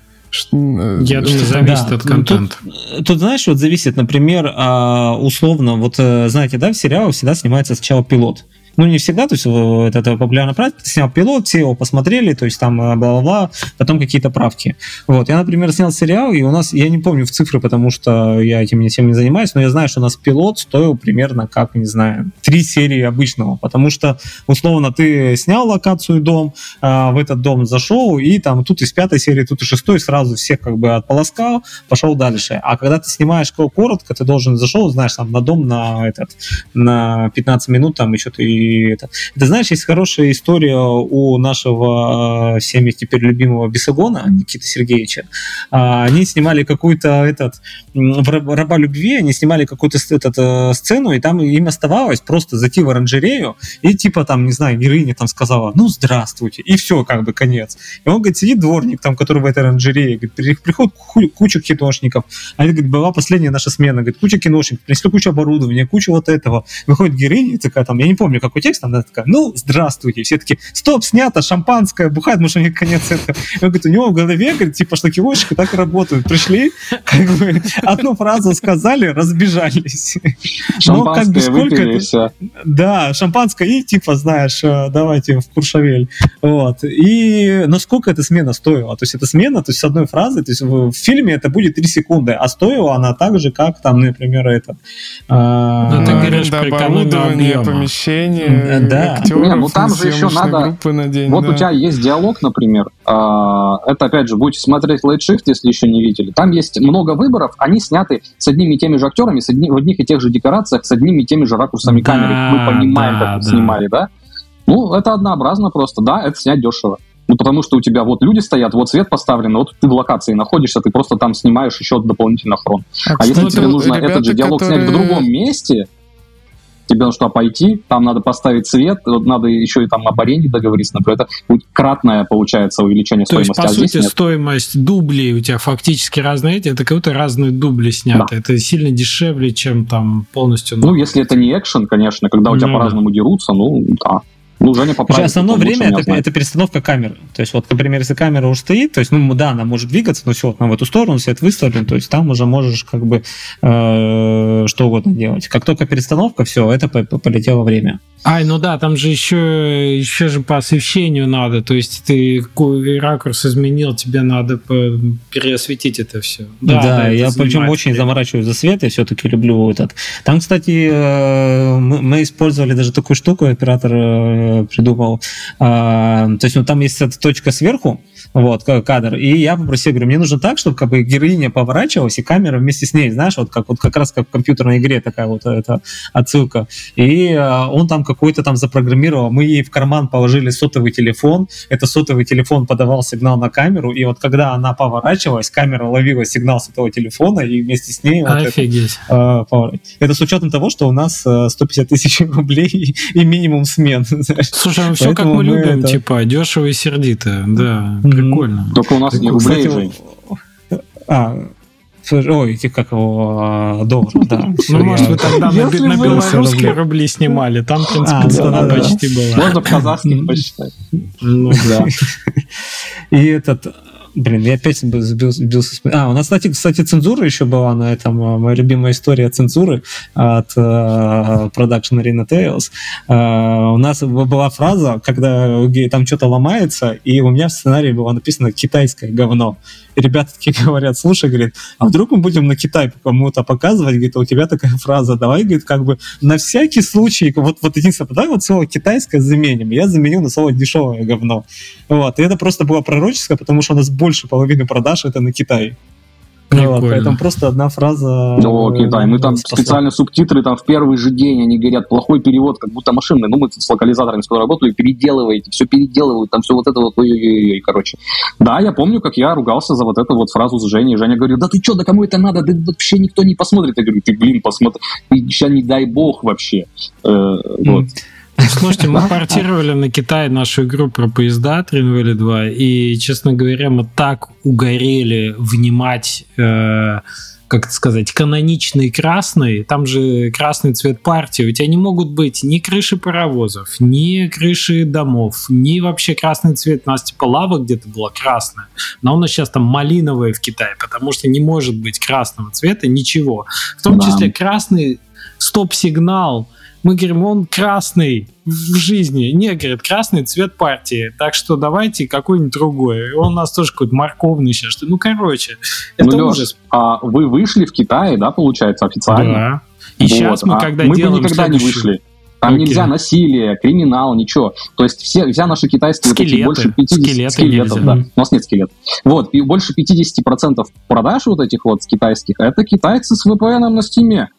Э, Я думаю, зависит да. от ну, контента. Тут, тут, знаешь, вот зависит, например, а, условно, вот э, знаете, да, в сериалах всегда снимается сначала пилот ну, не всегда, то есть это, это популярная практика, снял пилот, все его посмотрели, то есть там э, бла-бла-бла, потом какие-то правки. Вот, я, например, снял сериал, и у нас, я не помню в цифры, потому что я этим всем не занимаюсь, но я знаю, что у нас пилот стоил примерно, как, не знаю, три серии обычного, потому что, условно, ты снял локацию дом, а, в этот дом зашел, и там тут из пятой серии, тут из шестой сразу всех как бы отполоскал, пошел дальше. А когда ты снимаешь коротко, ты должен зашел, знаешь, там на дом на этот, на 15 минут, там еще ты это. Ты знаешь, есть хорошая история у нашего э, всеми теперь любимого Бесогона, Никиты Сергеевича. А, они снимали какую-то этот «Раба любви», они снимали какую-то этот, э, сцену, и там им оставалось просто зайти в оранжерею, и типа там, не знаю, героиня там сказала, ну, здравствуйте, и все, как бы конец. И он, говорит, сидит дворник там, который в этой оранжерее, говорит, приходит куча киношников, а это, говорит, была последняя наша смена, говорит, куча киношников, принесли кучу оборудования, куча вот этого. Выходит героиня такая там, я не помню, какой текст, она такая, ну, здравствуйте. Все таки стоп, снято, шампанское, бухает, может, у них конец этого. Он говорит, у него в голове, говорит, типа, шлакивочки так и работают. Пришли, как бы, одну фразу сказали, разбежались. Но как бы сколько это... Да, шампанское и типа, знаешь, э, давайте в Куршавель. Вот. И но сколько эта смена стоила? То есть эта смена, то есть с одной фразы, то есть в фильме это будет 3 секунды, а стоила она так же, как там, например, это... А, ну, ты говоришь про оборудование, помещение, да. актеров, Не, ну там же еще надо... На день, вот да. у тебя есть диалог, например, а, это, опять же, будете смотреть Late Shift, если еще не видели. Там есть много выборов, они сняты с одними и теми же актерами, с одни, в одних и тех же декорациях, с одними и теми же ракурсами да, камеры. Мы понимаем, да, как да. снимали, да? Ну, это однообразно просто, да, это снять дешево. Ну, потому что у тебя вот люди стоят, вот свет поставлен, вот ты в локации находишься, ты просто там снимаешь еще дополнительно хрон. А, а если тебе нужно ребята, этот же диалог которые... снять в другом месте, тебе нужно пойти, там надо поставить свет, надо еще и там об аренде договориться, например, это кратное, получается, увеличение То стоимости. То есть, по а сути, нет. стоимость дублей у тебя фактически разные эти, это как будто разные дубли сняты. Да. Это сильно дешевле, чем там полностью... Ну, если это не экшен, конечно, когда у тебя ну, по-разному да. дерутся, ну, да. Ну, Женя поправит. Основное время это, это перестановка камеры. То есть, вот, например, если камера уже стоит, то есть, ну, да, она может двигаться, но все, вот, в эту сторону, свет выставлен, то есть там уже можешь как бы э, что угодно делать. Как только перестановка, все, это полетело время. Ай, ну да, там же еще, еще же по освещению надо, то есть ты ракурс изменил, тебе надо переосветить это все. Да, да, да я причем очень заморачиваюсь за свет, я все-таки люблю этот. Там, кстати, э, мы, мы использовали даже такую штуку, оператор э, придумал, а, то есть ну, там есть эта точка сверху, вот, кадр. И я попросил, говорю, мне нужно так, чтобы как бы героиня поворачивалась, и камера вместе с ней, знаешь, вот как, вот как раз как в компьютерной игре такая вот эта отсылка. И э, он там какой-то там запрограммировал, мы ей в карман положили сотовый телефон, это сотовый телефон подавал сигнал на камеру, и вот когда она поворачивалась, камера ловила сигнал с этого телефона, и вместе с ней... Офигеть. Вот это, э, это с учетом того, что у нас 150 э, тысяч [LAUGHS] рублей и минимум смен. [LAUGHS] Слушай, ну все как мы любим, это... типа, дешево и сердито, да. Прикольно. Только у нас не рублей, А, Ой, как его а, доллар, да. Ну, может, вы тогда на белорусские рубли снимали, там, в принципе, а, цена почти была. Можно в казахских посчитать. Ну, да. [LAUGHS] И этот, Блин, я опять сбил. А, у нас, кстати, кстати, цензура еще была на этом. А, моя любимая история цензуры от uh, Production Arena Tales. Uh, у нас была фраза, когда там что-то ломается, и у меня в сценарии было написано «китайское говно» ребята такие [LAUGHS] говорят, слушай, говорит, а вдруг мы будем на Китай кому-то показывать, говорит, а у тебя такая фраза, давай, говорит, как бы на всякий случай, вот, вот единственное, давай вот слово китайское заменим. Я заменил на слово дешевое говно. Вот, и это просто было пророческое, потому что у нас больше половины продаж это на Китай. Вот, поэтому просто одна фраза. Ну, Китай. Мы там спасла. специально субтитры там в первый же день, они говорят, плохой перевод, как будто машинный. Ну, мы с локализаторами скоро работали, переделываете, все переделывают, там все вот это вот, ой-ой-ой, короче. Да, я помню, как я ругался за вот эту вот фразу с Женей. Женя говорит, да ты что, да кому это надо, да вообще никто не посмотрит. Я говорю, ты, блин, посмотри, сейчас не дай бог вообще. Э, вот. Слушайте, мы портировали на Китай нашу игру про поезда Тринвели 2, и, честно говоря, мы так угорели внимать э, как это сказать, каноничный красный, там же красный цвет партии, у тебя не могут быть ни крыши паровозов, ни крыши домов, ни вообще красный цвет. У нас типа лава где-то была красная, но у нас сейчас там малиновая в Китае, потому что не может быть красного цвета ничего. В том да. числе красный стоп-сигнал, мы говорим, он красный в жизни. Не, говорит, красный цвет партии. Так что давайте какой-нибудь другой. Он у нас тоже какой-то морковный сейчас. Ну, короче, это ну, ужас. а вы вышли в Китае, да, получается, официально? Да. И вот. сейчас мы, а когда мы делаем... Мы никогда следующий... не вышли. Там okay. нельзя насилие, криминал, ничего. То есть все, вся наша китайская скелеты. Вот больше 50 скелеты скелетов, да. У нас нет скелетов. Вот, и больше 50% продаж вот этих вот китайских, это китайцы с VPN на стиме.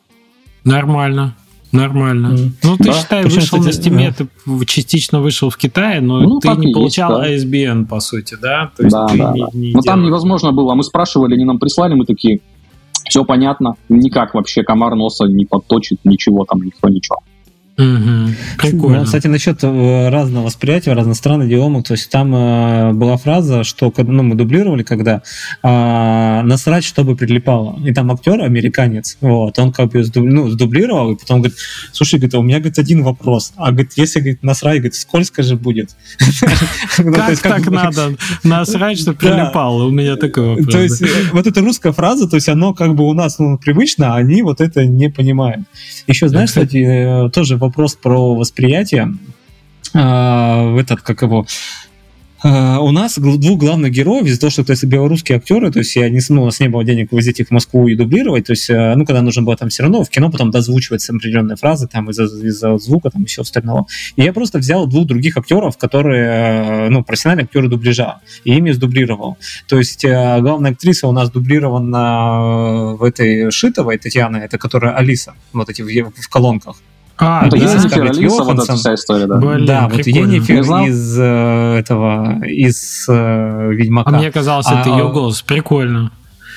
Нормально. Нормально. Mm. Ну, ты Да. считай, Причем, вышел на кстати, Стиме, ты в- частично вышел в Китае, но Ну, ты не есть, получал да. ISBN, по сути, да? То есть Да, ты да, не, да. не Но там делал. невозможно было. Мы спрашивали, они нам прислали, мы такие, все понятно, никак вообще комар носа не подточит, ничего там, никто ничего. Мгм. Прикольно. Ну, кстати, насчет э, разного восприятия, разностранных идиомов, то есть там э, была фраза, что ну, мы дублировали, когда э, насрать, чтобы прилипало. И там актер, американец, вот, он как бы ну, сдублировал, и потом говорит, слушай, говорит, а у меня, говорит, один вопрос. А, говорит, если, говорит, насрать, говорит, скользко же будет. [LAUGHS] Ну, Как так надо [LAUGHS] насрать, чтобы прилипало? У меня такой вопрос. То есть э, вот эта русская фраза, то есть оно как бы у нас ну, привычно, а они вот это не понимают. Еще, знаешь, кстати- кстати, э, тоже вопрос про восприятие. А, этот, как его... А, У нас двух главных героев, из-за того, что то есть, белорусские актеры, то есть я не, ну, у нас не было денег возить их в Москву и дублировать, то есть, э, ну, когда нужно было там все равно в кино потом дозвучивать определенные фразы там из-за, из-за звука, там еще остального. И я просто взял двух других актеров, которые, э, ну, профессиональные актеры дубляжа, и ими сдублировал. То есть э, главная актриса у нас дублирована э, в этой Шитовой, Татьяна, это которая Алиса, вот эти в, в колонках. А, Это да, Енифер Скарлетт Алиса, вот эта Йоханссон. вся история, да. Блин, да, вот прикольно. Енифер из э, этого, из э, А Ведьмака. мне казалось, это А, ее а, голос. Прикольно.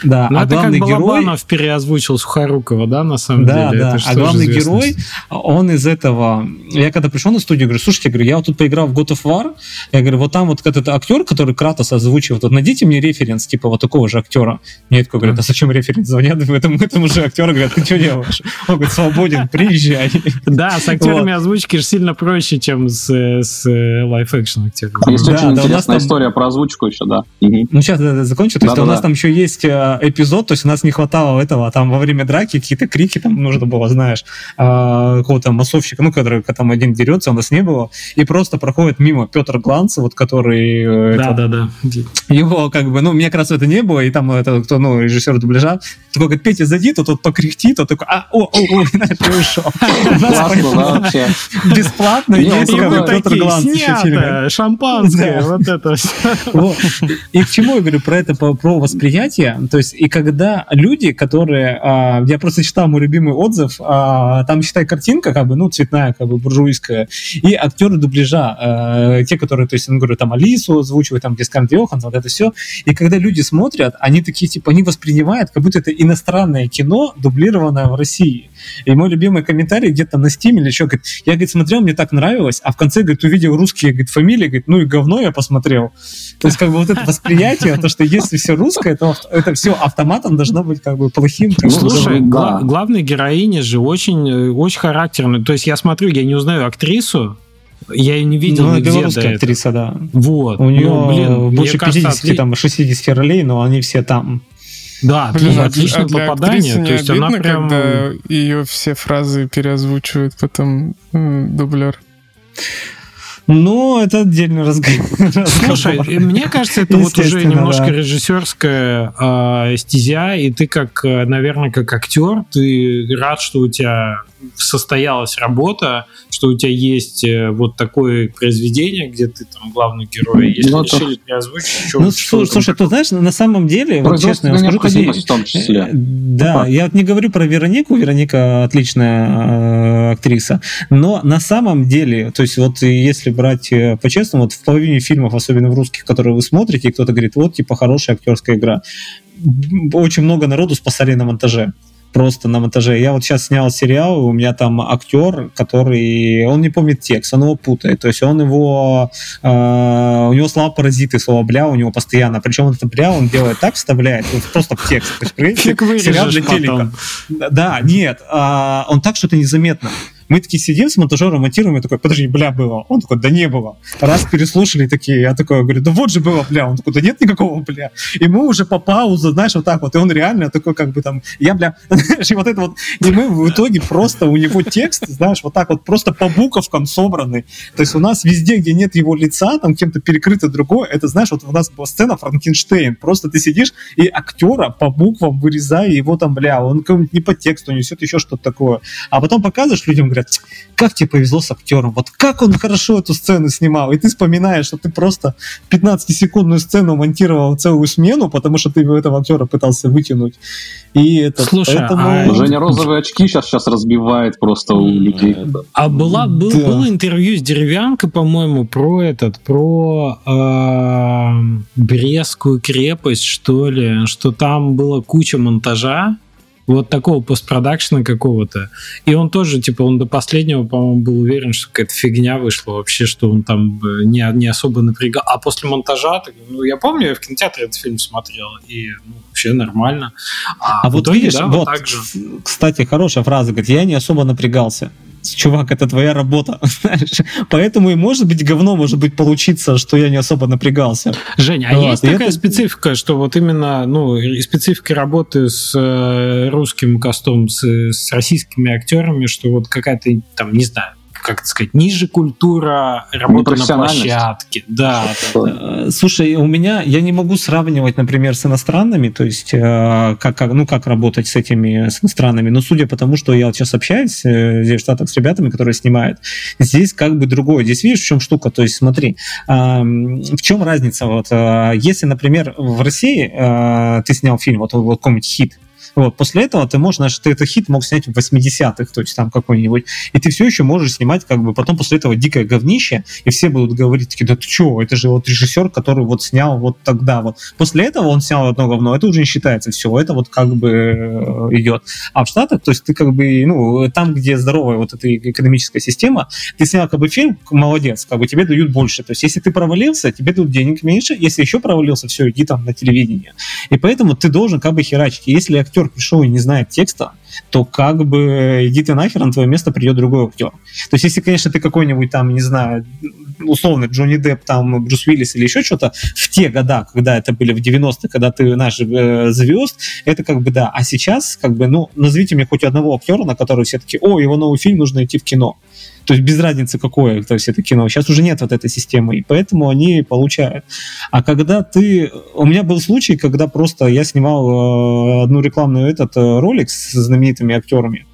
Да, Ну, а это как главный герой... Балабанов переозвучил Сухорукова, да, на самом Да, деле? да. Это ж А главный герой, он из этого... Я когда пришел на студию, говорю, слушайте, говорю, я вот тут поиграл в God of War, я говорю, вот там вот этот актер, который Кратос озвучивает, вот найдите мне референс, типа вот такого же актера. Мне такой говорят, а зачем референс? Звонят этому, этому же актеру, говорят, ты что делаешь? Он говорит, свободен, приезжай. Да, с актерами Вот. озвучки же сильно проще, чем с, с live-action актерами. Есть Да, очень да, интересная там- история про озвучку еще, да. Ну, сейчас я закончу. То есть у нас там еще есть э, эпизод, то есть у нас не хватало этого, там во время драки какие-то крики, там нужно было, знаешь, э, какого-то массовщика, ну, который там один дерется, у нас не было, и просто проходит мимо Петр Гланц, вот который... э, Да, это, да, да. Его как бы, ну, мне как раз это не было, и там это кто, ну, режиссер дубляжа, такой говорит, Петя, зайди, то тот покряхтит, то такой, а, о, о, о, [LAUGHS] знаешь, и ушел. У нас Классно, да, вообще. [LAUGHS] Бесплатно есть Петр такие, Гланц еще шампанское, вот это. Вот. И к чему я говорю про это, про восприятие? То есть, и когда люди, которые... а, я просто читал мой любимый отзыв, а, там, считай, картинка, как бы, ну, цветная, как бы, буржуйская, и актеры дубляжа, э, те, которые, то есть, я говорю, там, Алису озвучивают, там, Скарлетт Йоханссон, вот это все. И когда люди смотрят, они такие, типа, они воспринимают, как будто это иностранное кино, дублированное в России. И мой любимый комментарий где-то на Steam или еще, говорит, я, говорит, смотрел, мне так нравилось, а в конце, говорит, увидел русские, говорит, фамилии, говорит, ну и говно я посмотрел. То есть, как бы вот это восприятие, то, что если все русское, то это все автоматом должно быть как бы плохим. бы, Слушай, да. гла- главная героиня же очень, э, очень характерная. То есть я смотрю, я не узнаю актрису, я ее не видел ну, нигде до белорусская этого. актриса, да. Вот. У нее Ну, блин, больше кажется, 50, отли- там, 60 ролей, но они все там. Да, Блин, отли- а- отличное а для попадание. не То есть она обидно, прям... когда ее все фразы переозвучивает потом м, дублер. Ну, это отдельный [LAUGHS] разговор. Слушай, мне кажется, это вот уже немножко да. режиссерская э, стезя, и ты как, э, наверное, как актер, ты рад, что у тебя состоялась работа, что у тебя есть э, вот такое произведение, где ты там главный герой. Если Ну, решили переозвучить, что, Ну, что слушай, ты знаешь, на самом деле, вот честно, я вам скажу, то необходимость в том Э, числе. Да, Опа. я вот не говорю про Веронику, Вероника отличная э, актриса, но на самом деле, то есть вот если брать э, по-честному, вот в половине фильмов, особенно в русских, которые вы смотрите, и кто-то говорит, вот типа хорошая актерская игра, очень много народу спасали на монтаже просто на монтаже. Я вот сейчас снял сериал, у меня там актер, который, он не помнит текст, он его путает, то есть он его, э, у него слова паразиты, слово бля у него постоянно, причем это бля он делает так, вставляет, вот просто в текст. То есть, [LAUGHS] сериал для потом. телека. Да, нет, а, он так, что это незаметно. Мы такие сидим с монтажером, монтируем, я такой, подожди, бля, было. Он такой, да не было. Раз переслушали такие, я такой говорю, да вот же было, бля. Он такой, да нет никакого, бля. И мы уже по паузу, знаешь, вот так вот. И он реально такой, как бы там, я, бля, [LAUGHS] знаешь, и вот это вот. И мы в итоге просто, у него текст, знаешь, вот так вот просто по буковкам собраны. То есть у нас везде, где нет его лица, там кем-то перекрыто другое, это, знаешь, вот у нас была сцена Франкенштейн. Просто ты сидишь и актера по буквам вырезая его там, бля, он не по тексту несет еще что-то такое. А потом показываешь людям, говорят, как тебе повезло с актером, вот как он хорошо эту сцену снимал, и ты вспоминаешь, что ты просто 15-секундную сцену монтировал целую смену, потому что ты этого актера пытался вытянуть. И это, Слушай, поэтому... а... Женя розовые очки сейчас, сейчас разбивает просто у людей. А была, был, да. было интервью с Деревянкой, по-моему, про этот, про э, Брестскую крепость, что ли, что там была куча монтажа, вот такого постпродакшена какого-то. И он тоже, типа, он до последнего, по-моему, был уверен, что какая-то фигня вышла вообще, что он там э, не, не особо напрягал. А после монтажа, так, ну, я помню, я в кинотеатре этот фильм смотрел, и ну, вообще нормально. А, а вот итоге, видишь, да, вот, вот же... кстати, хорошая фраза, говорит, я не особо напрягался чувак, это твоя работа. [LAUGHS] Поэтому и может быть говно, может быть получиться, что я не особо напрягался. Женя, а вот. есть и такая это... специфика, что вот именно, ну, специфика работы с э, русским костом, с, с российскими актерами, что вот какая-то, там, не знаю, как это сказать, ниже культура работы на площадке. Да, да, Слушай, у меня, я не могу сравнивать, например, с иностранными, то есть э, как, как, ну, как работать с этими с иностранными, но судя по тому, что я вот сейчас общаюсь э, здесь в Штатах с ребятами, которые снимают, здесь как бы другое. Здесь видишь, в чем штука? То есть смотри, в чем разница? Вот, э, если, например, в России ты снял фильм, вот, вот какой-нибудь хит, вот. После этого ты можешь, знаешь, ты этот хит мог снять в 80-х, то есть там какой-нибудь, и ты все еще можешь снимать как бы потом после этого дикое говнище, и все будут говорить такие, да ты что, это же вот режиссер, который вот снял вот тогда вот. После этого он снял одно говно, это уже не считается, все, это вот как бы э, идет. А в Штатах, то есть ты как бы, ну, там, где здоровая вот эта экономическая система, ты снял как бы фильм, молодец, как бы тебе дают больше. То есть если ты провалился, тебе дают денег меньше, если еще провалился, все, иди там на телевидение. И поэтому ты должен как бы херачить. Если актер актер пришел и не знает текста, то как бы иди ты нахер, на твое место придет другой актер. То есть, если, конечно, ты какой-нибудь там, не знаю, условно, Джонни Депп, там, Брюс Уиллис или еще что-то, в те года, когда это были в 90-е, когда ты наш э, звезд, это как бы да. А сейчас, как бы, ну, назовите мне хоть одного актера, на который все таки о, его новый фильм, нужно идти в кино. То есть без разницы какое, то есть это кино. Сейчас уже нет вот этой системы, и поэтому они получают. А когда ты... У меня был случай, когда просто я снимал э, одну рекламную этот э, ролик с знаменитыми актерами,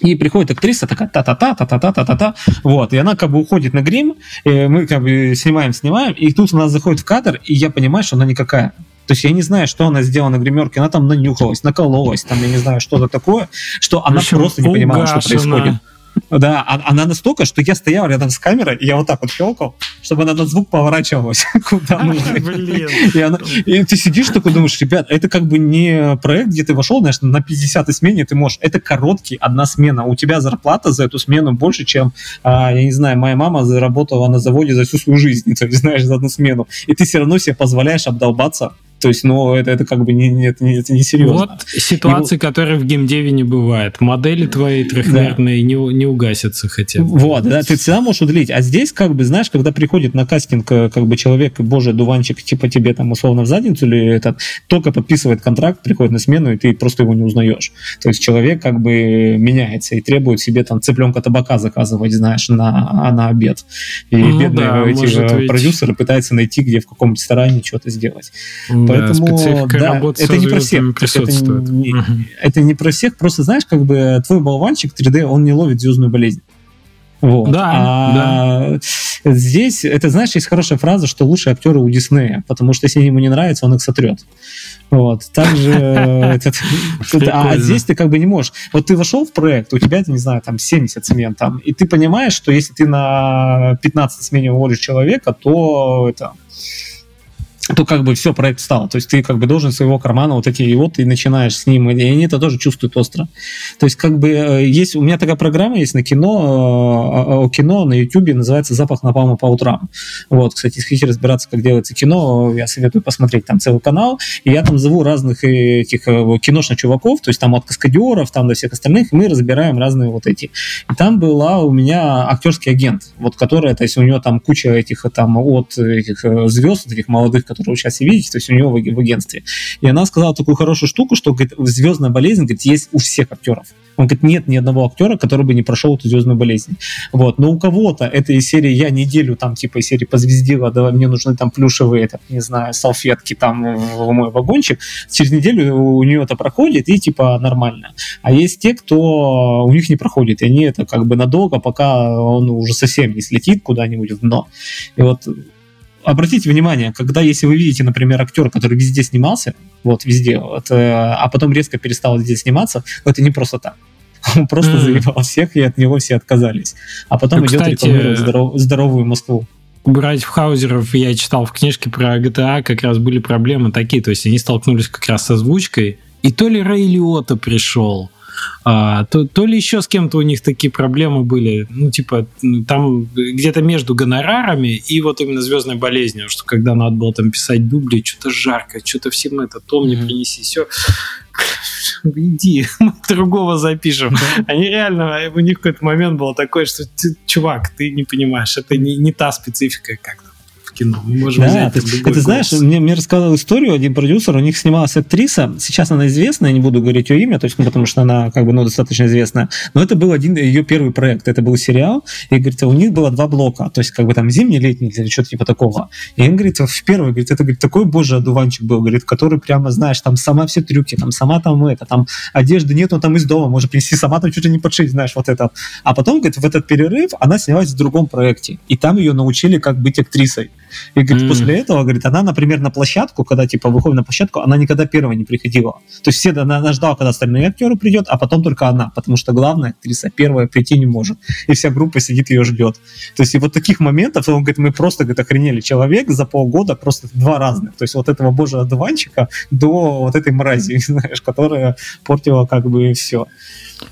и приходит актриса такая та-та-та, та-та-та-та-та-та, вот, и она как бы уходит на грим, и мы как бы снимаем, снимаем, и тут у нас заходит в кадр, и я понимаю, что она никакая. То есть я не знаю, что она сделала на гримерке, она там нанюхалась, накололась, там я не знаю, что-то такое, что она просто не понимала, что происходит. Да, а, она настолько, что я стоял рядом с камерой, и я вот так вот щелкал, чтобы она на звук поворачивалась [LAUGHS] куда нужно. И, она, и ты сидишь такой, думаешь, ребят, это как бы не проект, где ты вошел, знаешь, на 50-й смене ты можешь. Это короткий, одна смена. У тебя зарплата за эту смену больше, чем, а, я не знаю, моя мама заработала на заводе за всю свою жизнь, [LAUGHS] то есть, знаешь, за одну смену. И ты все равно себе позволяешь обдолбаться то есть, ну, это, это как бы не, это не, это не серьезно. Вот ситуации, и, которые в геймдеве не бывает. Модели твои трехмерные да. не, не угасятся хотя бы. Вот, да, ты всегда можешь удлить. А здесь, как бы, знаешь, когда приходит на кастинг э, как бы человек, боже, дуванчик, типа тебе там условно в задницу, или этот, только подписывает контракт, приходит на смену, и ты просто его не узнаешь. То есть человек как бы меняется и требует себе там цыпленка табака заказывать, знаешь, на, на обед. И ну, бедные да, эти может, продюсеры пытаются найти, где в каком ресторане что-то сделать. Поэтому, да, это не про всех. Это не, угу. это не про всех, просто знаешь, как бы твой болванчик 3D, он не ловит звездную болезнь. Вот. Да, а да. Здесь, это знаешь, есть хорошая фраза, что лучшие актеры у Диснея, потому что если ему не нравится, он их сотрет. Вот. Также этот, [LAUGHS] а здесь ты как бы не можешь. Вот ты вошел в проект, у тебя, не знаю, там 70 смен там, и ты понимаешь, что если ты на 15 смене уволишь человека, то это то как бы все, проект стал. То есть ты как бы должен своего кармана вот эти, и вот ты начинаешь с ним, и они это тоже чувствуют остро. То есть как бы э, есть, у меня такая программа есть на кино, э, кино на YouTube называется «Запах напалма по утрам». Вот, кстати, если хотите разбираться, как делается кино, я советую посмотреть там целый канал, и я там зову разных этих э, киношных чуваков, то есть там от каскадеров, там до всех остальных, мы разбираем разные вот эти. И там была у меня актерский агент, вот которая, то есть у него там куча этих там от этих звезд, этих молодых, которые которую вы сейчас и видите, то есть у него в, в агентстве. И она сказала такую хорошую штуку, что говорит, звездная болезнь говорит, есть у всех актеров. Он говорит, нет ни одного актера, который бы не прошел эту звездную болезнь. Вот. Но у кого-то это из серии «Я неделю там типа из серии позвездила, давай мне нужны там плюшевые, это, не знаю, салфетки там в мой вагончик». Через неделю у нее это проходит и типа нормально. А есть те, кто у них не проходит, и они это как бы надолго, пока он уже совсем не слетит куда-нибудь в дно. И вот обратите внимание, когда если вы видите, например, актера, который везде снимался, вот везде, вот, э, а потом резко перестал везде сниматься, это не просто так. [LAUGHS] Он просто mm. заебал всех, и от него все отказались. А потом ну, идет кстати, здоров, здоровую Москву. У братьев Хаузеров я читал в книжке про GTA, как раз были проблемы такие, то есть они столкнулись как раз с озвучкой, и то ли Рэй Лиота пришел, а, то, то ли еще с кем-то у них такие проблемы были, ну, типа, там где-то между гонорарами и вот именно звездной болезнью, что когда надо было там писать дубли, что-то жарко, что-то всем это, то мне принеси, все. [LAUGHS] Иди, [LAUGHS] мы другого запишем. Они реально, у них какой-то момент был такой, что, чувак, ты не понимаешь, это не, не та специфика, как кино. Мы можем да, взять ты, это знаешь, мне, мне рассказал историю один продюсер, у них снималась актриса, сейчас она известна, я не буду говорить ее имя, то есть, ну, потому что она как бы ну, достаточно известная, но это был один ее первый проект, это был сериал, и, говорит, у них было два блока, то есть, как бы там зимний, летний или что-то типа такого. И он говорит, в первый, говорит, это говорит, такой боже одуванчик был, говорит, который прямо, знаешь, там сама все трюки, там сама там это, там одежды нет, он там из дома может принести, сама там чуть ли не подшить, знаешь, вот это. А потом, говорит, в этот перерыв она снялась в другом проекте, и там ее научили, как быть актрисой. И говорит, mm. после этого, говорит, она, например, на площадку, когда типа выходит на площадку, она никогда первой не приходила. То есть все, она, она ждала, когда остальные актеры придет, а потом только она, потому что главная актриса первая прийти не может. И вся группа сидит ее ждет. То есть и вот таких моментов, он говорит, мы просто, говорит, охренели. Человек за полгода просто два разных. То есть вот этого божьего одуванчика до вот этой мрази, [LAUGHS] знаешь, которая портила как бы все.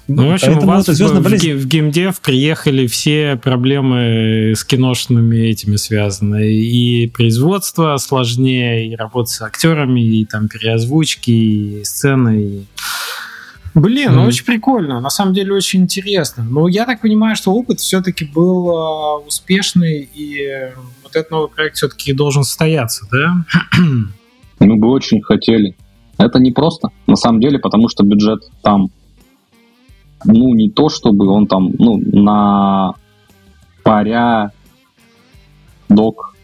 Ну, в общем, у вас в, в, в геймдев приехали все проблемы с киношными этими связаны. И производство сложнее, и работа с актерами, и там переозвучки, и сцены, и... Блин, mm-hmm. ну очень прикольно, на самом деле очень интересно. Но я так понимаю, что опыт все-таки был э, успешный, и вот этот новый проект все-таки должен состояться, да? Мы бы очень хотели. Это не просто, на самом деле, потому что бюджет там ну, не то чтобы он там, ну, на паря док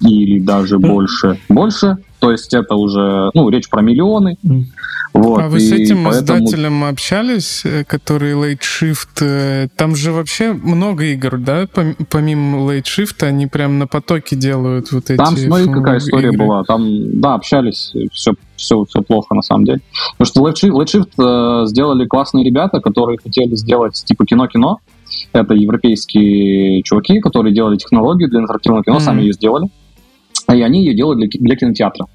или даже больше. Больше, то есть это уже, ну, речь про миллионы. Вот, а вы с этим поэтому... издателем общались, э, который Late Shift? Э, там же вообще много игр, да? Помимо Late Shift они прям на потоке делают вот эти... Там, смотри, какая история игры. была. Там, да, общались, все, все, все плохо на самом деле. Потому что Late Shift, Late Shift э, сделали классные ребята, которые хотели сделать типа кино-кино. Это европейские чуваки, которые делали технологию для интерактивного кино, mm-hmm. сами ее сделали. И они ее делали для, для кинотеатра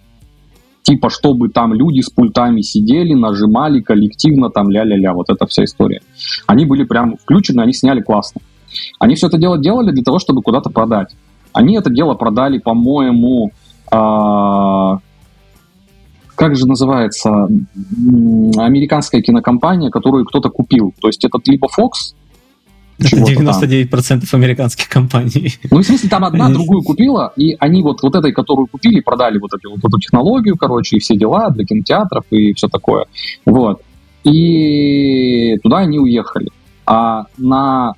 типа, чтобы там люди с пультами сидели, нажимали коллективно, там ля-ля-ля, вот эта вся история. Они были прям включены, они сняли классно. Они все это дело делали для того, чтобы куда-то продать. Они это дело продали, по-моему, э, как же называется, американская кинокомпания, которую кто-то купил. То есть это либо Fox, это 99% там. американских компаний. Ну, в смысле, там одна другую купила, и они вот, вот этой, которую купили, продали вот, эту, вот эту технологию, короче, и все дела для кинотеатров и все такое. Вот. И туда они уехали. А на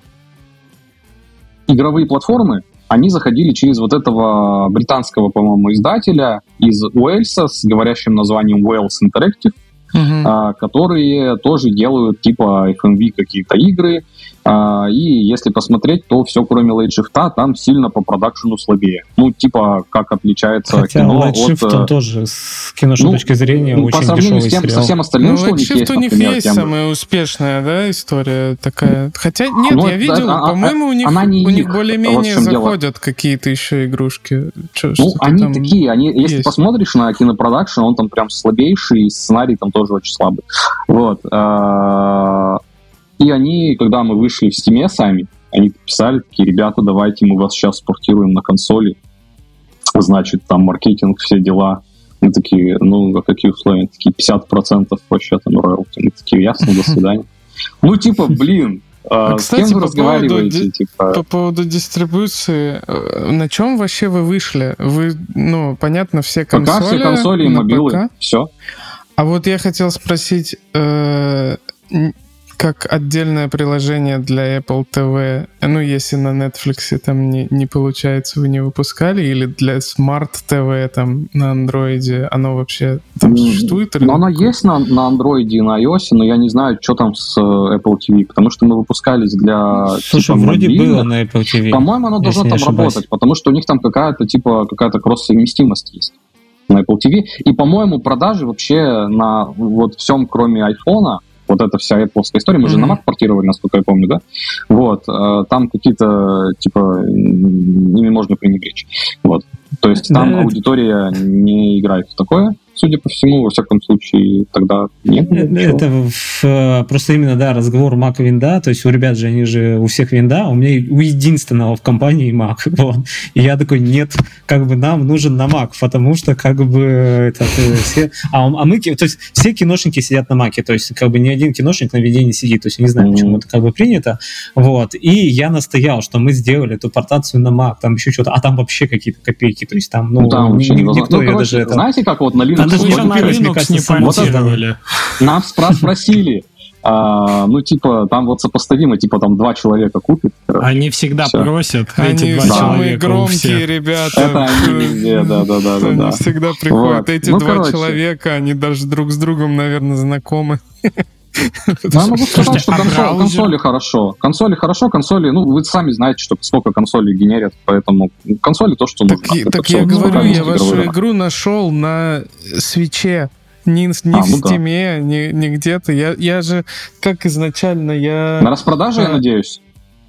игровые платформы они заходили через вот этого британского, по-моему, издателя из Уэльса с говорящим названием Wales Interactive, uh-huh. а, которые тоже делают типа FMV какие-то игры, и если посмотреть, то все, кроме Late Shift, там сильно по продакшену слабее. Ну, типа, как отличается Хотя кино Late Shift, от... он тоже с киношной ну, точки зрения ну, очень по сравнению с тем, сериал. со всем остальным, ну, что у них Shift есть, у них например, есть тем... самая успешная, да, история такая. Хотя, нет, ну, я видел, да, по-моему, у них, она не у них более-менее заходят какие-то еще игрушки. Че, ну, они такие, они, если есть. посмотришь на кинопродакшн, он там прям слабейший, и сценарий там тоже очень слабый. Вот. И они, когда мы вышли в стиме сами, они писали такие, ребята, давайте мы вас сейчас спортируем на консоли. Значит, там маркетинг, все дела. Мы такие, ну, а какие условия? Такие 50% вообще там роялти. Мы такие, ясно, до свидания. Ну, типа, блин, А, с кем Кстати, вы по разговариваете? поводу, Типа, по поводу дистрибуции, э, на чем вообще вы вышли? Вы, ну, понятно, все консоли, пока все консоли и мобилы. ПК. Все. А вот я хотел спросить, э, как отдельное приложение для Apple TV, ну, если на Netflix там не, не получается, вы не выпускали, или для Smart TV там на Android, оно вообще там существует? Или Но оно какое? есть на, на Android и на iOS, но я не знаю, что там с э, Apple TV, потому что мы выпускались для Слушай, типа, вроде мобильных. было на Apple TV. По-моему, оно должно там работать, потому что у них там какая-то типа какая-то кросс-совместимость есть на Apple TV. И, по-моему, продажи вообще на вот всем, кроме айфона, вот эта вся Apple история, мы же Мгм. на Mac портировали, насколько я помню, да? Вот, э, там какие-то, типа, ими можно пренебречь. Вот. То есть там Да. аудитория не играет в такое, судя по всему, во всяком случае, тогда нет. Э, Это в- э, просто именно, да, разговор Mac винда, то есть у ребят же, они же у всех винда, у меня у единственного в компании Mac, [LAUGHS] вот. И я такой, нет, как бы нам нужен на Mac, потому что как бы это, э, все... А, а мы, то есть все киношники сидят на Mac, то есть как бы ни один киношник на винде не сидит, то есть не знаю, Мгм. почему это как бы принято, вот. И я настоял, что мы сделали эту портацию на Mac, там еще что-то, а там вообще какие-то копейки, то есть там, ну, Ну, там вообще никто Ну, короче, даже это... знаете, как вот на Linux Вы же же на Linux не понтировали. Нас спросили, а, ну, типа, там вот сопоставимо, типа, там два человека купит. короче. Они всегда Всё. просят, Они эти два Да. самые человека громкие ребята. Это они везде, да-да-да-да-да. Они всегда приходят. Вот. Эти Ну, два короче. человека, они даже друг с другом, наверное, знакомы. [LAUGHS] Ну, я могу сказать, Слушайте, что а консоль- браузер? консоли хорошо. Консоли хорошо, консоли, ну, вы сами знаете, что сколько консолей генерят, поэтому консоли то, что Так, нужно. и- так я говорю, я вашу рынок. игру нашел на свече. Не, не А, в ну да. стиме, не, не где-то. Я, я же, как изначально, я... На распродаже, я Да. надеюсь.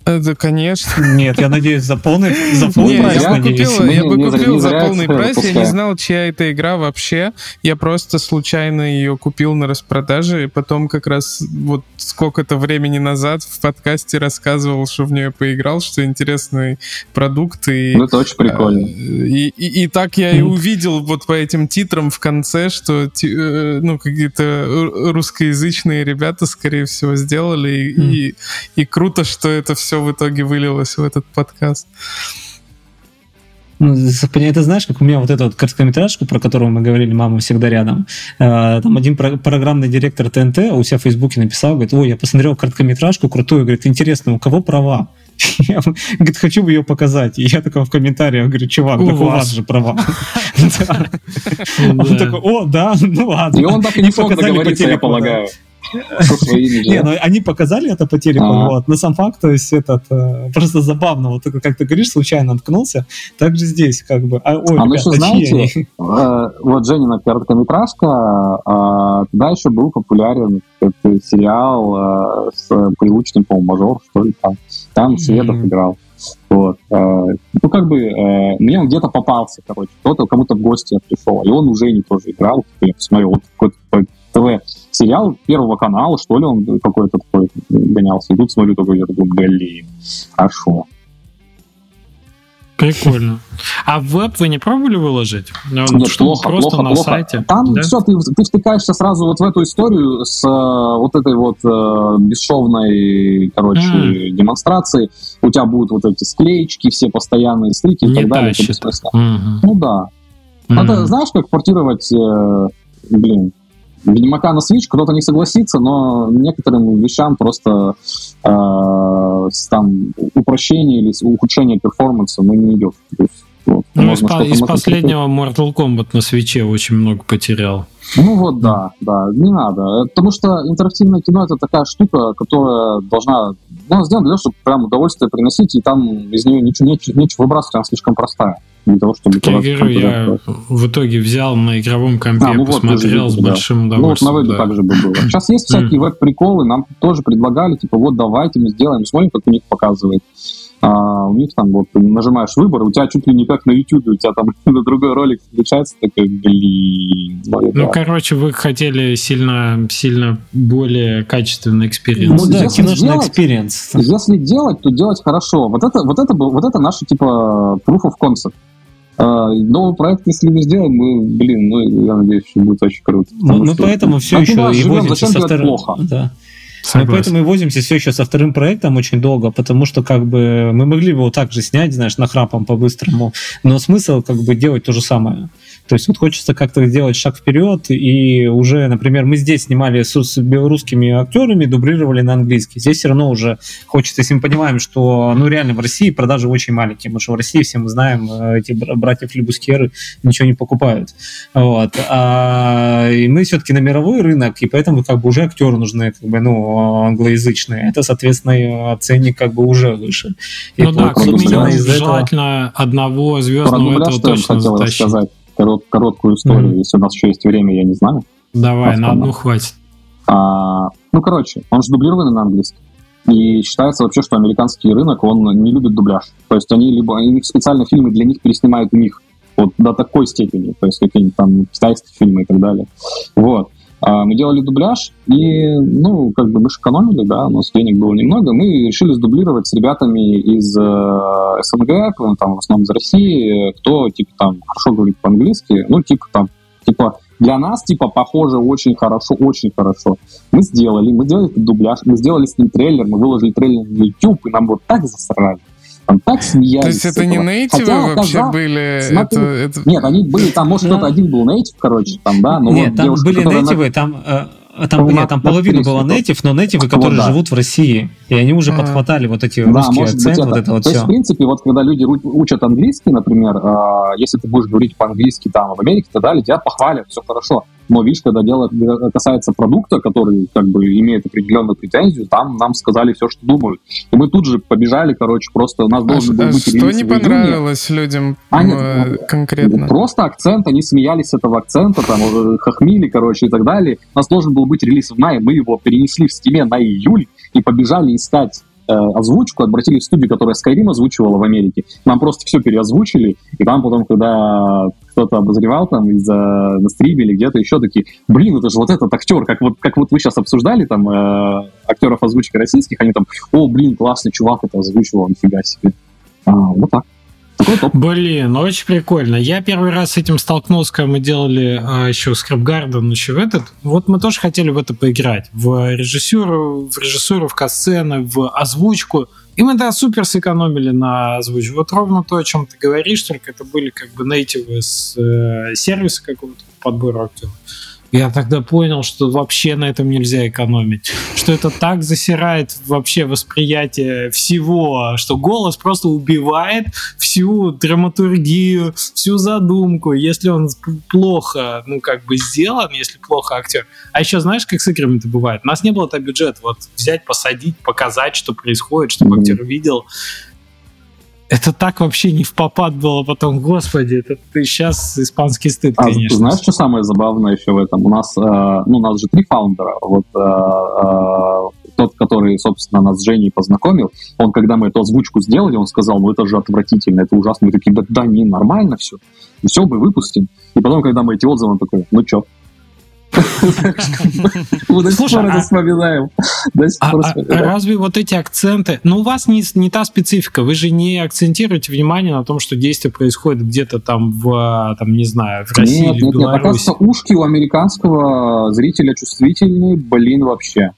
Это, конечно. Нет, я надеюсь, за полный, за полный прайс, я бы надеюсь. купил, я бы купил не за полный прайс, я не знал, чья это игра вообще. Я просто случайно ее купил на распродаже, и потом как раз вот сколько-то времени назад в подкасте рассказывал, что в нее поиграл, что интересный продукт, и Ну, это очень прикольно. Э, И, и, и так я и увидел вот по этим титрам в конце, что э, ну, какие-то ру- русскоязычные ребята, скорее всего, сделали. И, и, и круто, что это все в итоге вылилось в этот подкаст. Ну, Это знаешь, как у меня вот эту вот короткометражку, про которую мы говорили, мама всегда рядом. Э, Там один про- программный директор ТНТ у себя в Фейсбуке написал, говорит, ой, я посмотрел короткометражку крутую, говорит, интересно, у кого права? [LAUGHS] Я, говорит, хочу бы ее показать. И я такой в комментариях говорю, чувак, У так у вас. вас же права. [LAUGHS] Он такой, о, да, ну ладно. И он так и не смог показали по договориться, я телеку, полагаю. Не, ну они показали это по телеку, вот. Но сам факт, то есть этот э, просто забавно, вот как ты говоришь, случайно наткнулся, так же здесь как бы. А, А ребята, еще чьи знаете, э, вот Женина короткометражка, э, тогда еще был популярен сериал э, с привычным, по-моему, мажор, что ли, там. Там Шведов играл. Вот. Ну, как бы, мне он где-то попался, короче. Кто-то кому-то в гости пришел, и он уже не тоже играл. Я посмотрел, вот какой-то такой ТВ-сериал Первого канала, что ли, он какой-то такой гонялся. И тут смотрю, такой, я такой, блин, хорошо. Прикольно. А в веб вы не пробовали выложить? Ну, Нет, чтобы плохо, просто плохо, на плохо. сайте. Там да? все, ты, ты втыкаешься сразу вот в эту историю с э, вот этой вот э, бесшовной, короче, Мгм. демонстрацией. У тебя будут вот эти склеечки, все постоянные стыки и Не так далее. Это тащит. Мгм. Ну да. Надо, Мгм. знаешь, как портировать, э, блин, Ведьмака на Switch, кто-то не согласится, но некоторым вещам просто э, там упрощение или ухудшение перформанса ну, не идет. То есть, вот, Ну, из, по- из последнего Mortal Kombat на свече очень много потерял. Ну вот да, да, не надо. Э, Потому что интерактивное кино это такая штука, которая должна, ну, сделана для того, чтобы прям удовольствие приносить, и там из нее ничего, нечего, нечего выбрасывать, она слишком простая. Для того, чтобы... Я говорю, я в итоге взял на игровом компе, А, ну вот, посмотрел же с видите, да. большим Ну вот на удовольствием. вебе да. так же бы было. Сейчас есть всякие веб-приколы, нам тоже предлагали, типа, вот давайте мы сделаем, смотрим, как у них показывает. А, у них там вот ты нажимаешь выбор, у тебя чуть ли не как на YouTube, у тебя там [LAUGHS] на другой ролик включается, такой, блин, ну, короче, вы хотели сильно, сильно более качественный experience. Ну да, если киношный experience. Если делать, то делать хорошо. Вот это, вот это, был- вот это наше типа proof of concept. А, Новый проект, если мы сделаем, мы, блин, ну, я надеюсь, что будет очень круто. Ну, ну, что поэтому все у еще и живем, возимся со вторым. плохо? Да. Мы поэтому и возимся все еще со вторым проектом очень долго, потому что как бы мы могли бы его так же снять, знаешь, нахрапом по-быстрому, но смысл как бы делать то же самое. То есть вот хочется как-то сделать шаг вперед, и уже, например, мы здесь снимали с, с белорусскими актерами, дублировали на английский. Здесь все равно уже хочется, если мы понимаем, что, ну, реально в России продажи очень маленькие, потому что в России, все мы знаем, э, эти братьев Лебускеры ничего не покупают. Вот. А, и мы все-таки на мировой рынок, и поэтому как бы уже актеры нужны, как бы, ну, англоязычные. Это, соответственно, ценник как бы уже выше. И ну да, как минимум желательно этого... одного звездного этого точно затащить. Корот, короткую историю, mm-hmm. если у нас еще есть время, я не знаю. Давай, на одну хватит. А, ну, короче, он же дублированный на английском. И считается вообще, что американский рынок, он не любит дубляж. То есть они либо, у них специально фильмы для них переснимают у них. Вот до такой степени. То есть какие-нибудь там китайские фильмы и так далее. Вот. А мы делали дубляж, и, ну, как бы мы экономили, да, у нас денег было немного, мы решили сдублировать с ребятами из э, СНГ, там, в основном из России, кто, типа, там, хорошо говорит по-английски, ну, типа, там, типа, для нас, типа, похоже очень хорошо, очень хорошо. Мы сделали, мы сделали дубляж, мы сделали с ним трейлер, мы выложили трейлер на YouTube, и нам вот так засрали там так смеялись. То есть это не нейтивы Хотя, вообще каза... были? Смотри, это, это... Нет, они были, там, может, кто-то один был нейтив, короче, там, да, но Нет, вот там девушка, были нейтивы, на... там... Э, там, нет, там половина была нейтив, но нейтивы, которые вот, да. живут в России, и они уже а. подхватали вот эти да, русские акценты, вот это вот То все. есть, в принципе, вот когда люди учат английский, например, э, если ты будешь говорить по-английски там в Америке и так далее, тебя похвалят, все хорошо. Но видишь, когда дело касается продукта, который как бы имеет определенную претензию, там нам сказали все, что думают. И мы тут же побежали, короче, просто у нас должен а, был быть Что не понравилось людям а, нет, э, конкретно? Просто акцент, они смеялись с этого акцента, там, хохмили, короче, и так далее. У нас должен был быть релиз в мае, мы его перенесли в стиме на июль и побежали искать озвучку, обратились в студию, которая Skyrim озвучивала в Америке. Нам просто все переозвучили, и там потом, когда кто-то обозревал там из-за на стриме или где-то еще такие, блин, это же вот этот актер, как вот, как вот вы сейчас обсуждали там э, актеров озвучки российских, они там, о, блин, классный чувак это озвучивал, нифига себе. А, вот так. Блин, очень прикольно. Я первый раз с этим столкнулся, когда мы делали а, еще Scrap Garden, еще в этот. Вот мы тоже хотели в это поиграть. В режиссуру, в режиссуру, в касцены, в озвучку. И мы, да, супер сэкономили на озвучку. Вот ровно то, о чем ты говоришь, только это были как бы нейтивы с э, сервиса какого-то подбора актеров. Я тогда понял, что вообще на этом нельзя экономить. Что это так засирает вообще восприятие всего, что голос просто убивает всю драматургию, всю задумку, если он плохо, ну, как бы сделан, если плохо актер. А еще знаешь, как с играми это бывает? У нас не было то бюджета вот взять, посадить, показать, что происходит, чтобы актер видел это так вообще не в попад было потом, господи, это ты сейчас испанский стыд, а, конечно. Знаешь, что самое забавное еще в этом? У нас, э, ну, у нас же три фаундера. Вот э, э, тот, который, собственно, нас с Женей познакомил, он, когда мы эту озвучку сделали, он сказал, ну, это же отвратительно, это ужасно. Мы такие, да, да не, нормально все. Все, мы выпустим. И потом, когда мы эти отзывы, он такой, ну, что, до сих пор это а вспоминаем. А, а разве вот эти акценты... Ну, у вас не та специфика. Вы же не акцентируете внимание на том, что действие происходит где-то там в, там, не знаю, в России или Беларуси. Оказывается, ушки у американского зрителя чувствительные, блин, вообще.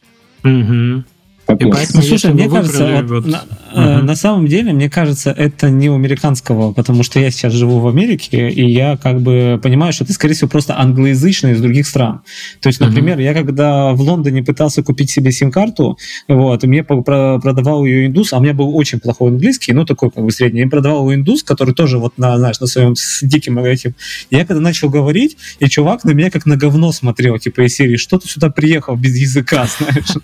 Угу. И поэтому, ну, слушай, мне кажется, вот, на, uh-huh. на самом деле, мне кажется, это не у американского, потому что я сейчас живу в Америке, и я как бы понимаю, что ты, скорее всего, просто англоязычный из других стран. То есть, например, uh-huh. я когда в Лондоне пытался купить себе сим-карту, вот, и мне продавал ее индус, а у меня был очень плохой английский, ну, такой как бы средний, я продавал его индус, который тоже вот на, знаешь, на своем с диким этим. Я когда начал говорить, и чувак на меня как на говно смотрел, типа из серии, что ты сюда приехал без языка, [LAUGHS] знаешь.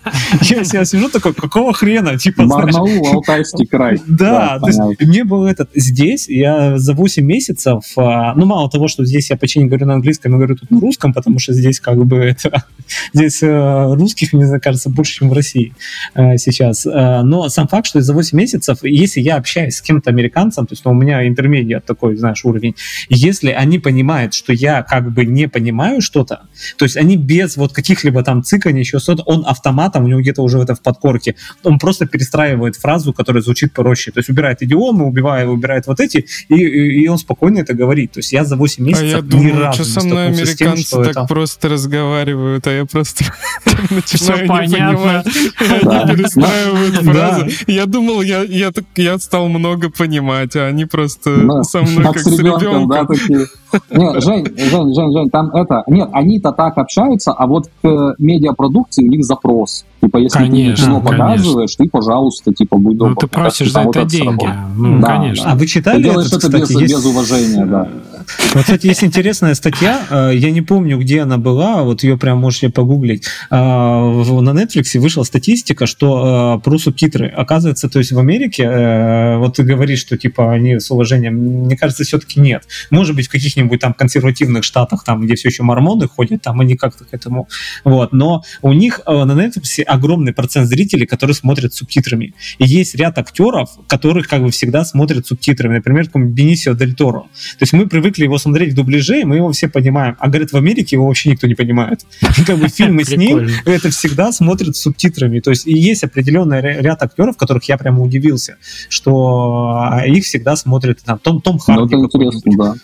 Я себя сижу такой, какого хрена? Типа, Барнаул, Алтайский край. [LAUGHS] Да, то есть мне было этот... Здесь я за 8 месяцев, а, ну, мало того, что здесь я почти не говорю на английском, я говорю тут на русском, потому что здесь как бы это... [LAUGHS] Здесь э, русских, мне кажется, больше, чем в России э, сейчас. Э, но сам факт, что за 8 месяцев, если я общаюсь с кем-то американцем, то есть ну, у меня интермедиат такой, знаешь, уровень, если они понимают, что я как бы не понимаю что-то, то есть они без вот каких-либо там циканий, еще что-то, он автоматом, у него где-то уже это в под подкорке, он просто перестраивает фразу, которая звучит проще. То есть убирает идиомы, убивает, убирает вот эти, и, и, и он спокойно это говорит. То есть я за 8 месяцев а я ни думаю, разу что не со мной тем, американцы что так это- просто разговаривают, а я просто [LAUGHS] начинаю не понимать. Они перестраивают Да. фразы. Я думал, я, я, так- я стал много понимать, а они просто Да. со мной Как с ребенком. Нет, Жень, Жень, Жень, Жень, там это... Нет, они-то так общаются, а вот к медиапродукции у них запрос. Типа, если ты Конечно, кино конечно. показываешь, ты, пожалуйста, типа, будь Ну, добр. ты просишь за Типа, вот это деньги. Ну, Да, конечно. А вы Ты читали делаешь этот, это без, кстати, есть- без уважения, да. [LAUGHS] Вот, кстати, есть интересная статья, э, я не помню, где она была, вот ее прям можете погуглить. А, На Netflix вышла статистика, что э, про субтитры, оказывается, то есть в Америке, э, вот ты говоришь, что типа они с уважением, мне кажется, все-таки нет. Может быть, в каких-нибудь там консервативных штатах, там, где все еще мормоны ходят, там они как-то к этому... Вот, но у них на Netflix огромный процент зрителей, которые смотрят с субтитрами. И есть ряд актеров, которых как бы всегда смотрят субтитрами. Например, какой-нибудь Бенисио Дель Торо. То есть мы привыкли его смотреть в дубляже, и мы его все понимаем. А, говорят, в Америке его вообще никто не понимает. [LAUGHS] И как бы фильмы с ним, это всегда смотрят с субтитрами. То есть и есть определенный ря- ряд актеров, которых я прямо удивился, что а, их всегда смотрят там Том, Том Ну, Харди это интересно, да.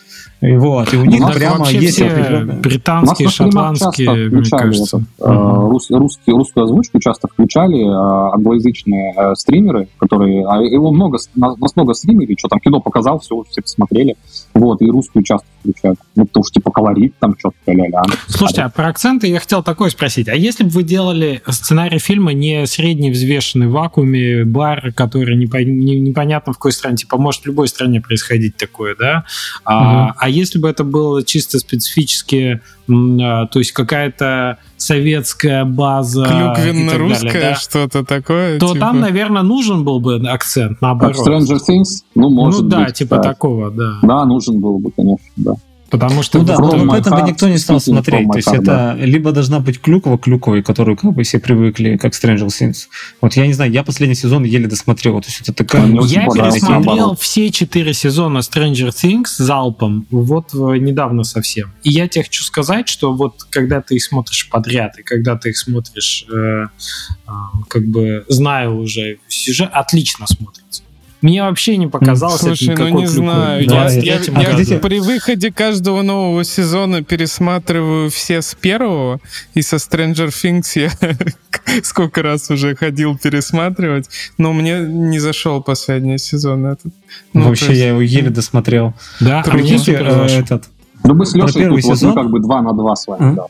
И вот, и у них нас прямо вообще есть все определенные... У британские, шотландские, мне включали кажется. этот, э, рус- русский, русскую озвучку часто включали э, англоязычные э, стримеры, которые... а его много, нас много стримерей, что там кино показал, все, все посмотрели. Вот, и русскую часто включают. Ну, потому что, типа, колорит там что-то, ля-ля-ля. Слушайте, а про акценты я хотел такое спросить. А если бы вы делали сценарий фильма не средний взвешенный в вакууме, бар, который непо- не- непонятно в какой стране, типа может в любой стране происходить такое, да? А, а если бы это было чисто специфически, то есть какая-то советская база Клюквенно-русское, да, что-то такое. то типа. там, наверное, нужен был бы акцент, Как наоборот. Stranger Things? Ну, может ну да, быть, типа да. такого, да. Да, нужен был бы, конечно, да. Потому что Ну да, но my поэтому бы никто не стал смотреть. То есть это либо должна быть клюква клюковой, которую как бы все привыкли, как Stranger Things. Вот я не знаю, я последний сезон еле досмотрел. То есть это такая... Я пересмотрел все четыре сезона Stranger Things залпом, вот э, недавно совсем. И я тебе хочу сказать, что вот когда ты их смотришь подряд, и когда ты их смотришь, э, э, как бы зная уже сюжет, отлично смотрится. Мне вообще не показалось Слушай, это ну не знаю. Да, Я, я- я- я при выходе каждого нового сезона пересматриваю все с первого, и со Stranger Things я [LAUGHS] сколько раз уже ходил пересматривать, но мне не зашел последний сезон этот. Ну, Вообще есть- я его еле досмотрел. Да, а Прикиньте, супер э, этот, Ну, мы с Лешей первый тут вот, сезон? ну, как бы два на два с вами, да.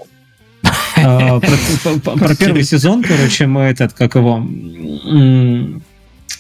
А, [LAUGHS] про- про первый сезон, короче, мы этот, как его...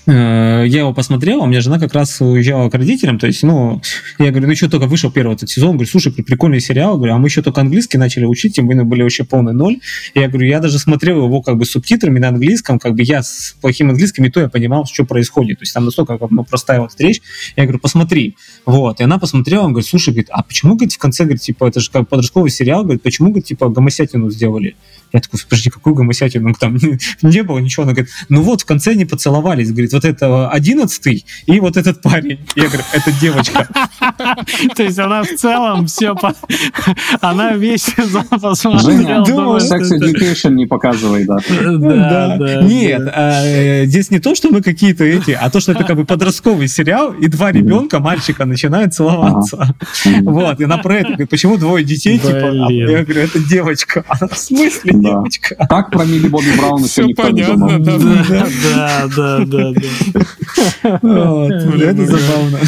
э, Я его посмотрел, а у меня жена как раз уезжала к родителям, то есть, ну, я говорю, ну что, только вышел первый этот сезон, говорю, слушай, прикольный сериал, говорю, а мы еще только английский начали учить, тем более были вообще полный ноль. Я говорю, я даже смотрел его как бы с субтитрами на английском, как бы я с плохим английским, и то я понимал, что происходит, то есть там настолько как бы, ну, простая вот речь. Я говорю, посмотри. Вот, и она посмотрела, он говорит, слушай, говорит, а почему, говорит, в конце, говорит, типа, это же как подростковый сериал, говорит, почему, говорит, типа, гомосятину сделали? Я такой, подожди, какую гомосятину? Ну, Там не, [LAUGHS] не было ничего. Она говорит, ну вот, в конце они поцеловались. Говорит, вот это одиннадцатый и вот этот парень. Я говорю, это девочка. [LAUGHS] То есть она в целом все... [LAUGHS] Она весь Женя, посмотрела. что это- Education не показывай, да. Да, да. Нет, а, э, здесь не то, что мы какие-то эти, а то, что это как бы подростковый сериал, и два ребенка, мальчика, начинают целоваться. Вот, и она про это говорит, почему двое детей, типа, а я говорю, это девочка. Она, в смысле. Девочка? Так про Милли Бобби Браун еще Всё никто не понятно, думал. да. Да, да, да, да. Вот, Это Блин. забавно.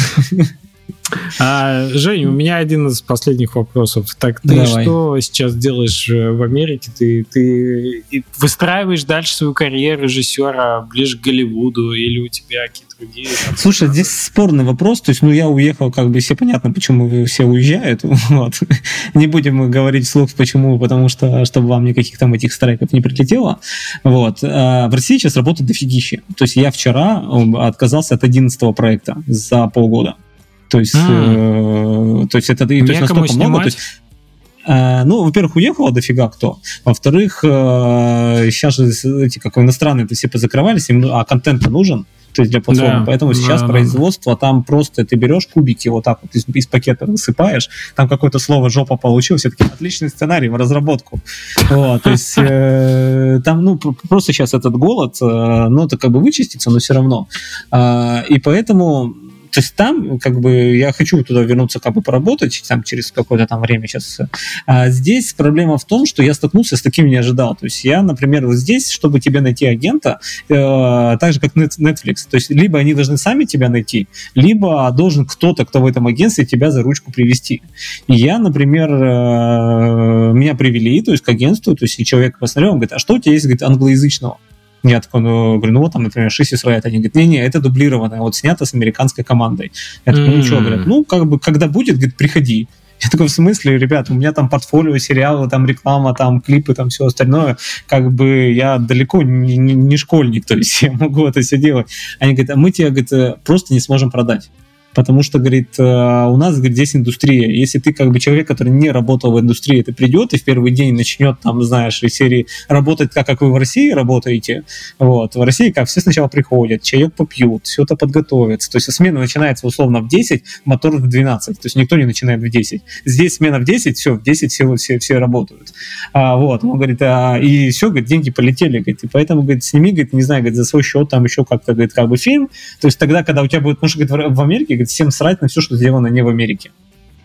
А, Жень, у меня один из последних вопросов. Так ты Давай. что сейчас делаешь э, в Америке? Ты, ты выстраиваешь дальше свою карьеру режиссера ближе к Голливуду или у тебя какие-то другие? там, Слушай, здесь спорный вопрос. То есть, ну, я уехал, как бы все понятно, почему все уезжают. [LAUGHS] Вот. Не будем говорить вслух, почему, потому что, чтобы вам никаких там этих страйков не прилетело. Вот. А В России сейчас работает дофигища. То есть, я вчера отказался от 11 проекта за полгода. То есть, М. э, то есть это и- то есть настолько много. То снимать? есть, э, ну, во-первых, уехало дофига кто. Во-вторых, э, сейчас же эти как иностранные все позакрывались, им, а контент нужен. То есть для платформы. Да, Поэтому сейчас да, да. производство, там просто ты берешь кубики вот так вот из, из пакета высыпаешь, там какое-то слово жопа получилось, все таки отличный сценарий в разработку. Вот, то есть э, там, ну, просто сейчас этот голод, э, ну, это как бы вычистится, но все равно. А, и поэтому то есть там, как бы, я хочу туда вернуться, как бы поработать, там, через какое-то там время сейчас. А здесь проблема в том, что я столкнулся с таким не ожидал. То есть я, например, вот здесь, чтобы тебе найти агента, э, так же, как Net- Netflix, то есть либо они должны сами тебя найти, либо должен кто-то, кто в этом агентстве, тебя за ручку привести. И я, например, э, меня привели, то есть к агентству, то есть и человек посмотрел, он говорит, а что у тебя есть, говорит, англоязычного? Я такой, ну, говорю, ну вот там, например, Шисис Райт. Они говорят, не-не, это дублированное, вот снято с американской командой. Я такой, ну что, говорят, ну, как бы, когда будет, говорит, приходи. Я такой, в смысле, ребят, у меня там портфолио, сериалы, там реклама, там клипы, там все остальное. Как бы я далеко не, не- не школьник, то есть я могу это все делать. Они говорят, а мы тебе, говорит, просто не сможем продать. Потому что, говорит, э, у нас, говорит, здесь индустрия. Если ты как бы человек, который не работал в индустрии, ты придет и в первый день начнет там, знаешь, из серии работать так, как вы в России работаете. Вот. В России как все сначала приходят, чаек попьют, все это подготовится. То есть смена начинается условно в 10, мотор в 12. То есть никто не начинает в 10. Здесь смена в 10, все, в 10 все, все, все работают. А, вот. Он говорит, а, и все, говорит, деньги полетели. Говорит, и поэтому, говорит, сними, говорит, не знаю, говорит, за свой счет там еще как-то, говорит, как бы фильм. То есть тогда, когда у тебя будет, потому что, говорит, в Америке, говорит, всем срать на все, что сделано не в Америке.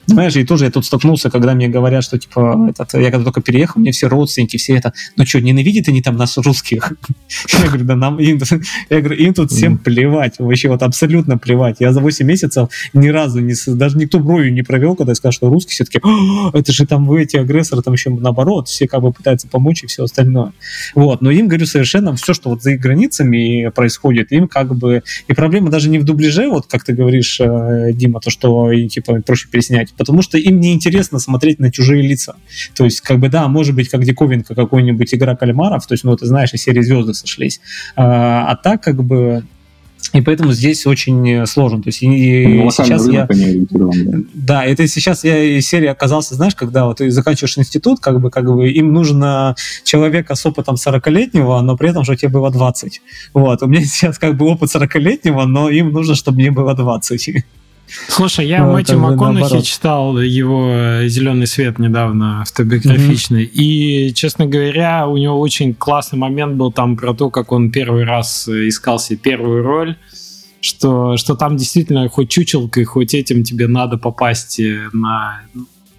Знаешь, и тоже я тут столкнулся, когда мне говорят, что, типа, этот, я когда только переехал, мне все родственники, все это, ну что, ненавидят они там нас, русских? [LAUGHS] Я говорю, да нам, им, [LAUGHS] я говорю, им тут всем плевать, вообще вот абсолютно плевать. Я за 8 месяцев ни разу, не, даже никто бровью не провел, когда я сказал, что русские все-таки, это же там вы эти агрессоры, там еще наоборот, все как бы пытаются помочь и все остальное. Вот, но им, говорю, совершенно все, что вот за их границами происходит, им как бы... И проблема даже не в дубляже, вот как ты говоришь, э, Дима, то, что и, типа проще переснять, потому что им неинтересно смотреть на чужие лица. То есть, как бы, да, может быть, как диковинка какой-нибудь игра кальмаров, то есть, ну, ты знаешь, из серии звезды сошлись. А, а так, как бы... И поэтому здесь очень э, сложно. То есть, и, Ну, сейчас я... Да, это сейчас я из серии оказался, знаешь, когда вот ты заканчиваешь институт, как бы, как бы им нужно человека с опытом 40-летнего, но при этом, чтобы тебе было 20. Вот, у меня [LAUGHS] сейчас как бы опыт 40-летнего, но им нужно, чтобы мне было 20. Слушай, я Ну, Мэтью МакКонахи читал его «Зеленый свет» недавно, автобиографичный. И, честно говоря, у него очень классный момент был там про то, как он первый раз искал себе первую роль, что, что там действительно хоть чучелкой, хоть этим тебе надо попасть э, на,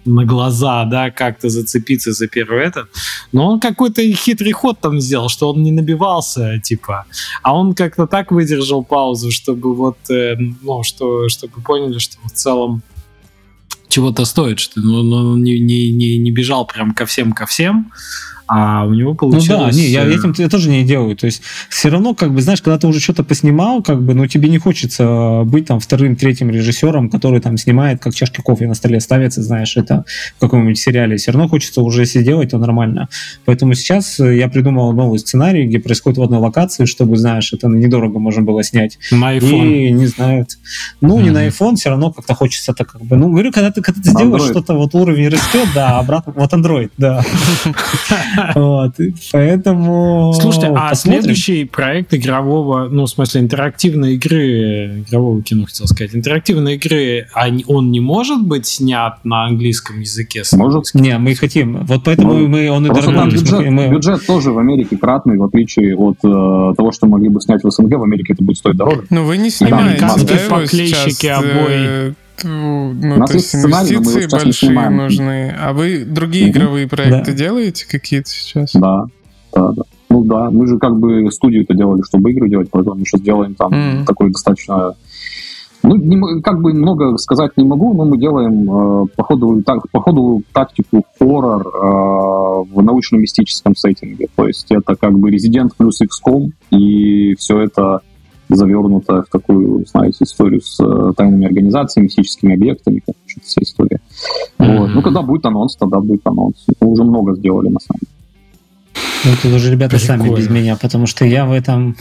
на глаза, да, как-то зацепиться за первый этот. Но он какой-то хитрый ход там сделал, что он не набивался, типа, а он как-то так выдержал паузу, чтобы вот, э, ну, что, чтобы поняли, что в целом чего-то стоит, что ну, ну, он не, не, не, не бежал прям ко всем, ко всем, а у него Ну получилось... да, не, я э, этим я тоже не делаю. То есть все равно, как бы, знаешь, когда ты уже что-то поснимал, как бы, ну тебе не хочется быть там вторым, третьим режиссером, который там снимает, как чашки кофе на столе ставится, знаешь, это в каком-нибудь сериале. Все равно хочется уже если делать, то нормально. Поэтому сейчас э, я придумал новый сценарий, где происходит в одной локации, чтобы, знаешь, это недорого можно было снять. На iPhone. И не знаю, ну, не Мгм. на iPhone, все равно как-то хочется так как бы, ну, говорю, когда ты, когда ты сделаешь что-то, вот уровень растет, да, обратно, вот Android, да. [LAUGHS] Вот, поэтому... Слушайте, а следующий проект игрового, ну, в смысле, интерактивной игры, игрового кино, хотел сказать, интерактивной игры, а он не может быть снят на английском языке? Может. Не, мы хотим. Вот поэтому мы, он и бюджет, бюджет тоже в Америке кратный, в отличие от э, того, что могли бы снять в СНГ, в Америке это будет стоить дороже. Ну, вы не снимаете, Американские да, его поклейщики сейчас, э, т- Ну, нас то есть инвестиции большие снимаем. нужны. А вы другие Мгм. игровые проекты Да. делаете какие-то сейчас? Да, да, да. Ну да, мы же как бы студию-то делали, чтобы игры делать, поэтому мы сейчас делаем там Мгм. такой достаточно... Ну, не как бы много сказать не могу, но мы делаем э, походовую, так, походовую тактику хоррор э, в научно-мистическом сеттинге. То есть это как бы Resident плюс XCOM, и все это завернуто в такую, знаете, историю с э, тайными организациями, мистическими объектами, как что-то вся история. Вот. Мгм. Ну, когда будет анонс, тогда будет анонс. Мы уже много сделали, на самом деле. Ну, тут уже ребята сами Прикольно. без меня, потому что я в этом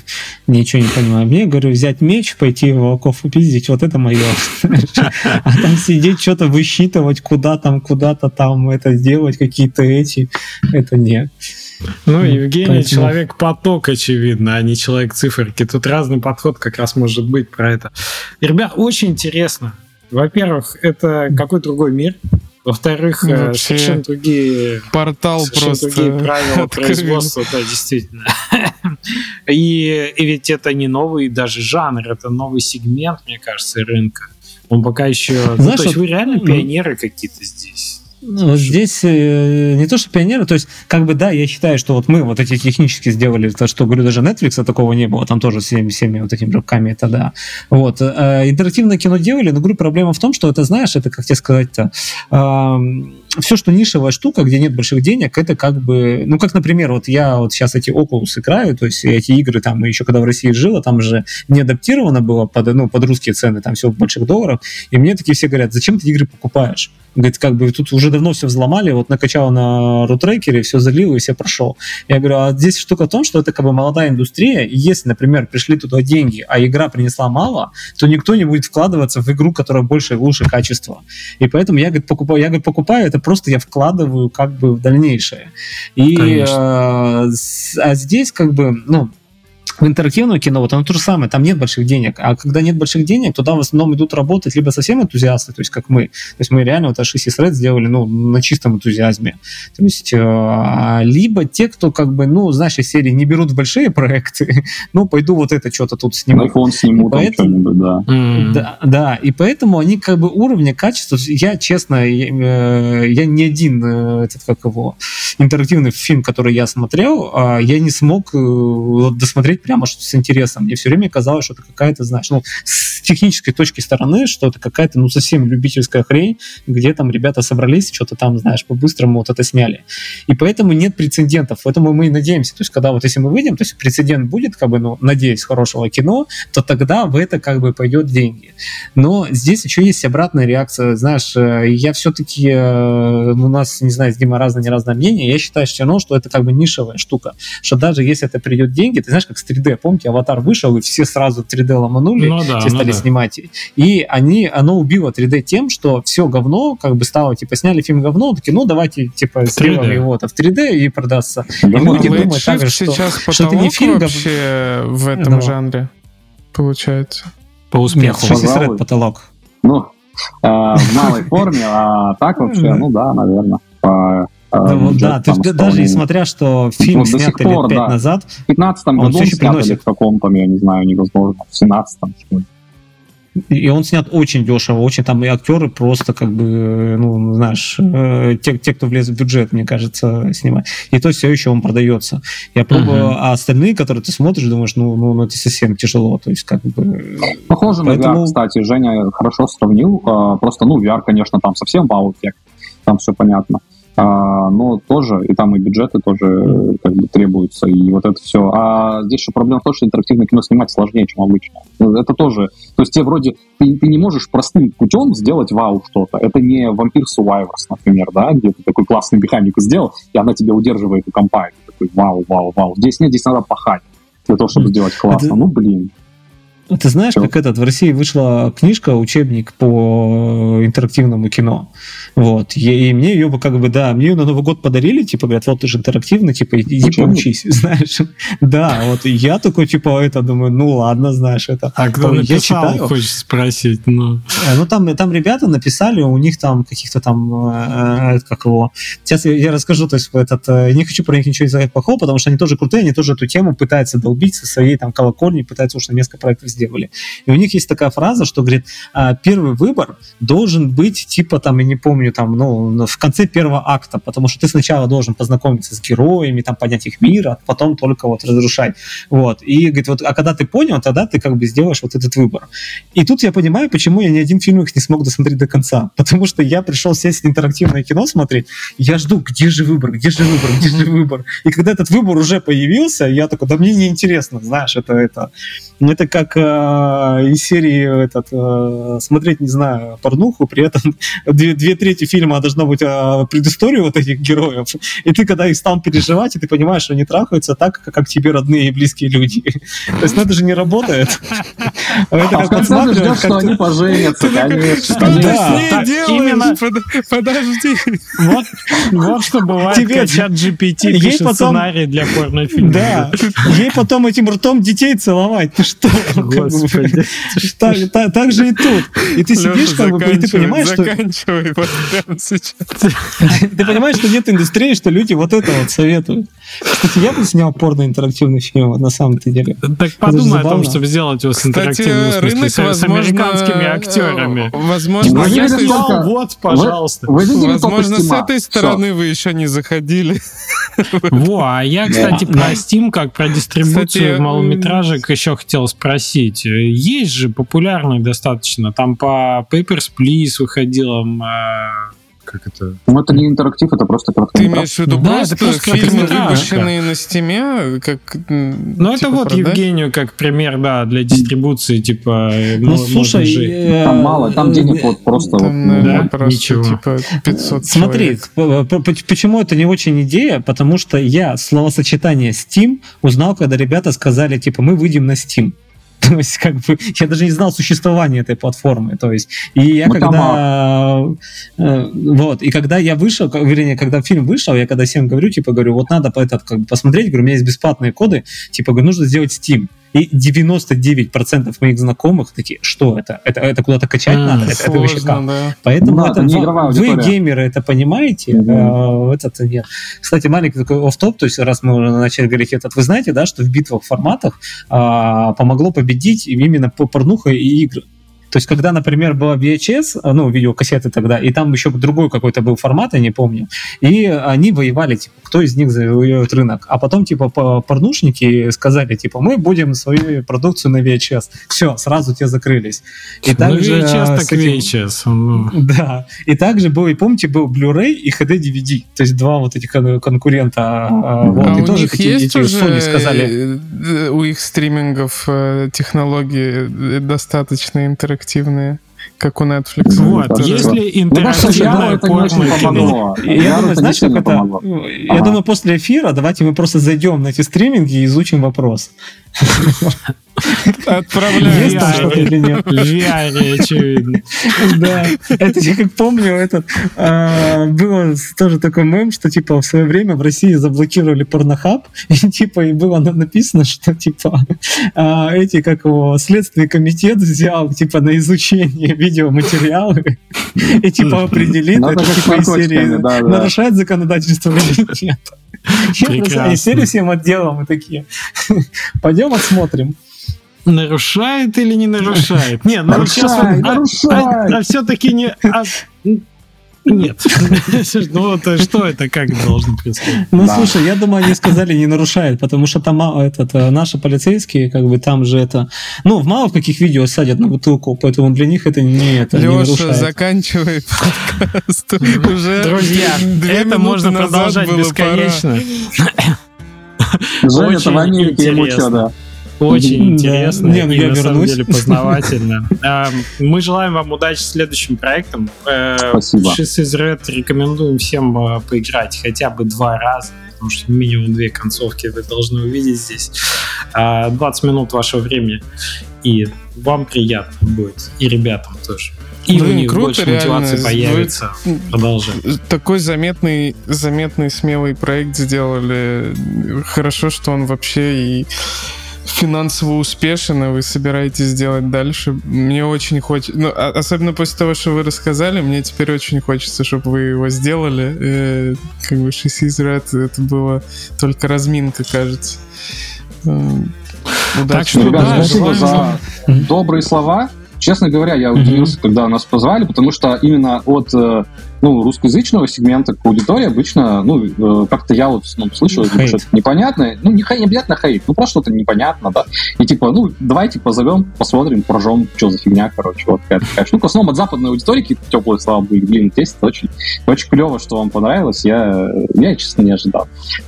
ничего не понимаю. Мне, говорю, взять меч, пойти волков упиздить, вот это мое. А там сидеть, что-то высчитывать, куда там, куда-то там это сделать, какие-то эти, это не. Ну, Евгений Поэтому... человек поток, очевидно, а не человек циферки. Тут разный подход как раз может быть про это. Ребят, очень интересно. Во-первых, это какой другой мир. Во-вторых, ну, э, совершенно другие портал совершенно просто другие правила открыли. производства, да, действительно. [LAUGHS] и, и ведь это не новый даже жанр, это новый сегмент, мне кажется, рынка. Он пока еще... Знаешь, ну, то есть вы реально ну, пионеры какие-то здесь. Ну, здесь э, не то, что пионеры, то есть, как бы, да, я считаю, что вот мы вот эти технически сделали, то, что, говорю, даже Netflix такого не было, там тоже всеми, всеми вот этими руками, это да. Вот. Э, интерактивное кино делали, но, говорю, проблема в том, что это, знаешь, это, как тебе сказать-то, э, все, что нишевая штука, где нет больших денег, это как бы, ну, как, например, вот я вот сейчас эти Oculus играю, то есть эти игры там еще когда в России жила, там же не адаптировано было под, ну, под русские цены, там все в больших долларах, и мне такие все говорят, зачем ты игры покупаешь? Говорит, как бы тут уже давно все взломали, вот накачал на рутрекере, все залил и все прошел. Я говорю, а здесь штука в том, что это как бы молодая индустрия, и если, например, пришли туда деньги, а игра принесла мало, то никто не будет вкладываться в игру, которая больше и лучше качества. И поэтому я, говорит, покупаю, я, говорит, покупаю, это просто я вкладываю как бы в дальнейшее. И э, а здесь как бы, ну, в интерактивное кино, вот оно то же самое, там нет больших денег. А когда нет больших денег, туда в основном идут работать либо совсем энтузиасты, то есть как мы. То есть мы реально вот Ашиси Сред сделали ну, на чистом энтузиазме. То есть, э, либо те, кто как бы, ну, знаешь, из серии не берут большие проекты, [LAUGHS] ну, пойду вот это что-то тут сниму. iPhone сниму там что-нибудь, да. Mm. да. Да, и поэтому они как бы уровня качества, я честно, я, э, я не один э, этот, как его, интерактивный фильм, который я смотрел, а я не смог досмотреть прямо с интересом. Мне все время казалось, что это какая-то, знаешь, ну, с технической точки стороны, что это какая-то, ну, совсем любительская хрень, где там ребята собрались, что-то там, знаешь, по-быстрому вот это сняли. И поэтому нет прецедентов. Поэтому мы и надеемся. То есть, когда вот если мы выйдем, то есть прецедент будет, как бы, ну, надеюсь, хорошего кино, то тогда в это как бы пойдет деньги. Но здесь еще есть обратная реакция. Знаешь, э, я все-таки, э, у нас, не знаю, с Димой разное, не разное мнение, я считаю все равно, что это как бы нишевая штука. Что даже если это придет деньги, ты знаешь, как 3D. Помните, аватар вышел, и все сразу 3D ломанули, ну, да, все ну стали да. снимать. И они, оно убило 3D тем, что все говно как бы стало, типа, сняли фильм говно, такие, ну, давайте, типа, сделаем его в 3D и продастся. И да, люди думают так что, сейчас что это не фильм вообще в этом ну. жанре, получается. По успеху. Нет, потолок. Ну, э, в малой форме, а так вообще, ну да, наверное, по ну, да, то есть даже несмотря, что фильм ну, снят лет пять да. назад, в 15 году он снят приносит... в каком-то, я не знаю, невозможно, в 17-м, что ли. И он снят очень дешево, очень там и актеры просто как бы, ну, знаешь, э, те, те, кто влез в бюджет, мне кажется, снимать. И то все еще он продается. Я пробую, uh-huh. а остальные, которые ты смотришь, думаешь, ну, ну, ну это совсем тяжело. То есть как бы... Похоже Поэтому... на VR, кстати, Женя хорошо сравнил. А, просто, ну, VR, конечно, там совсем вау-эффект, там все понятно. А, но тоже, и там и бюджеты тоже как бы требуются, и вот это все. А здесь еще проблема в том, что интерактивное кино снимать сложнее, чем обычно. Ну, это тоже, то есть тебе вроде, ты, ты не можешь простым путем сделать вау что-то. Это не Vampire Survivors, например, да, где ты такой классный механику сделал, и она тебя удерживает у компа, и ты такой вау, вау, вау. Здесь нет, здесь надо пахать для того, чтобы сделать классно. Это... Ну, блин. Ты знаешь, Все. как этот в России вышла книжка, учебник по интерактивному кино. Вот. И, и мне ее бы как бы, да, мне ее на Новый год подарили, типа, говорят, вот ты же интерактивный, типа, иди Учебник? поучись, [LAUGHS] знаешь. Да, вот я такой, типа, это, думаю, ну ладно, знаешь, это. А кто написал, я читаю. хочешь спросить, ну. Э, ну, там, там ребята написали, у них там каких-то там, э, как его, сейчас я, я расскажу, то есть, этот, э, не хочу про них ничего сказать плохого, потому что они тоже крутые, они тоже эту тему пытаются долбить со своей там колокольни, пытаются уж на несколько проектов сделали. И у них есть такая фраза, что, говорит, «А, первый выбор должен быть, типа, там, я не помню, там, ну, в конце первого акта, потому что ты сначала должен познакомиться с героями, там, понять их мир, а потом только вот разрушать. Вот. И, говорит, вот, а когда ты понял, тогда ты как бы сделаешь вот этот выбор. И тут я понимаю, почему я ни один фильм их не смог досмотреть до конца. [LAUGHS] Потому что я пришел сесть интерактивное кино смотреть, я жду, где же выбор, где же выбор, где же выбор. И когда этот выбор уже появился, я такой, да мне не интересно, знаешь, это, это, это как э, из серии этот, э, смотреть, не знаю, порнуху, при этом [LAUGHS] две, две трети фильма должно быть э, предыстория вот этих героев, и ты когда их стал переживать, и ты понимаешь, что они трахаются так, как, как тебе родные и близкие люди. То есть, ну это же не работает. А в конце ждешь, что они поженятся, конечно. Что ты с ней делаешь? Подожди. Вот, вот что бывает, когда чат GPT ей пишет потом- сценарий для порнофильма. Да, ей потом этим ртом детей целовать. Ты что? Господи. Так, же и тут. И ты сидишь, как бы, и ты понимаешь, что Заканчивай прямо сейчас. ты понимаешь, что нет индустрии, что люди вот это вот советуют. Кстати, я бы снял порно-интерактивный фильм, вот на самом-то деле. Так подумай о том, чтобы сделать его с интерактивным, рынок, с, возможно... американскими э, актерами. Возможно, если- сказал, только- вот, пожалуйста. Возможно, с этой стороны вы еще не заходили. Во, а я, кстати, про Steam, как про дистрибуцию малометражек еще хотел спросить. Есть же популярный достаточно. Там по Papers, Please выходило... Как это? Ну, это не интерактив, это просто Ты короткометражка. имеешь в виду Да, просто это просто фильмы, выпущенные на стиме, как Ну, это типа вот продать? Евгению как пример, да, для дистрибуции, типа... э, Ну, мо- слушай, же- э, Там мало, там денег вот просто... Там, вот, ну, да, просто ничего. типа 500 Смотри, человек. почему это не очень идея? Потому что я словосочетание Steam узнал, когда ребята сказали, типа, мы выйдем на Steam. [LAUGHS] То есть, как бы, я даже не знал существования этой платформы. То есть, и я там когда... э, вот, и когда я вышел, как- вернее, когда фильм вышел, я когда всем говорю, типа, говорю, вот надо этот, как бы, посмотреть, говорю, у меня есть бесплатные коды, типа, говорю, нужно сделать Steam. И 99% моих знакомых такие, что это? Это, это куда-то качать М, надо? Это, это вообще как? Сложно, да. Поэтому Да, это, это не вы- игровая вы, аудитория. геймеры, это понимаете, Мгм. а, этот нет. Кстати, маленький такой офф-топ, то есть раз мы уже начали говорить этот, вы знаете, да, что в битвах форматах а, помогло победить именно по порнуха и игры. То есть, когда, например, была VHS, а, ну, видеокассеты тогда, и там еще другой какой-то был формат, я не помню, и они воевали, типа, кто из них завоюет рынок. А потом, типа, по- порнушники сказали, типа, мы будем свою продукцию на VHS. Все, сразу те закрылись. И Ну, также, VHS а, так этим- VHS. ну. да, и также был, и помните, был Blu-ray и HD-DVD, то есть два вот этих кон- конкурента. а, вот, А и у тоже них есть уже Sony сказали, э, э, у их стримингов э, технологии э, достаточно интерактивные, активные как у Netflix? Вот, если Ну, очень порно я думаю, знаешь, как это? Я думаю, после эфира давайте мы просто зайдем на эти стриминги и изучим вопрос. Отправляю. Есть там что-то или нет? VR, очевидно. Да, это я как помню, этот а, было тоже такой мем, что типа в свое время в России заблокировали порнохаб, [LAUGHS] и типа и было на- написано, что типа а, эти как его следственный комитет взял типа на изучение видеоматериалы и типа определит, это типа из серии нарушает законодательство или нет. Я не знаю, Из серии Прекрасно. всем отделом мы такие. Пойдем отсмотрим. Нарушает или не нарушает? Не, ну сейчас... Нарушает, вот, а-. А все-таки не... а, Нет. Ну вот э, что это, как должно происходить? Ну, слушай, я думаю, они сказали, не нарушает, потому что там а, этот, э, наши полицейские, как бы там же это... Ну, в мало каких видео садят на бутылку, поэтому для них это не, это Леша, нарушает. заканчивай подкаст. Уже Друзья, две это можно продолжать бесконечно. Женя, в Америке ему что, да. Очень интересно Не, ну и я на самом вернусь. деле познавательно. А, [LAUGHS] Мы желаем вам удачи с следующим проектом. Э, Спасибо. Is Red рекомендуем всем э, поиграть хотя бы два раза, потому что минимум две концовки вы должны увидеть здесь. А, 20 минут вашего времени, и вам приятно будет, и ребятам тоже. И у Блин, них круто, больше реально. мотивации Вы- появится продолжать. Такой заметный, заметный, смелый проект сделали. Хорошо, что он вообще и финансово успешен, и вы собираетесь делать дальше. Мне очень хочется... Ну, а- особенно после того, что вы рассказали, мне теперь очень хочется, чтобы вы его сделали. Э, как бы Sees Red, это было только разминка, кажется. Так Удачи. что Ребят, да, спасибо желаем за добрые слова. Честно говоря, я удивился, когда нас позвали, потому что именно от э, ну, русскоязычного сегмента к аудитории обычно, ну, э, как-то я вот в основном слышу, Хейт. что это непонятное. Ну, не, хей- не обязательно хейт, ну, просто что-то непонятно, да. И типа, ну, давайте позовем, посмотрим, поржем, что за фигня, короче, вот какая-то такая штука. В основном от западной аудитории какие-то теплые слова были. Блин, здесь это очень, очень клево, что вам понравилось. Я, я честно, не ожидал.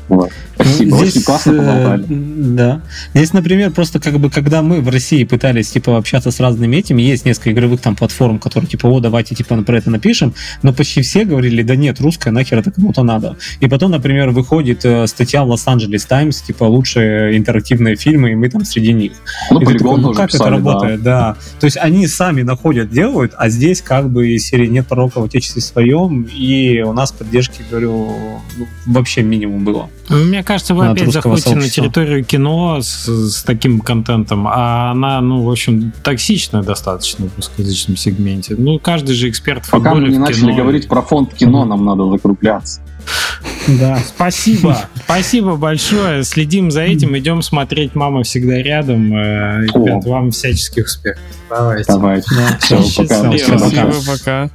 Вот. Спасибо, Ну, очень здесь, классно э, поболтали. Да. Здесь, например, просто как бы, когда мы в России пытались, типа, общаться с разными этими, есть несколько игровых там платформ, которые типа, о, давайте типа про это напишем, но почти все говорили, да нет, русская нахер это кому-то надо. И потом, например, выходит э, статья в Лос-Анджелес Таймс, типа, лучшие интерактивные фильмы, и мы там среди них. Ну, И ты такой, ну как писали, это работает, да. То есть они сами находят, делают, а здесь как бы из серии нет пророка в отечестве своем, и у нас поддержки, говорю, ну, вообще минимум было. Мне кажется, вы опять заходите на территорию кино с, с таким контентом, а она, ну, в общем, токсичная достаточно в русскоязычном сегменте. Ну, каждый же эксперт в Пока мы не в начали кино. Говорить про фонд кино, нам надо закругляться. Да. Спасибо, спасибо большое. Следим за этим, идем смотреть «Мама всегда рядом». Э, Ребят, вам всяческих успехов. Давайте. Давайте. Да. Все, пока. Счастливо. Всем пока. Спасибо, пока.